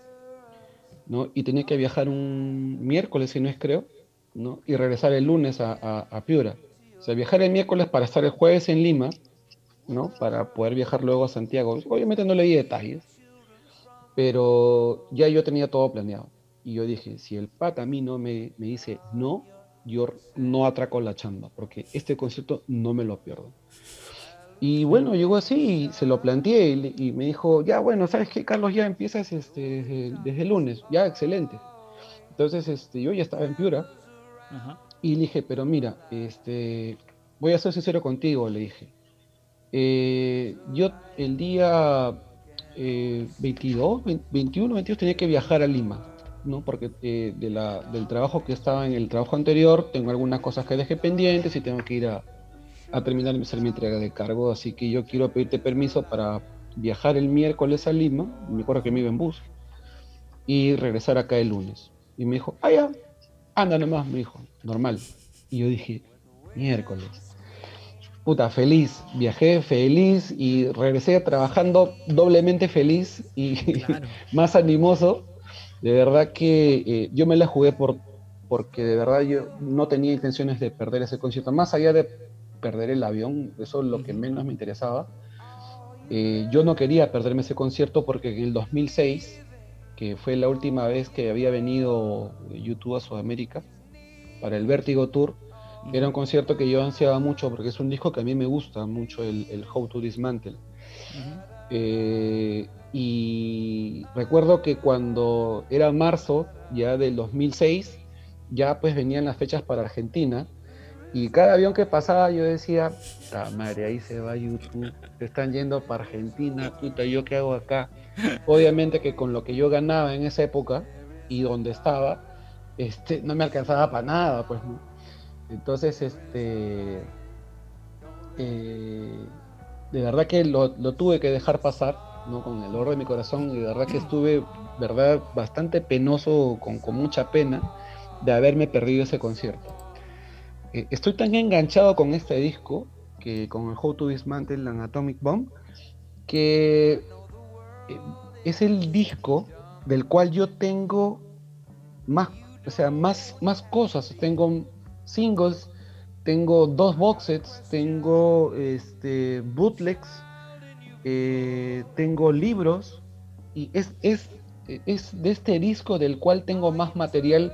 ¿no? Y tenía que viajar un miércoles, si no es creo, ¿no? Y regresar el lunes a, a, Piura. O sea, viajar el miércoles para estar el jueves en Lima, ¿no? Para poder viajar luego a Santiago. Obviamente no leí detalles, pero ya yo tenía todo planeado. Y yo dije, si el pata a mí no me, me dice no, yo no atraco la chamba, porque este concierto no me lo pierdo. Y bueno, llegó así y se lo planteé y, me dijo, ya bueno, ¿sabes qué, Carlos? Ya empiezas este, desde, desde el lunes, ya excelente. Entonces este, yo ya estaba en Piura Ajá. y le dije, pero mira, este, voy a ser sincero contigo, le dije. Eh, yo el día eh, 22, 20 21, 22 tenía que viajar a Lima, ¿no? Porque eh, de la, del trabajo que estaba en el trabajo anterior, tengo algunas cosas que dejé pendientes y tengo que ir a, a terminar de hacer mi entrega de cargo, así que yo quiero pedirte permiso para viajar el miércoles a Lima, me acuerdo que me iba en bus, y regresar acá el lunes. Y me dijo, ah, ya, anda nomás, me dijo, normal. Y yo dije, miércoles. Puta, feliz, viajé feliz y regresé trabajando doblemente feliz y Claro. más animoso. De verdad que eh, yo me la jugué por, porque de verdad yo no tenía intenciones de perder ese concierto. Más allá de perder el avión, eso es lo que menos me interesaba. Eh, yo no quería perderme ese concierto porque en el 2006, que fue la última vez que había venido eh, YouTube a Sudamérica, para el Vértigo Tour, era un concierto que yo ansiaba mucho porque es un disco que a mí me gusta mucho, el, el How to Dismantle. Eh, y recuerdo que cuando era marzo ya del 2006, ya pues venían las fechas para Argentina. Y cada avión que pasaba yo decía, "Ta madre, ahí se va YouTube, se están yendo para Argentina, puta, ¿yo qué hago acá? Obviamente que con lo que yo ganaba en esa época y donde estaba, este, no me alcanzaba para nada, pues, ¿no? Entonces, este, eh, de verdad que lo, lo tuve que dejar pasar, ¿no? Con el dolor de mi corazón, y de verdad que estuve, verdad, bastante penoso, con, con mucha pena, de haberme perdido ese concierto. Eh, estoy tan enganchado con este disco, que con el How to Dismantle and Atomic Bomb, que eh, es el disco del cual yo tengo más, o sea, más, más cosas. Tengo singles, tengo dos box sets, tengo este, bootlegs, eh, tengo libros, y es, es, es de este disco del cual tengo más material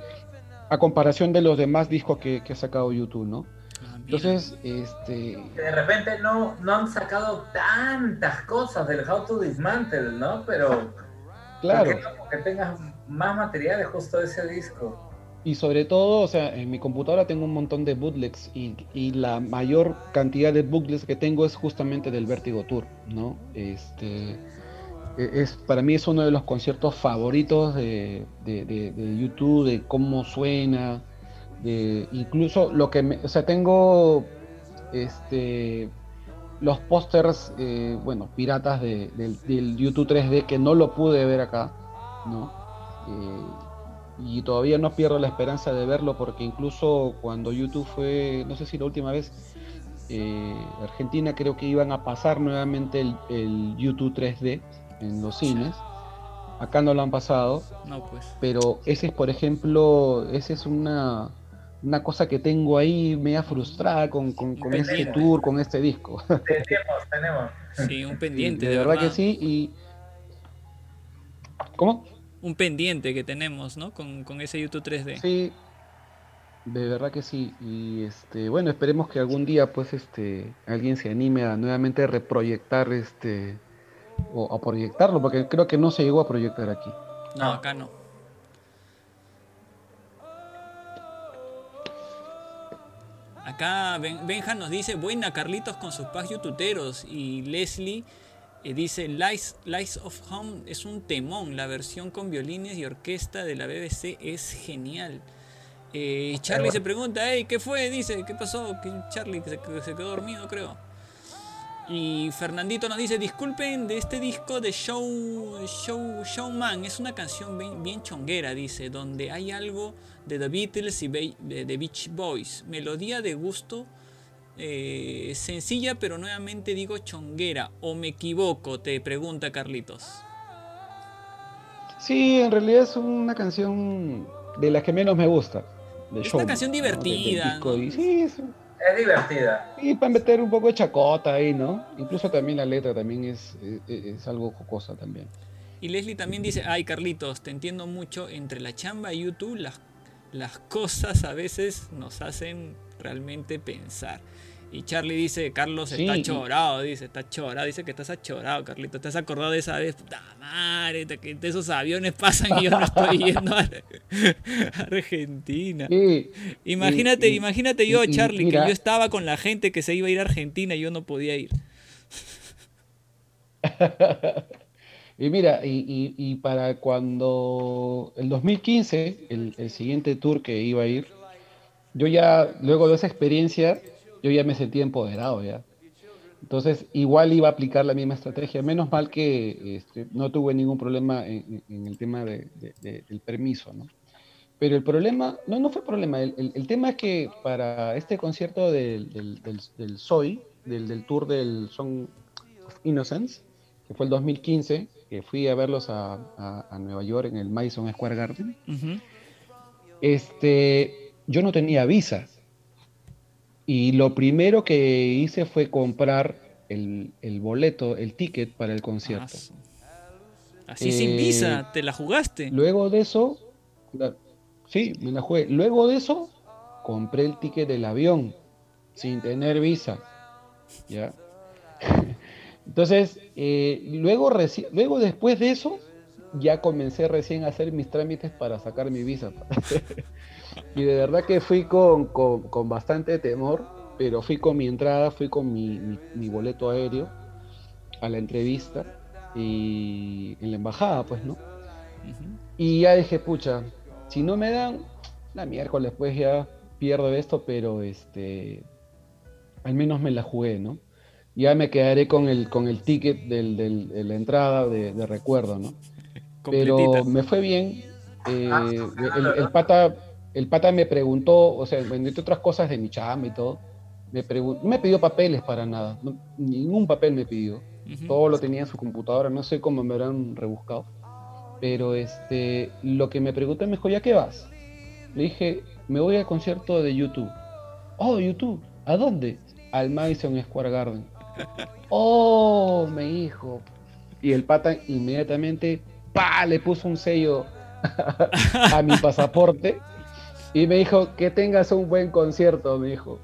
a comparación de los demás discos que, que ha sacado YouTube, ¿no? Ah. Entonces, este, de repente no, no han sacado tantas cosas del How to Dismantle, ¿no? Pero claro. que tengas más materiales justo de ese disco. Y sobre todo, o sea, en mi computadora tengo un montón de bootlegs y, y la mayor cantidad de bootlegs que tengo es justamente del Vertigo Tour, ¿no? Este, e- es, para mí es uno de los conciertos favoritos de, de- de- YouTube, de cómo suena, de incluso lo que me, o sea, tengo este los pósters, eh, bueno, piratas de- del, del YouTube 3D que no lo pude ver acá, ¿no? Eh, y todavía no pierdo la esperanza de verlo porque incluso cuando YouTube fue, no sé si la última vez, eh, Argentina creo que iban a pasar nuevamente el, el YouTube 3D en los cines. Acá no lo han pasado, No, pues. pero ese es, por ejemplo, esa es una, una cosa que tengo ahí media frustrada con, con, con este tour, con este disco. Tenemos, tenemos. Sí, un pendiente, de, verdad, que sí. Y... ¿Cómo? Un pendiente que tenemos, ¿no? Con, con ese YouTube 3D. Sí, de verdad que sí. Y este, bueno, esperemos que algún día pues este alguien se anime a nuevamente reproyectar este o a proyectarlo, porque creo que no se llegó a proyectar aquí. No, acá no. Acá Ben- Benja nos dice, buena Carlitos con sus packs youtuberos. Y Leslie eh, dice, Lies, Lies of Home es un temón. La versión con violines y orquesta de la BBC es genial. Eh, Charlie se pregunta, hey, ¿qué fue? Dice, ¿qué pasó? Charlie que se, se quedó dormido, creo. Y Fernandito nos dice, disculpen de este disco de Show, Show Showman, es una canción bien, bien chonguera, dice, donde hay algo de The Beatles y de The Beach Boys. Melodía de gusto, eh, sencilla, pero nuevamente digo chonguera. ¿O me equivoco? Te pregunta Carlitos. Sí, en realidad es una canción de las que menos me gusta. de Es una canción divertida, disco. ¿no? Y sí, es, Es divertida. y para meter un poco de chacota ahí, ¿no? Incluso también la letra también es, es, es algo jocosa también. Y Leslie también dice, ay Carlitos, te entiendo mucho, entre la chamba y YouTube las, las cosas a veces nos hacen realmente pensar. Y Charlie dice, Carlos Sí, está chorado, dice, está chorado, dice que estás achorado, Carlitos, ¿te has acordado de esa vez? Puta madre, que esos aviones pasan y yo no estoy yendo a, Argentina. Sí, Imagínate, y- imagínate yo, y- Charlie, mira- que yo estaba con la gente que se iba a ir a Argentina y yo no podía ir. Y mira, y, y- y para cuando el 2015, el, el siguiente tour que iba a ir, yo ya, luego de esa experiencia, yo ya me sentía empoderado ya. Entonces, igual iba a aplicar la misma estrategia. Menos mal que este, no tuve ningún problema en, en el tema de- de- de- del permiso, ¿no? Pero el problema, no, no fue problema. El, el- el tema es que para este concierto del, del, del, del SOI, del, del tour del Song of Innocence, que fue el 2015, que fui a verlos a, a- a Nueva York en el Madison Square Garden, este, yo no tenía visa. Y lo primero que hice fue comprar el, el boleto, el ticket para el concierto. Ah, Así sin Eh, visa, te la jugaste. Luego de eso, la- sí, me la jugué. Luego de eso, compré el ticket del avión sin tener visa. ¿Ya? Entonces, eh, luego, reci- luego después de eso, ya comencé recién a hacer mis trámites para sacar mi visa. y de verdad que fui con, con- con bastante temor, pero fui con mi entrada, fui con mi, mi- mi boleto aéreo a la entrevista y en la embajada, pues, ¿no? Y ya dije, pucha, si no me dan, la miércoles pues ya pierdo esto, pero este, al menos me la jugué, ¿no? Ya me quedaré con el, con el ticket del, del- de la entrada de, de recuerdo, ¿no? Pero me fue bien. eh, el, el pata, el pata me preguntó, o sea, entre otras cosas de mi chamba y todo, me no me pidió papeles para nada, no- ningún papel me pidió todo lo tenía en su computadora, no sé cómo me habrán rebuscado. Pero este, lo que me preguntó me dijo, ¿ya qué vas? Le dije, me voy al concierto de YouTube. Oh, YouTube, ¿a dónde? Al Madison Square Garden. Oh, me dijo. Y el pata inmediatamente, pa, le puso un sello a mi pasaporte Y me dijo, que tengas un buen concierto, me dijo.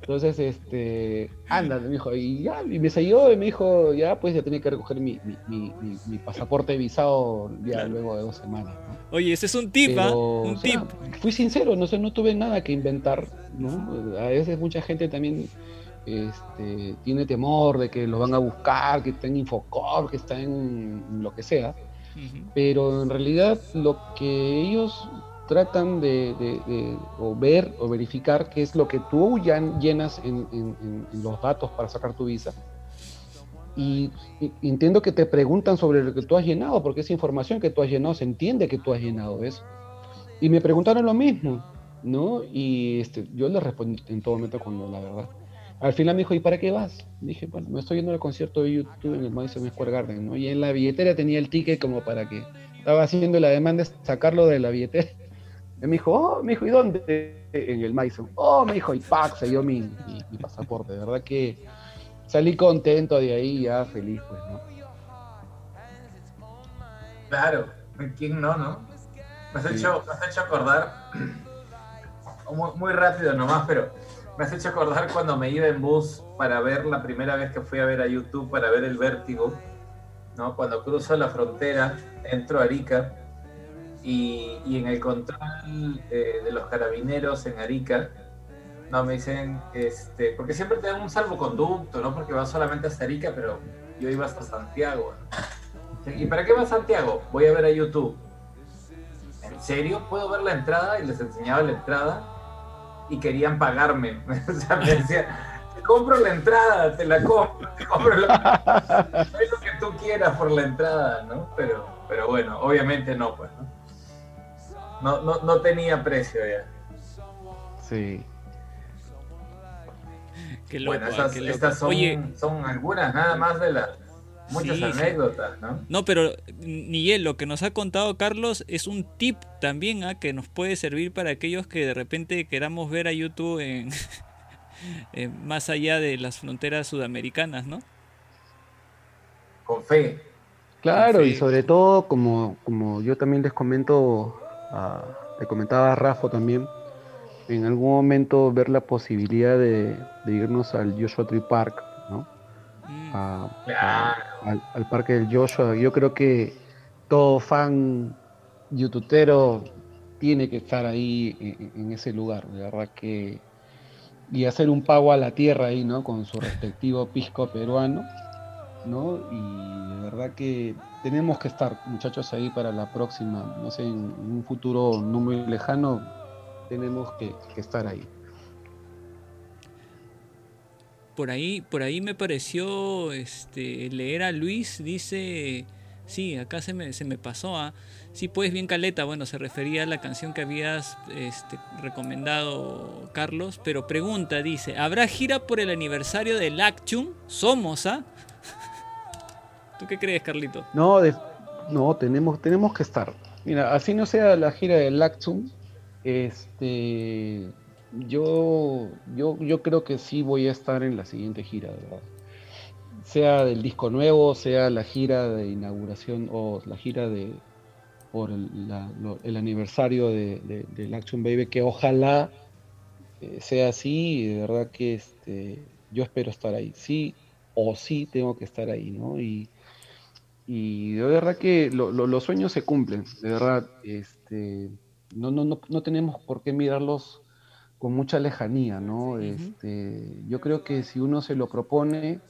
Entonces, este, anda, me dijo, y ya, y me siguió y me dijo, ya, pues ya tenía que recoger mi, mi, mi, mi- mi pasaporte visado ya Claro. luego de dos semanas, ¿no? Oye, ese es un tip, ¿ah? Pero, Un o sea, tip. fui sincero, no sé, no tuve nada que inventar, ¿no? A veces mucha gente también este, tiene temor de que lo van a buscar, que está en Infocor, que está en lo que sea, pero en realidad lo que ellos tratan de, o ver o verificar qué es lo que tú ya llenas en, los datos para sacar tu visa. Y, entiendo que te preguntan sobre lo que tú has llenado, porque esa información que tú has llenado se entiende que tú has llenado eso. Y me preguntaron lo mismo, ¿no? Y este, yo les respondí en todo momento con la verdad. Al final me dijo, ¿y para qué vas? Dije, bueno, me estoy yendo al concierto de YouTube en el Madison Square Garden, ¿no? Y en la billetera tenía el ticket como para que estaba haciendo la demanda de sacarlo de la billetera. Y me dijo, oh, me dijo, ¿y dónde? En el Madison. Oh, me dijo, y pack, se dio mi, mi, mi pasaporte. De verdad que salí contento de ahí, ya feliz, pues, ¿no? Claro, ¿quién no, no? Me has, Sí. hecho, me has hecho acordar, muy, muy rápido nomás, pero me has hecho acordar cuando me iba en bus para ver la primera vez que fui a ver a YouTube, para ver el vértigo, ¿no? Cuando cruzo la frontera, entro a Arica y, y en el control eh, de los carabineros en Arica, no, me dicen, este, porque siempre te dan un salvoconducto, ¿no? Porque vas solamente hasta Arica, pero yo iba hasta Santiago. ¿Y para qué va Santiago? Voy a ver a YouTube. ¿En serio? ¿Puedo ver la entrada? Y les enseñaba la entrada y querían pagarme. o sea, me decía, te compro la entrada, te la compro, te compro la... Lo que tú quieras por la entrada, ¿no? Pero, pero bueno, obviamente no, pues, ¿no? No, no, no tenía precio ya. Sí. Qué loco, bueno, ah, estas, qué loco. estas son, Oye, son algunas nada más de las muchas Sí, anécdotas, ¿no? no, pero Miguel, lo que nos ha contado Carlos es un tip también ah, que nos puede servir para aquellos que de repente queramos ver a YouTube en, en- más allá de las fronteras sudamericanas, ¿no? Con fe. Claro, y sobre todo, como, como yo también les comento, a- le comentaba a Rafa también, en algún momento ver la posibilidad de, de irnos al Joshua Tree Park, ¿no? Mm. A- a- Claro. al, al parque del Joshua. Yo creo que todo fan youtubero tiene que estar ahí en, en ese lugar, de verdad que... Y hacer un pago a la tierra ahí, ¿no? Con su respectivo pisco peruano. ¿No? Y de verdad que tenemos que estar, muchachos, ahí para la próxima, no sé, en, un futuro no muy lejano, tenemos que, estar ahí. Por ahí, por ahí me pareció este, leer a Luis, dice, sí, acá se me, se me pasó, ¿ah? sí, pues bien caleta, bueno, se refería a la canción que habías este, recomendado, Carlos, pero pregunta, dice, ¿habrá gira por el aniversario del Acchum? Somos, ¿ah? ¿Tú qué crees, Carlito? No, de- no tenemos, tenemos que estar. Mira, así no sea la gira del Lactum, este, yo, yo, yo creo que sí voy a estar en la siguiente gira, verdad. Sea del disco nuevo, sea la gira de inauguración o la gira de por el, el aniversario de, de- del Action Baby, que ojalá eh, sea así, de verdad que este, yo espero estar ahí. Sí o sí tengo que estar ahí, ¿no? Y, y de verdad que lo- lo- los sueños se cumplen, de verdad. Este, no, no, no, no tenemos por qué mirarlos con mucha lejanía, ¿no? Este, yo creo que si uno se lo propone,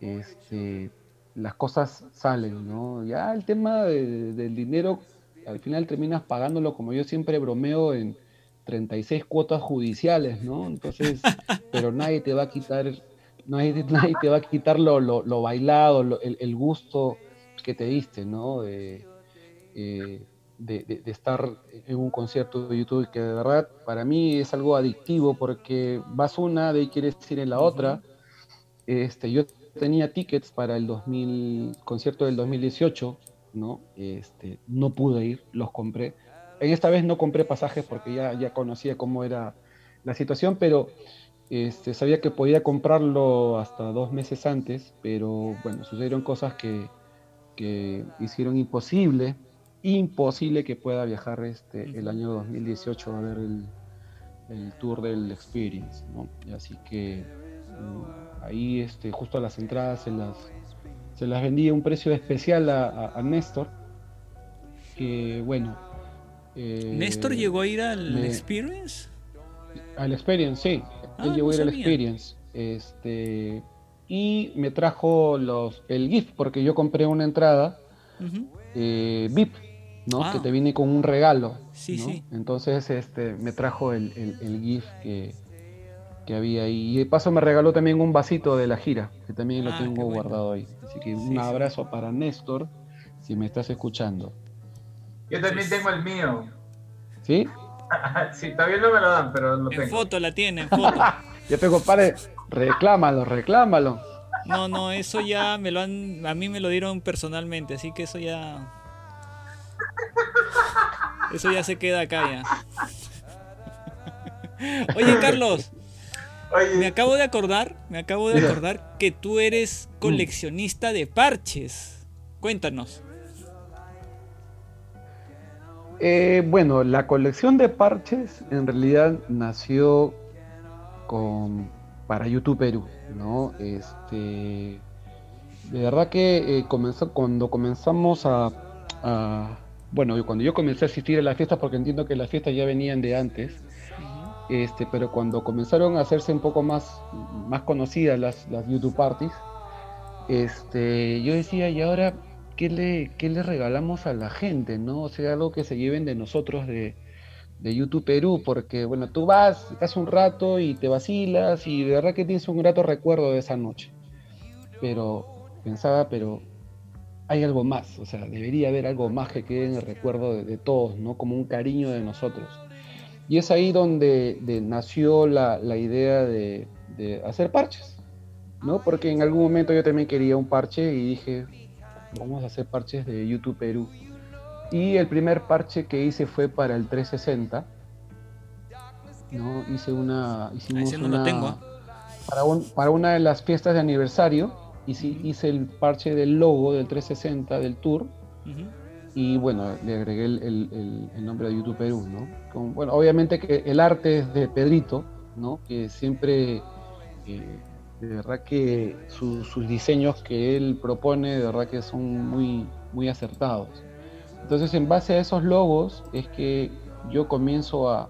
este, las cosas salen, ¿no? Ya el tema de- del dinero, al final terminas pagándolo, como yo siempre bromeo, en 36 cuotas judiciales, ¿no? Entonces, pero nadie te va a quitar, nadie, nadie te va a quitar lo, lo- lo bailado, lo- el, el gusto que te diste, ¿no? De, eh, de, de- de estar en un concierto de YouTube, que de verdad para mí es algo adictivo porque vas una, de ahí quieres ir en la otra. Este, yo tenía tickets para el 2000, concierto del 2018, ¿no? Este, no pude ir, los compré. En esta vez no compré pasajes porque ya, ya conocía cómo era la situación, pero este, sabía que podía comprarlo hasta dos meses antes, pero bueno, sucedieron cosas que, que hicieron imposible imposible que pueda viajar este, el año 2018 a ver el, el tour del Experience, ¿no? Y así que mm, ahí este, justo las entradas se las, se las vendí a un precio especial a, a- a Néstor, que bueno... eh, ¿Néstor llegó a ir al me- Experience? Al Experience, sí. Ah, Él llegó no a ir al. Experience. Este, y me trajo los, el gift, porque yo compré una entrada eh, VIP, ¿no? Ah. Que te viene con un regalo. Sí, ¿no? sí. Entonces este, me trajo el, el, el gift que, que había ahí. Y de paso me regaló también un vasito de la gira, que también lo Ah, tengo bueno. guardado ahí. Así que Sí, un sí. abrazo para Néstor, si me estás escuchando. Yo también tengo el mío. ¿Sí? sí, todavía no me lo dan, pero lo En tengo. foto la tiene, en foto. Ya te compadre, reclámalo, reclámalo. No, no, eso ya me lo han, a mí me lo dieron personalmente, así que eso ya, eso ya se queda acá ya. Oye, Carlos, me acabo de acordar, me acabo de acordar que tú eres coleccionista de parches. Cuéntanos. Eh, bueno, la colección de parches en realidad nació con para YouTube Perú, ¿no? Este, de verdad que eh, comenzó cuando comenzamos a, a- bueno, cuando yo comencé a asistir a las fiestas, porque entiendo que las fiestas ya venían de antes, este, pero cuando comenzaron a hacerse un poco más, más conocidas las, las YouTube parties, este, yo decía, ¿y ahora qué le, qué le regalamos a la gente? ¿no? O sea, algo que se lleven de nosotros de, de YouTube Perú, porque bueno, tú vas, estás un rato y te vacilas y de verdad que tienes un grato recuerdo de esa noche. Pero pensaba, pero hay algo más, o sea, debería haber algo más que quede en el recuerdo de, de todos, ¿no? Como un cariño de nosotros. Y es ahí donde de- nació la, la idea de, de hacer parches, ¿no? Porque en algún momento yo también quería un parche y dije, vamos a hacer parches de YouTube Perú. Y el primer parche que hice fue para el 360, ¿no? Hice una... Hicimos no lo una- tengo. Para, un- para una de las fiestas de aniversario, hice, hice el parche del logo del 360 del tour y bueno, le agregué el, el- el- el nombre de YouTube Perú, ¿no? Con- bueno, obviamente que el arte es de Pedrito, ¿no? Que siempre, eh, de verdad que su- sus diseños que él propone, de verdad que son muy, muy acertados. Entonces, en base a esos logos, es que yo comienzo a,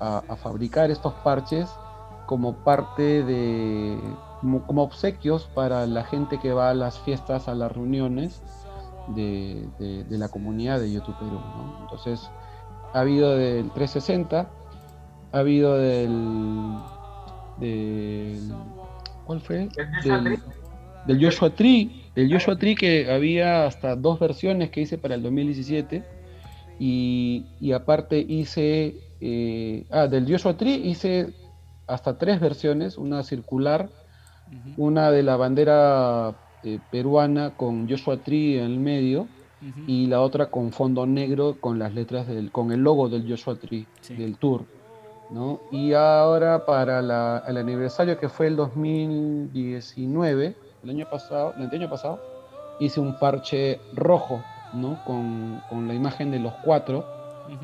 a- a fabricar estos parches como parte de, como, como obsequios para la gente que va a las fiestas, a las reuniones de, de- de la comunidad de YouTube Perú. ¿no? Entonces, ha habido del 360, ha habido del. del ¿Cuál fue? ¿El Joshua Del, del Joshua Tree. El Joshua Tree que había hasta dos versiones que hice para el 2017. Y, y aparte hice. eh, ah, del Joshua Tree hice hasta tres versiones: una circular, una de la bandera eh, peruana con Joshua Tree en el medio y la otra con fondo negro con las letras del, con el logo del Joshua Tree, Sí. del tour. ¿no? Y ahora para la- el aniversario que fue el 2019, el año pasado, el año pasado, hice un parche rojo, ¿no? Con, con la imagen de los cuatro,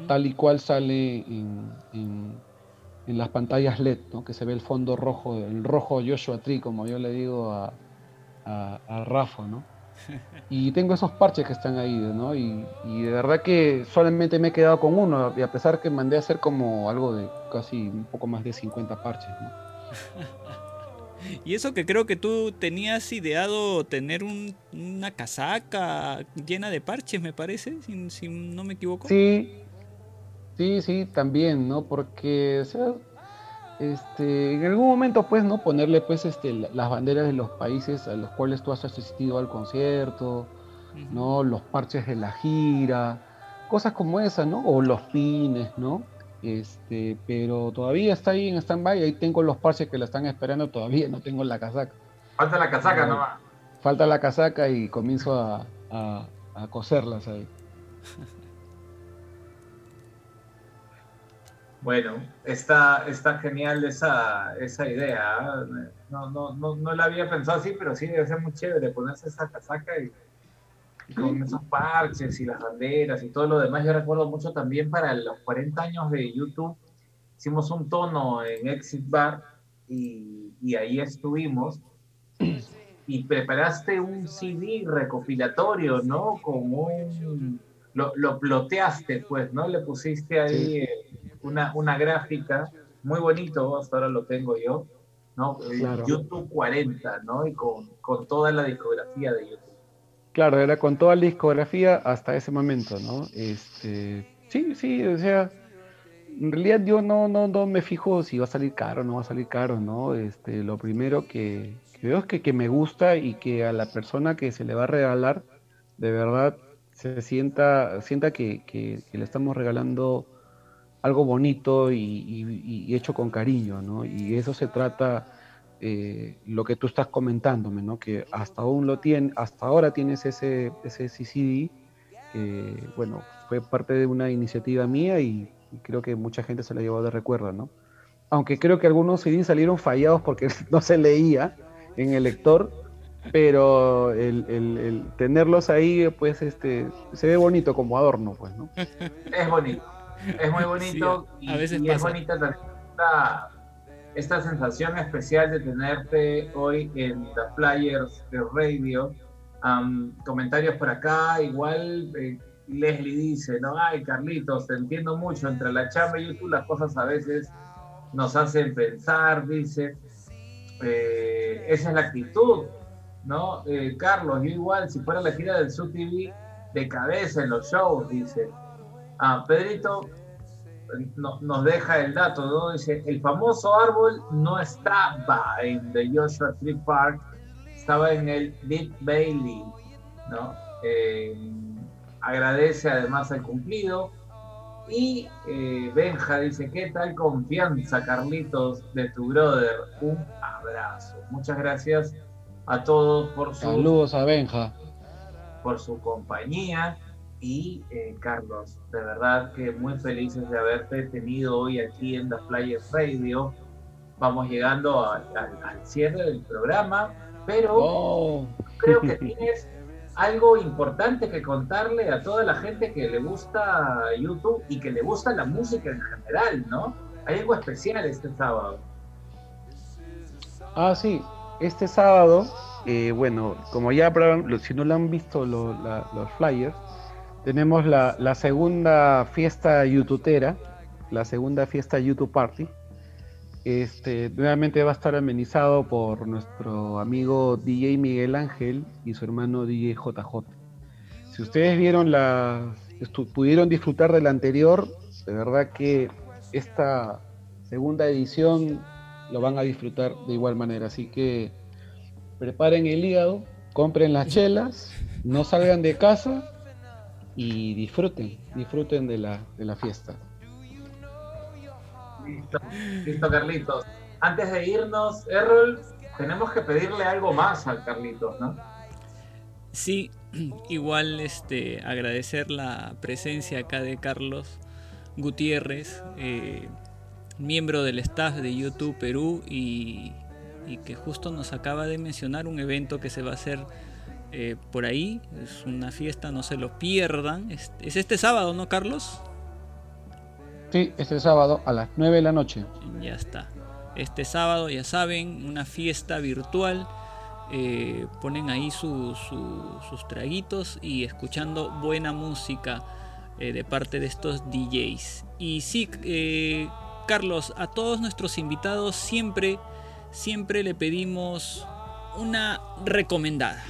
tal y cual sale en, en- en las pantallas LED, ¿no? Que se ve el fondo rojo, el rojo Joshua Tree, como yo le digo a, a, a Rafa, ¿no? Y tengo esos parches que están ahí, ¿no? Y, y de verdad que solamente me he quedado con uno, y a pesar que mandé a hacer como algo de casi un poco más de 50 parches, ¿no? Y eso que creo que tú tenías ideado tener un- una casaca llena de parches, me parece, si, si no me equivoco. Sí, sí, sí, también, ¿no? Porque, o sea, este, en algún momento, pues, ¿no? Ponerle, pues, este, la- las banderas de los países a los cuales tú has asistido al concierto. ¿no? Los parches de la gira, cosas como esas, ¿no? O los pines, ¿no? Este, pero todavía está ahí en stand-by, ahí tengo los parches que la están esperando, todavía no tengo la casaca. Falta la casaca No. nomás. Falta la casaca y comienzo a, a, a coserlas ahí. Bueno, está, está genial esa, esa idea. ¿ah? No, no, no, no la había pensado así, pero sí debe ser muy chévere ponerse esa casaca y, y con esos parches y las banderas y todo lo demás. Yo recuerdo mucho también para los 40 años de YouTube, hicimos un tono en Exit Bar y, y ahí estuvimos. Y preparaste un CD recopilatorio, ¿no? Como un... Lo, lo ploteaste, pues, ¿no? Le pusiste ahí eh, una, una gráfica muy bonito, hasta ahora lo tengo yo, ¿no? Claro. YouTube 40, ¿no? Y con, con toda la discografía de YouTube. Claro, era con toda la discografía hasta ese momento, ¿no? Este, sí, sí, o sea, en realidad yo no, no, no me fijo si va a salir caro o no va a salir caro, ¿no? Este, lo primero que, que veo es que, me gusta y que a la persona que se le va a regalar, de verdad, se sienta, sienta que, que- le estamos regalando algo bonito y- y hecho con cariño, ¿no? Y eso se trata eh, lo que tú estás comentándome, ¿no? Que hasta aún lo tiene, hasta ahora tienes ese, ese CCD, que, bueno, fue parte de una iniciativa mía y, y creo que mucha gente se la llevó de recuerdo, ¿no? Aunque creo que algunos CD salieron fallados porque no se leía en el lector, pero el, el- el tenerlos ahí, pues, este, se ve bonito como adorno, pues, ¿no? Es bonito, es muy bonito Sí, a- a y, veces y es bonita también esta, sensación especial de tenerte hoy en The Flyers de Radio. Am, comentarios por acá, igual eh, Leslie dice, no, ay Carlitos, te entiendo mucho, entre la chamba y YouTube las cosas a veces nos hacen pensar, dice, Eh, esa es la actitud, ¿no? Eh, Carlos, yo igual, si fuera la gira del Sub TV, de cabeza en los shows, dice. Ah, Pedrito no- nos deja el dato, ¿no? Dice, el famoso árbol no estaba en The Joshua Tree Park, estaba en el Deep Bailey, ¿no? Eh, agradece además el cumplido. Y eh, Benja dice, ¿qué tal confianza, Carlitos, de tu brother? Un abrazo. Muchas gracias a todos por su Saludos a Benja. por su compañía y eh, Carlos, de verdad que muy felices de haberte tenido hoy aquí en The Flyers Radio. Vamos llegando a- al- al cierre del programa, pero Oh. creo que tienes algo importante que contarle a toda la gente que le gusta YouTube y que le gusta la música en general, ¿no? Hay algo especial este sábado. Ah, sí, este sábado, eh, bueno, como ya si no lo han visto lo- la- los flyers, tenemos la, la segunda fiesta youtubera, la segunda fiesta YouTube Party. Este, nuevamente va a estar amenizado por nuestro amigo DJ Miguel Ángel y su hermano DJ JJ. Si ustedes vieron la, pudieron disfrutar de la anterior, de verdad que esta segunda edición lo van a disfrutar de igual manera. Así que preparen el hígado, compren las chelas, no salgan de casa y disfruten, disfruten de la, de la fiesta. Listo, listo, Carlitos. Antes de irnos, Errol, tenemos que pedirle algo más al Carlitos, ¿no? Sí, igual este, agradecer la presencia acá de Carlos Gutiérrez, eh, miembro del staff de YouTube Perú y, y que justo nos acaba de mencionar un evento que se va a hacer eh, por ahí. Es una fiesta, no se lo pierdan. Es, es este sábado, ¿no, Carlos? Sí, este sábado a las 9 de la noche. Ya está. Este sábado, ya saben, una fiesta virtual. eh, ponen ahí su- su- sus traguitos y escuchando buena música eh, de parte de estos DJs. Y sí, eh, Carlos, a todos nuestros invitados siempre, siempre le pedimos una recomendada.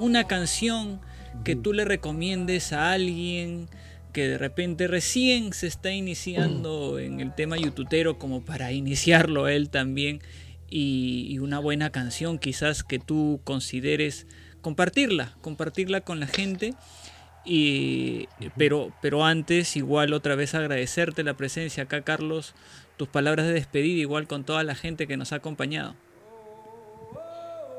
Una canción que tú le recomiendes a alguien que de repente recién se está iniciando en el tema youtubero como para iniciarlo él también y, y una buena canción quizás que tú consideres compartirla, compartirla con la gente y pero pero antes igual otra vez agradecerte la presencia acá Carlos, tus palabras de despedida igual con toda la gente que nos ha acompañado.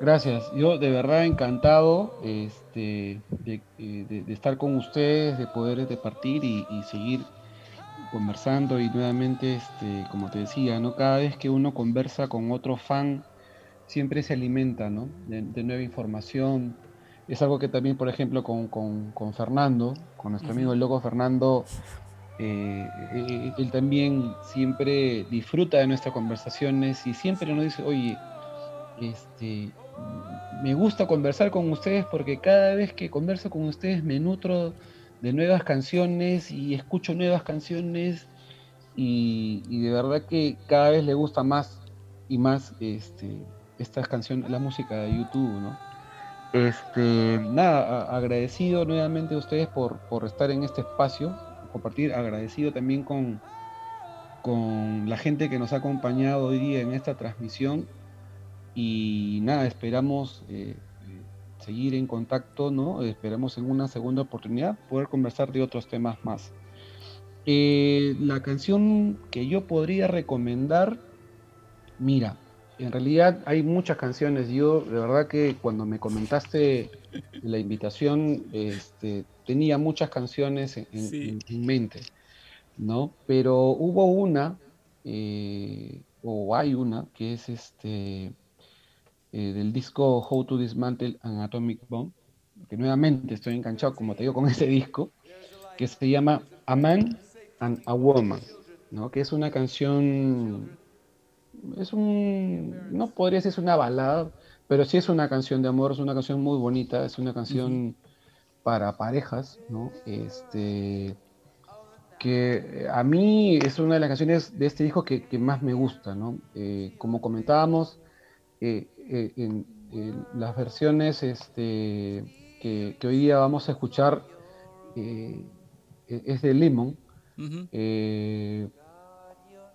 Gracias, yo de verdad encantado este, de, eh, de- de estar con ustedes, de poder este, partir y, y seguir conversando y nuevamente, este, como te decía, ¿no? cada vez que uno conversa con otro fan, siempre se alimenta ¿no? de, de nueva información, Es algo que también, por ejemplo, con, con- con Fernando, con nuestro amigo el loco Fernando, eh, él, él también siempre disfruta de nuestras conversaciones y siempre nos dice, oye, este, me gusta conversar con ustedes porque cada vez que converso con ustedes me nutro de nuevas canciones y escucho nuevas canciones y, de verdad que cada vez le gusta más y más este, estas canciones, la música de YouTube, ¿no? Este, nada, agradecido nuevamente a ustedes por, por estar en este espacio, compartir, agradecido también con, con la gente que nos ha acompañado hoy día en esta transmisión y nada, esperamos eh, eh, seguir en contacto, ¿no? Esperamos en una segunda oportunidad poder conversar de otros temas más. Eh, la canción que yo podría recomendar, mira, en realidad hay muchas canciones. Yo, de verdad que cuando me comentaste la invitación, este, tenía muchas canciones en, en- Sí. en- en mente, ¿no? Pero hubo una, eh, o hay una, que es este, eh, del disco How to Dismantle an Atomic Bomb, que nuevamente estoy enganchado, como te digo, con ese disco, que se llama A Man and a Woman, ¿no? Que es una canción es un, no podría decir es una balada, pero sí es una canción de amor, es una canción muy bonita, es una canción para parejas, ¿no? Este, que a mí es una de las canciones de este disco que, que más me gusta, ¿no? Eh, como comentábamos, eh, eh, en, en las versiones este, que, que hoy día vamos a escuchar eh, es de Lemon, Ujú. eh,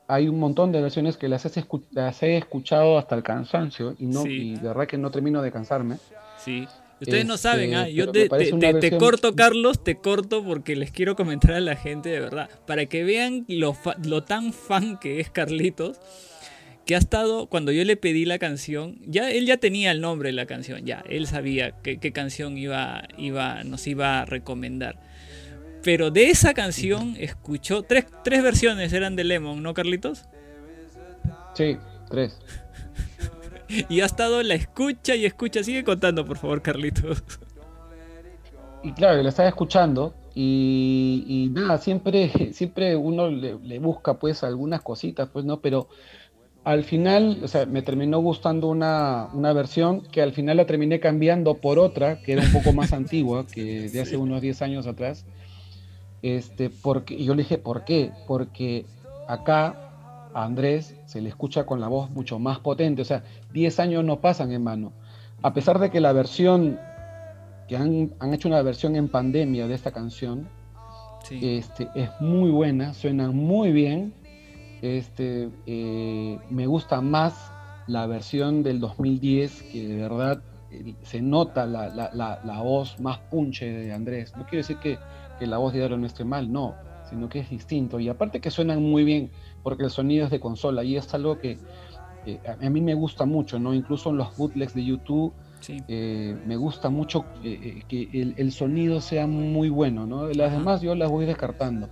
hay un montón de versiones que las, las he escuchado hasta el cansancio y no Sí. y de verdad que no termino de cansarme. Sí. Ustedes no Este, saben, ¿ah? yo te, te- te- te versión- corto, Carlos, te corto porque les quiero comentar a la gente de verdad, para que vean lo, fa- lo tan fan que es Carlitos, que ha estado, cuando yo le pedí la canción, ya él ya tenía el nombre de la canción, ya, él sabía qué, qué canción iba, iba, nos iba a recomendar. Pero de esa canción escuchó, tres, tres versiones eran de Lemon, ¿no, Carlitos? Sí, tres. Y ha estado la escucha y escucha, sigue contando, por favor, Carlitos. Y claro, la estaba escuchando y, y nada, siempre, siempre uno le, le busca pues algunas cositas, pues no, pero al final, o sea, me terminó gustando una, una versión que al final la terminé cambiando por otra, que era un poco más antigua, que de hace unos 10 años atrás. Este, porque, y yo le dije, ¿por qué? Porque acá a Andrés se le escucha con la voz mucho más potente, o sea, 10 años no pasan en mano. A pesar de que la versión, que han, han hecho una versión en pandemia de esta canción, Sí. este, es muy buena, suena muy bien. Este, eh, me gusta más la versión del 2010, que de verdad eh, se nota la, la- la- la voz más punche de Andrés. No quiero decir que, que la voz de Aaron esté mal, no, sino que es distinto. Y aparte que suenan muy bien, porque el sonido es de consola y es algo que eh, a mí me gusta mucho, ¿no? Incluso en los bootlegs de YouTube Sí. eh, me gusta mucho eh, que el, el sonido sea muy bueno, ¿no? Las Ajá. demás yo las voy descartando.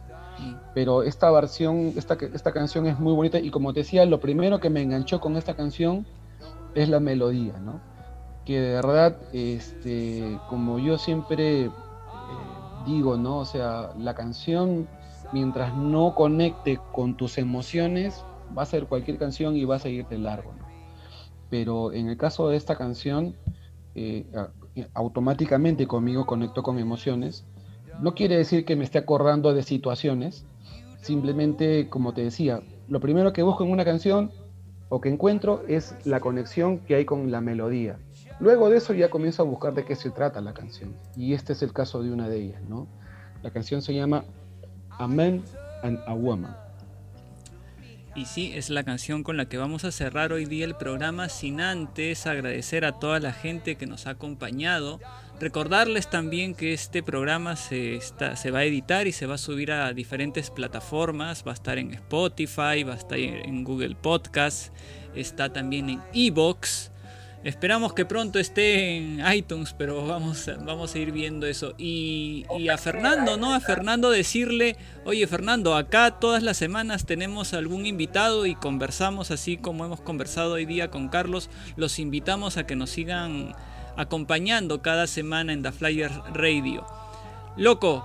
Pero esta versión, esta, esta canción es muy bonita y como te decía, lo primero que me enganchó con esta canción es la melodía, ¿no? Que de verdad, este, como yo siempre eh, digo, ¿no? O sea, la canción, mientras no conecte con tus emociones, va a ser cualquier canción y va a seguir de largo, ¿no? Pero en el caso de esta canción, eh, automáticamente conmigo conectó con emociones. No quiere decir que me esté acordando de situaciones, simplemente, como te decía, lo primero que busco en una canción o que encuentro es la conexión que hay con la melodía. Luego de eso ya comienzo a buscar de qué se trata la canción. Y este es el caso de una de ellas, ¿no? La canción se llama A Man and a Woman. Y sí, es la canción con la que vamos a cerrar hoy día el programa sin antes agradecer a toda la gente que nos ha acompañado. Recordarles también que este programa se, va a editar y se va a subir a diferentes plataformas. Va a estar en Spotify, va a estar en Google Podcast, está también en Evox. Esperamos que pronto esté en iTunes, pero vamos, a- ir viendo eso. Y a Fernando, ¿no? A Fernando decirle, oye Fernando, acá todas las semanas tenemos algún invitado y conversamos así como hemos conversado hoy día con Carlos. Los invitamos a que nos sigan acompañando cada semana en The Flyers Radio. Loco,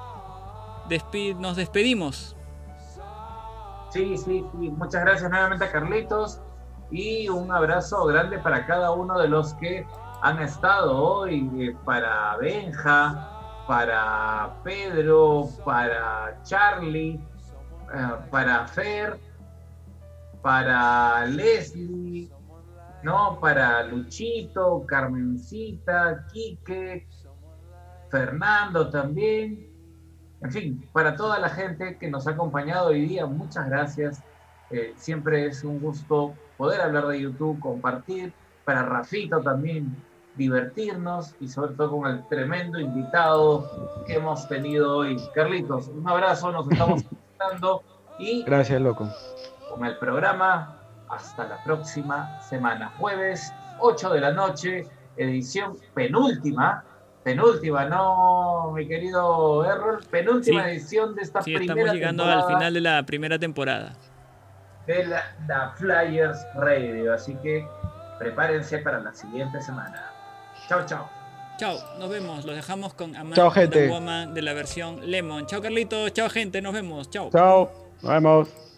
nos despedimos. Sí, sí, sí. Muchas gracias nuevamente a Carlitos y un abrazo grande para cada uno de los que han estado hoy, eh, para Benja, para Pedro, para Charlie, eh, para Fer, para Leslie, ¿no? Para Luchito, Carmencita, Quique, Fernando también. En fin, para toda la gente que nos ha acompañado hoy día, muchas gracias. Eh, siempre es un gusto poder hablar de YouTube, compartir. Para Rafito también divertirnos y sobre todo con el tremendo invitado que hemos tenido hoy. Carlitos, un abrazo, nos estamos visitando y Gracias, loco. con el programa hasta la próxima semana. Jueves, 8 de la noche, edición penúltima. Penúltima, ¿no, mi querido Errol? Penúltima Sí. edición de esta Sí, primera estamos llegando al final de la primera temporada. de la, la Flyers Radio. Así que prepárense para la siguiente semana. Chao, chao. Chao, nos vemos. Los dejamos con Amanda Chao, gente. de la versión Lemon. Chao, Carlitos. Chao, gente. Nos vemos. Chao. Chao. Nos vemos.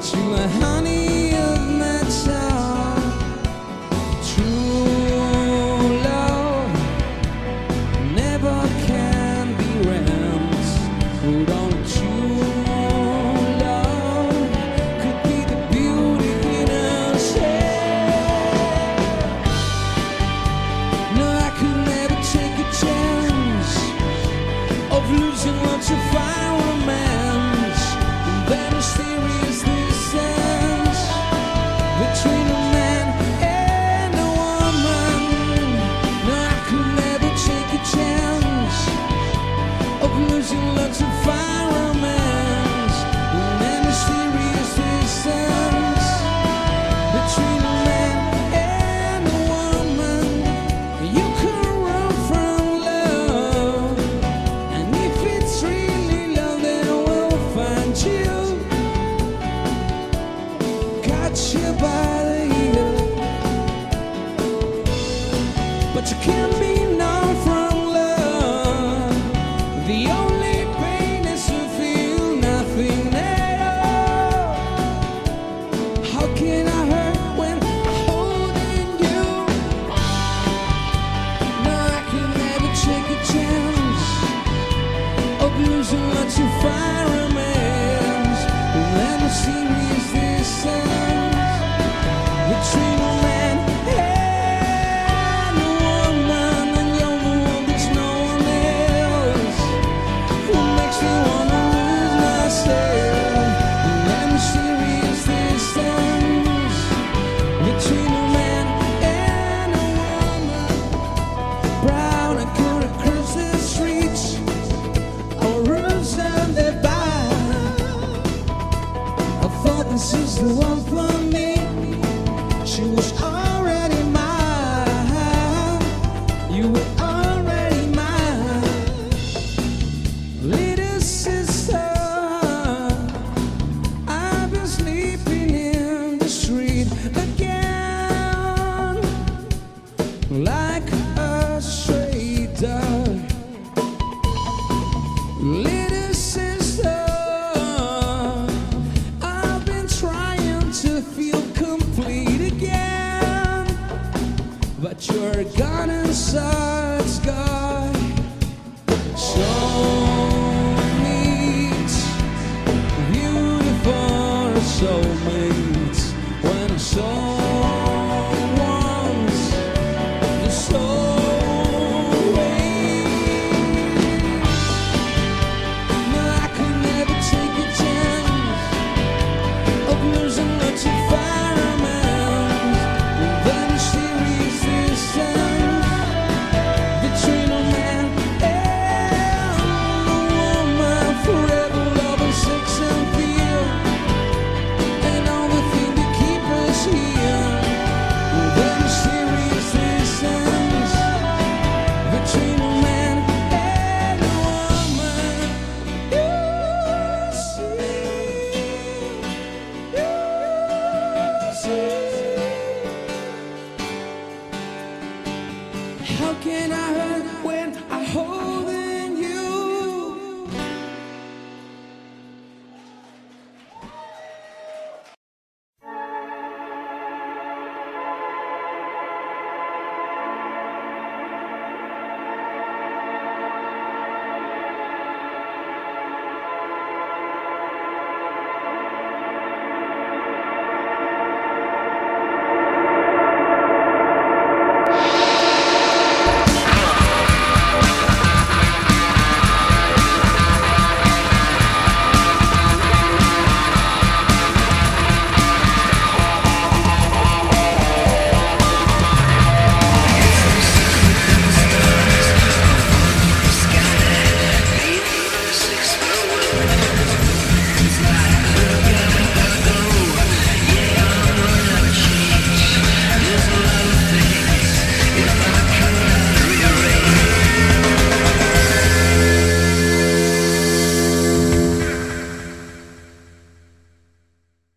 But you are honey